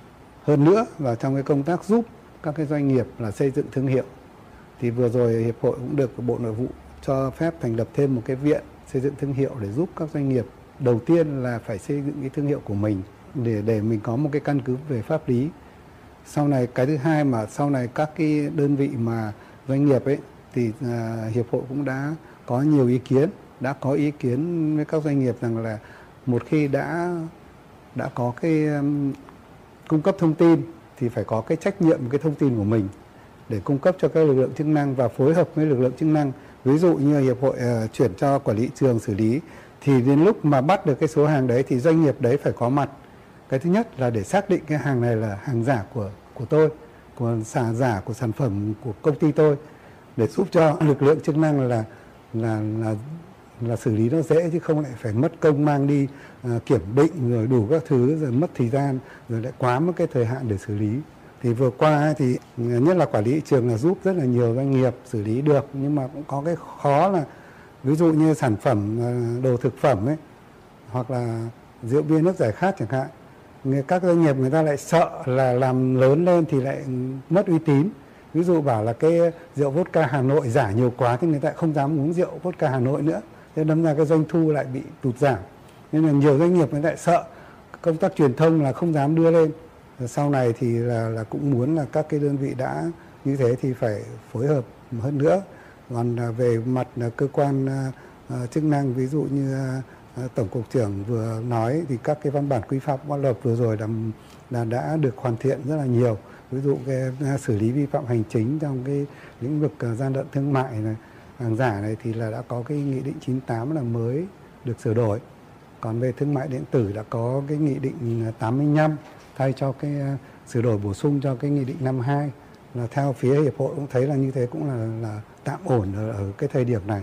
hơn nữa vào trong cái công tác giúp các cái doanh nghiệp là xây dựng thương hiệu. Thì vừa rồi hiệp hội cũng được bộ nội vụ cho phép thành lập thêm một cái viện xây dựng thương hiệu để giúp các doanh nghiệp đầu tiên là phải xây dựng cái thương hiệu của mình để để mình có một cái căn cứ về pháp lý. Sau này cái thứ hai mà sau này các cái đơn vị mà doanh nghiệp ấy thì uh, hiệp hội cũng đã có nhiều ý kiến đã có ý kiến với các doanh nghiệp rằng là một khi đã đã có cái um, cung cấp thông tin thì phải có cái trách nhiệm cái thông tin của mình để cung cấp cho các lực lượng chức năng và phối hợp với lực lượng chức năng. Ví dụ như hiệp hội uh, chuyển cho quản lý trường xử lý thì đến lúc mà bắt được cái số hàng đấy thì doanh nghiệp đấy phải có mặt. Cái thứ nhất là để xác định cái hàng này là hàng giả của của tôi của sản giả của sản phẩm của công ty tôi để giúp cho lực lượng chức năng là là là là xử lý nó dễ chứ không lại phải mất công mang đi uh, kiểm định rồi đủ các thứ rồi mất thời gian rồi lại quá mất cái thời hạn để xử lý. Thì vừa qua thì ờ, nhất là quản lý thị trường là giúp rất là nhiều doanh nghiệp xử lý được nhưng mà cũng có cái khó là ví dụ như sản phẩm ờ, đồ thực phẩm ấy hoặc là rượu bia nước giải khát chẳng hạn người các doanh nghiệp người ta lại sợ là làm lớn lên thì lại mất uy tín. Ví dụ bảo là cái rượu vodka Hà Nội giả nhiều quá thì người ta không dám uống rượu vodka Hà Nội nữa thế đâm ra cái doanh thu lại bị tụt giảm. Nên là nhiều doanh nghiệp mới lại sợ. Công tác truyền thông là không dám đưa lên. Sau này thì là là cũng muốn là các cái đơn vị đã như thế thì phải phối hợp hơn nữa. Còn về mặt cơ quan à, à, chức năng, ví dụ như à, tổng cục trưởng vừa nói thì các cái văn bản quy phạm pháp luật vừa rồi là là đã được hoàn thiện rất là nhiều. Ví dụ cái xử lý vi phạm hành chính trong cái lĩnh vực gian lận thương mại này hàng giả này thì là đã có cái nghị định 98 là mới được sửa đổi còn về thương mại điện tử đã có cái nghị định à, 85 thay cho cái à, sửa đổi bổ sung cho cái nghị định 52 là theo phía hiệp hội cũng thấy là như thế cũng là là tạm ổn ở, ở cái thời điểm này.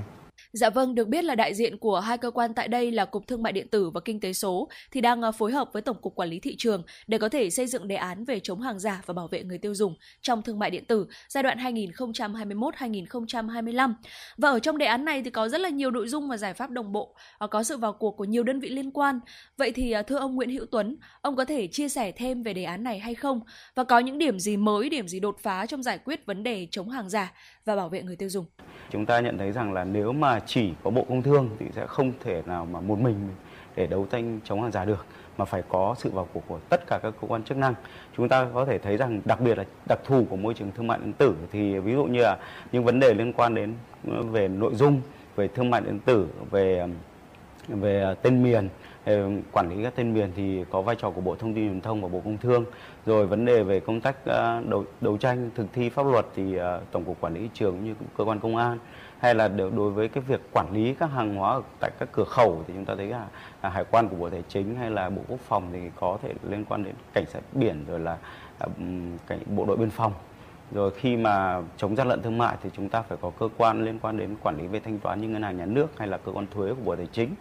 Dạ vâng, được biết là đại diện của hai cơ quan tại đây là Cục Thương mại Điện tử và Kinh tế số thì đang à, phối hợp với Tổng cục Quản lý Thị trường để có thể xây dựng đề án về chống hàng giả và bảo vệ người tiêu dùng trong thương mại điện tử giai đoạn 2021-2025. Và ở trong đề án này thì có rất là nhiều nội dung và giải pháp đồng bộ, à, có sự vào cuộc của nhiều đơn vị liên quan. Vậy thì à, thưa ông Nguyễn Hữu Tuấn, ông có thể chia sẻ thêm về đề án này hay không? Và có những điểm gì mới, điểm gì đột phá trong giải quyết vấn đề chống hàng giả và bảo vệ người tiêu dùng? Chúng ta nhận thấy rằng là nếu mà chỉ có Bộ Công Thương thì sẽ không thể nào mà một mình để đấu tranh chống hàng giả được mà phải có sự vào cuộc của tất cả các cơ quan chức năng. Chúng ta có thể thấy rằng đặc biệt là đặc thù của môi trường thương mại điện tử thì ví dụ như là những vấn đề liên quan đến ừ, về nội dung, về thương mại điện tử, về ừ, về tên miền ừ, quản lý các tên miền thì có vai trò của Bộ Thông tin Truyền thông và Bộ Công Thương. Rồi vấn đề về công tác ờ, đấu, đấu tranh thực thi pháp luật thì ờ, Tổng cục Quản lý thị trường như cơ quan công an hay là đối với cái việc quản lý các hàng hóa tại các cửa khẩu thì chúng ta thấy là, là hải quan của bộ tài chính hay là bộ quốc phòng thì có thể liên quan đến cảnh sát biển rồi là à, cảnh bộ đội biên phòng. Rồi khi mà chống gian lận thương mại thì chúng ta phải có cơ quan liên quan đến quản lý về thanh toán như ngân hàng nhà nước hay là cơ quan thuế của bộ tài chính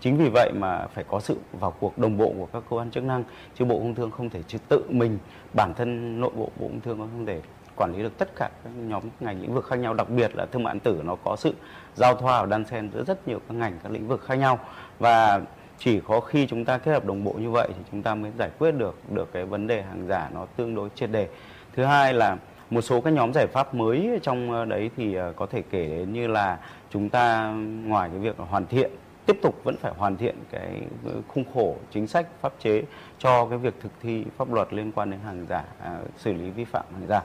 chính vì vậy mà phải có sự vào cuộc đồng bộ của các cơ quan chức năng, chứ bộ công thương không thể chứ tự mình, bản thân nội bộ bộ công thương không thể quản lý được tất cả các nhóm ngành lĩnh vực khác nhau. Đặc biệt là thương mại điện tử, nó có sự giao thoa và đan xen giữa rất nhiều các ngành, các lĩnh vực khác nhau. Và chỉ có khi chúng ta kết hợp đồng bộ như vậy thì chúng ta mới giải quyết được được cái vấn đề hàng giả nó tương đối triệt đề thứ hai là một số các nhóm giải pháp mới trong ờ, đấy thì ờ, có thể kể đến như là chúng ta ngoài cái việc hoàn thiện tiếp tục vẫn phải hoàn thiện cái ờ, khung khổ chính sách pháp chế cho cái việc thực thi pháp luật liên quan đến hàng giả à, xử lý vi phạm hàng giả.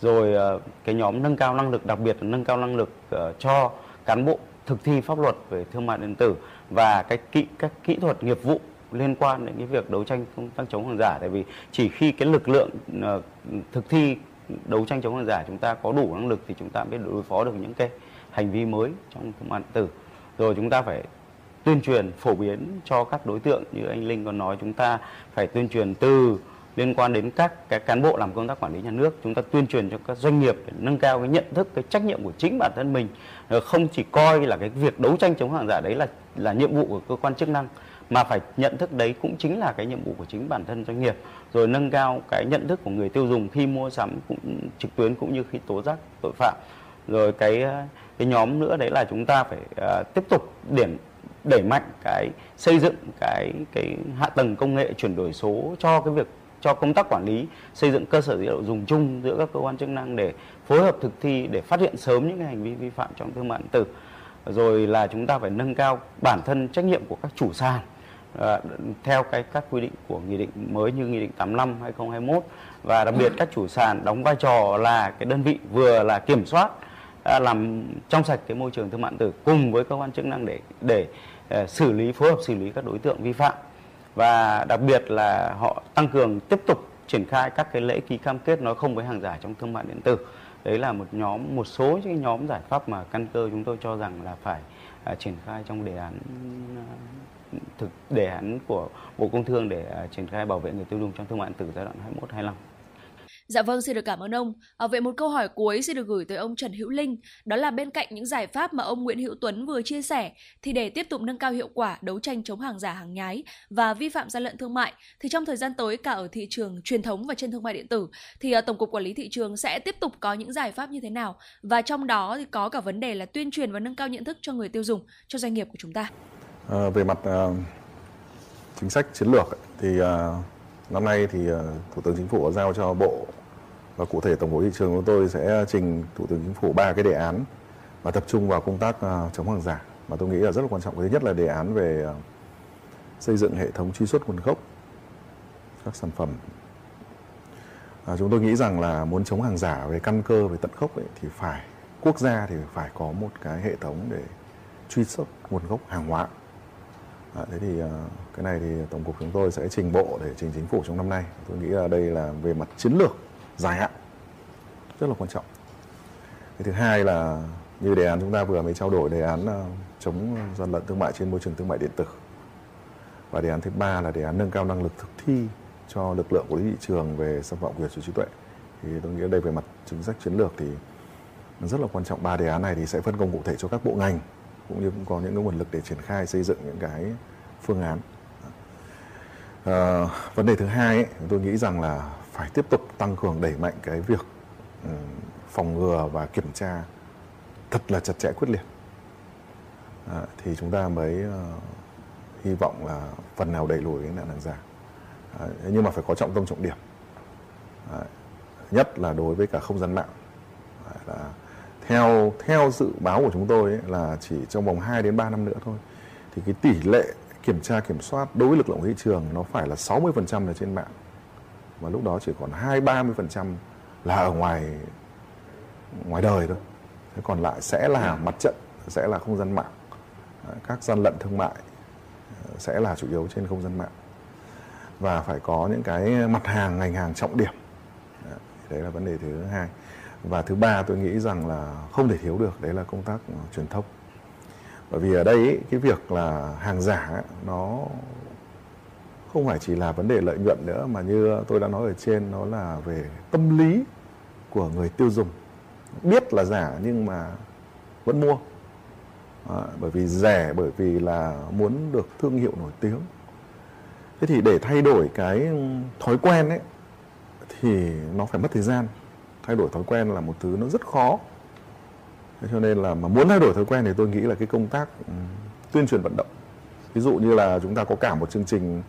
Rồi à, cái nhóm nâng cao năng lực đặc biệt là nâng cao năng lực à, cho cán bộ thực thi pháp luật về thương mại điện tử và cái kỹ các kỹ thuật nghiệp vụ liên quan đến cái việc đấu tranh công tác chống hàng giả. Tại vì chỉ khi cái lực lượng à, thực thi đấu tranh chống hàng giả chúng ta có đủ năng lực thì chúng ta mới đối phó được những cái hành vi mới trong thương mại điện tử. Rồi chúng ta phải tuyên truyền phổ biến cho các đối tượng. Như anh Linh còn nói chúng ta phải tuyên truyền từ liên quan đến các cái cán bộ làm công tác quản lý nhà nước. Chúng ta tuyên truyền cho các doanh nghiệp để nâng cao cái nhận thức cái trách nhiệm của chính bản thân mình. Ờ, không chỉ coi là cái việc đấu tranh chống hàng giả đấy là là nhiệm vụ của cơ quan chức năng mà phải nhận thức đấy cũng chính là cái nhiệm vụ của chính bản thân doanh nghiệp. Rồi nâng cao cái nhận thức của người tiêu dùng khi mua sắm cũng trực tuyến cũng như khi tố giác tội phạm. Rồi cái cái nhóm nữa đấy là chúng ta phải uh, tiếp tục điểm đẩy mạnh cái xây dựng cái cái hạ tầng công nghệ chuyển đổi số cho cái việc cho công tác quản lý xây dựng cơ sở dữ liệu dùng chung giữa các cơ quan chức năng để phối hợp thực thi để phát hiện sớm những cái hành vi vi phạm trong thương mại điện tử. Rồi là chúng ta phải nâng cao bản thân trách nhiệm của các chủ sàn à, theo cái các quy định của nghị định mới như nghị định 85 2021 và đặc biệt các chủ sàn đóng vai trò là cái đơn vị vừa là kiểm soát à, làm trong sạch cái môi trường thương mại điện tử cùng với cơ quan chức năng để để uh, Ờ, xử lý phối hợp xử lý các đối tượng vi phạm và đặc biệt là họ tăng cường tiếp tục triển khai các cái lễ ký cam kết nói không với hàng giả trong thương mại điện tử đấy là một nhóm một số những nhóm giải pháp mà căn cơ chúng tôi cho rằng là phải à, triển khai trong đề án à, thực đề án của Bộ Công Thương để à, triển khai bảo vệ người tiêu dùng trong thương mại điện tử giai đoạn 21 25. Dạ vâng, xin được cảm ơn ông. À, vậy một câu hỏi cuối xin được gửi tới ông Trần Hữu Linh, đó là bên cạnh những giải pháp mà ông Nguyễn Hữu Tuấn vừa chia sẻ, thì để tiếp tục nâng cao hiệu quả đấu tranh chống hàng giả hàng nhái và vi phạm gian lận thương mại, thì trong thời gian tới cả ở thị trường truyền thống và trên thương mại điện tử, thì à, Tổng cục Quản lý thị trường sẽ tiếp tục có những giải pháp như thế nào? Và trong đó thì có cả vấn đề là tuyên truyền và nâng cao nhận thức cho người tiêu dùng, cho doanh nghiệp của chúng ta. À, về mặt uh, chính sách chiến lược ấy, thì uh, năm nay thì uh, Thủ tướng Chính phủ giao cho Bộ và cụ thể tổng cục thị trường của tôi sẽ trình thủ tướng chính phủ ba cái đề án và tập trung vào công tác à, chống hàng giả. Mà tôi nghĩ là rất là quan trọng. Thứ nhất là đề án về à, xây dựng hệ thống truy xuất nguồn gốc các sản phẩm. À, chúng tôi nghĩ rằng là muốn chống hàng giả về căn cơ về tận gốc ấy, thì phải quốc gia thì phải có một cái hệ thống để truy xuất nguồn gốc hàng hóa. À, thế thì à, cái này thì tổng cục chúng tôi sẽ trình bộ để trình chính phủ trong năm nay. Tôi nghĩ là đây là về mặt chiến lược dài hạn rất là quan trọng. Cái thứ hai là như đề án chúng ta vừa mới trao đổi đề án ờ, chống gian lận thương mại trên môi trường thương mại điện tử. Và đề án thứ ba là đề án nâng cao năng lực thực thi cho lực lượng quản lý thị trường về xâm phạm quyền sở trí tuệ. Thì tôi nghĩ đây về mặt chính sách chiến lược thì rất là quan trọng. Ba đề án này thì sẽ phân công cụ thể cho các bộ ngành cũng như cũng có những cái nguồn lực để triển khai xây dựng những cái phương án. À, vấn đề thứ hai ấy, tôi nghĩ rằng là phải tiếp tục tăng cường đẩy mạnh cái việc ừ, phòng ngừa và kiểm tra thật là chặt chẽ quyết liệt. À, thì chúng ta mới uh, hy vọng là phần nào đẩy lùi cái nạn hàng giả. À, nhưng mà phải có trọng tâm trọng điểm. À, nhất là đối với cả không gian mạng. À, là theo theo dự báo của chúng tôi ấy, là chỉ trong vòng 2 đến 3 năm nữa thôi thì cái tỷ lệ kiểm tra kiểm soát đối với lực lượng thị trường nó phải là 60% là trên mạng và lúc đó chỉ còn 2 30% là ở ngoài ngoài đời thôi. Thế còn lại sẽ là mặt trận, sẽ là không gian mạng. Các gian lận thương mại ờ, sẽ là chủ yếu trên không gian mạng. Và phải có những cái mặt hàng ngành hàng trọng điểm. Đấy là vấn đề thứ hai. Và thứ ba tôi nghĩ rằng là không thể thiếu được đấy là công tác truyền thông. Bởi vì ở đây ý, cái việc là hàng giả nó không phải chỉ là vấn đề lợi nhuận nữa mà như tôi đã nói ở trên nó là về tâm lý của người tiêu dùng. Biết là giả nhưng mà vẫn mua. À, bởi vì rẻ bởi vì là muốn được thương hiệu nổi tiếng. Thế thì để thay đổi cái thói quen ấy thì nó phải mất thời gian. Thay đổi thói quen là một thứ nó rất khó. Thế cho nên là mà muốn thay đổi thói quen thì tôi nghĩ là cái công tác ừ, tuyên truyền vận động. Ví dụ như là chúng ta có cả một chương trình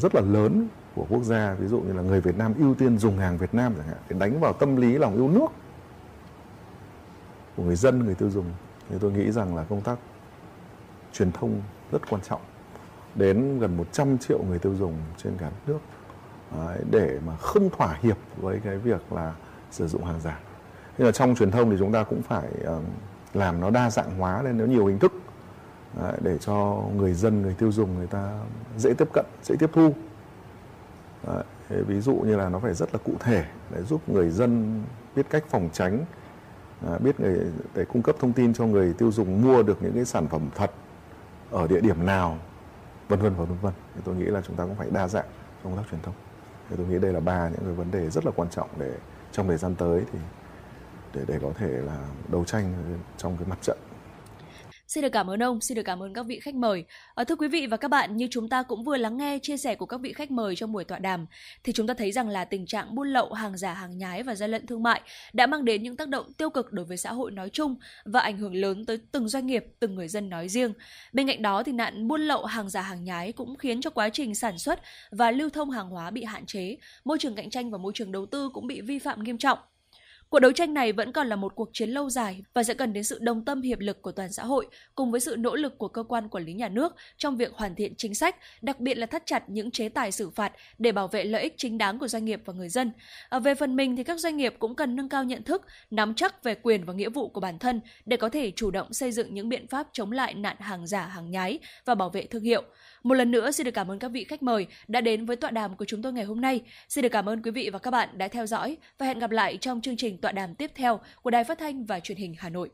rất là lớn của quốc gia ví dụ như là người Việt Nam ưu tiên dùng hàng Việt Nam chẳng hạn để đánh vào tâm lý lòng yêu nước của người dân người tiêu dùng thì tôi nghĩ rằng là công tác truyền thông rất quan trọng đến gần 100 triệu người tiêu dùng trên cả nước Đấy, để mà không thỏa hiệp với cái việc là sử dụng hàng giả. Nhưng mà trong truyền thông thì chúng ta cũng phải ờ, làm nó đa dạng hóa lên nó nhiều hình thức để cho người dân người tiêu dùng người ta dễ tiếp cận dễ tiếp thu. Đấy, ví dụ như là nó phải rất là cụ thể để giúp người dân biết cách phòng tránh à, biết người để cung cấp thông tin cho người tiêu dùng mua được những cái sản phẩm thật ở địa điểm nào vân vân và vân vân. Thì tôi nghĩ là chúng ta cũng phải đa dạng trong công tác truyền thông. Thì tôi nghĩ đây là ba những cái vấn đề rất là quan trọng để trong thời gian tới thì để để có thể là đấu tranh trong cái mặt trận. Xin được cảm ơn ông, xin được cảm ơn các vị khách mời. À, thưa quý vị và các bạn, như chúng ta cũng vừa lắng nghe chia sẻ của các vị khách mời trong buổi tọa đàm, thì chúng ta thấy rằng là tình trạng buôn lậu, hàng giả, hàng nhái và gian lận thương mại đã mang đến những tác động tiêu cực đối với xã hội nói chung và ảnh hưởng lớn tới từng doanh nghiệp, từng người dân nói riêng. Bên cạnh đó thì nạn buôn lậu, hàng giả, hàng nhái cũng khiến cho quá trình sản xuất và lưu thông hàng hóa bị hạn chế, môi trường cạnh tranh và môi trường đầu tư cũng bị vi phạm nghiêm trọng. Cuộc đấu tranh này vẫn còn là một cuộc chiến lâu dài và sẽ cần đến sự đồng tâm hiệp lực của toàn xã hội cùng với sự nỗ lực của cơ quan quản lý nhà nước trong việc hoàn thiện chính sách, đặc biệt là thắt chặt những chế tài xử phạt để bảo vệ lợi ích chính đáng của doanh nghiệp và người dân. À, về phần mình thì các doanh nghiệp cũng cần nâng cao nhận thức, nắm chắc về quyền và nghĩa vụ của bản thân để có thể chủ động xây dựng những biện pháp chống lại nạn hàng giả, hàng nhái và bảo vệ thương hiệu. Một lần nữa xin được cảm ơn các vị khách mời đã đến với tọa đàm của chúng tôi ngày hôm nay. Xin được cảm ơn quý vị và các bạn đã theo dõi và hẹn gặp lại trong chương trình tọa đàm tiếp theo của Đài Phát thanh và Truyền hình Hà Nội.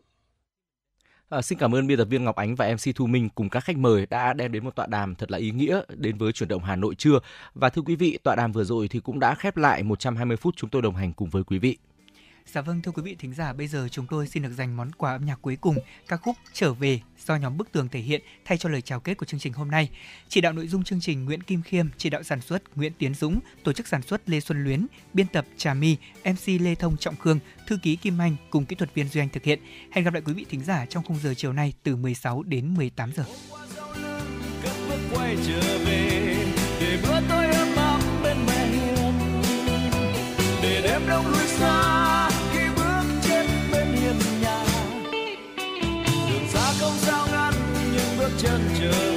À, xin cảm ơn biên tập viên Ngọc Ánh và MC Thu Minh cùng các khách mời đã đem đến một tọa đàm thật là ý nghĩa đến với chuyển động Hà Nội trưa. Và thưa quý vị, tọa đàm vừa rồi thì cũng đã khép lại 120 phút chúng tôi đồng hành cùng với quý vị. Dạ vâng thưa quý vị thính giả, bây giờ chúng tôi xin được dành món quà âm nhạc cuối cùng, ca khúc Trở về do nhóm Bức tường thể hiện thay cho lời chào kết của chương trình hôm nay. Chỉ đạo nội dung chương trình Nguyễn Kim Khiêm, chỉ đạo sản xuất Nguyễn Tiến Dũng, tổ chức sản xuất Lê Xuân Luyến, biên tập Trà My, MC Lê Thông Trọng Khương, thư ký Kim Anh cùng kỹ thuật viên Duy Anh thực hiện. Hẹn gặp lại quý vị thính giả trong khung giờ chiều nay từ 16 đến 18 giờ. quay trở về để bữa ấm áp bên mẹ hiền để đêm đông lui xa chân trời.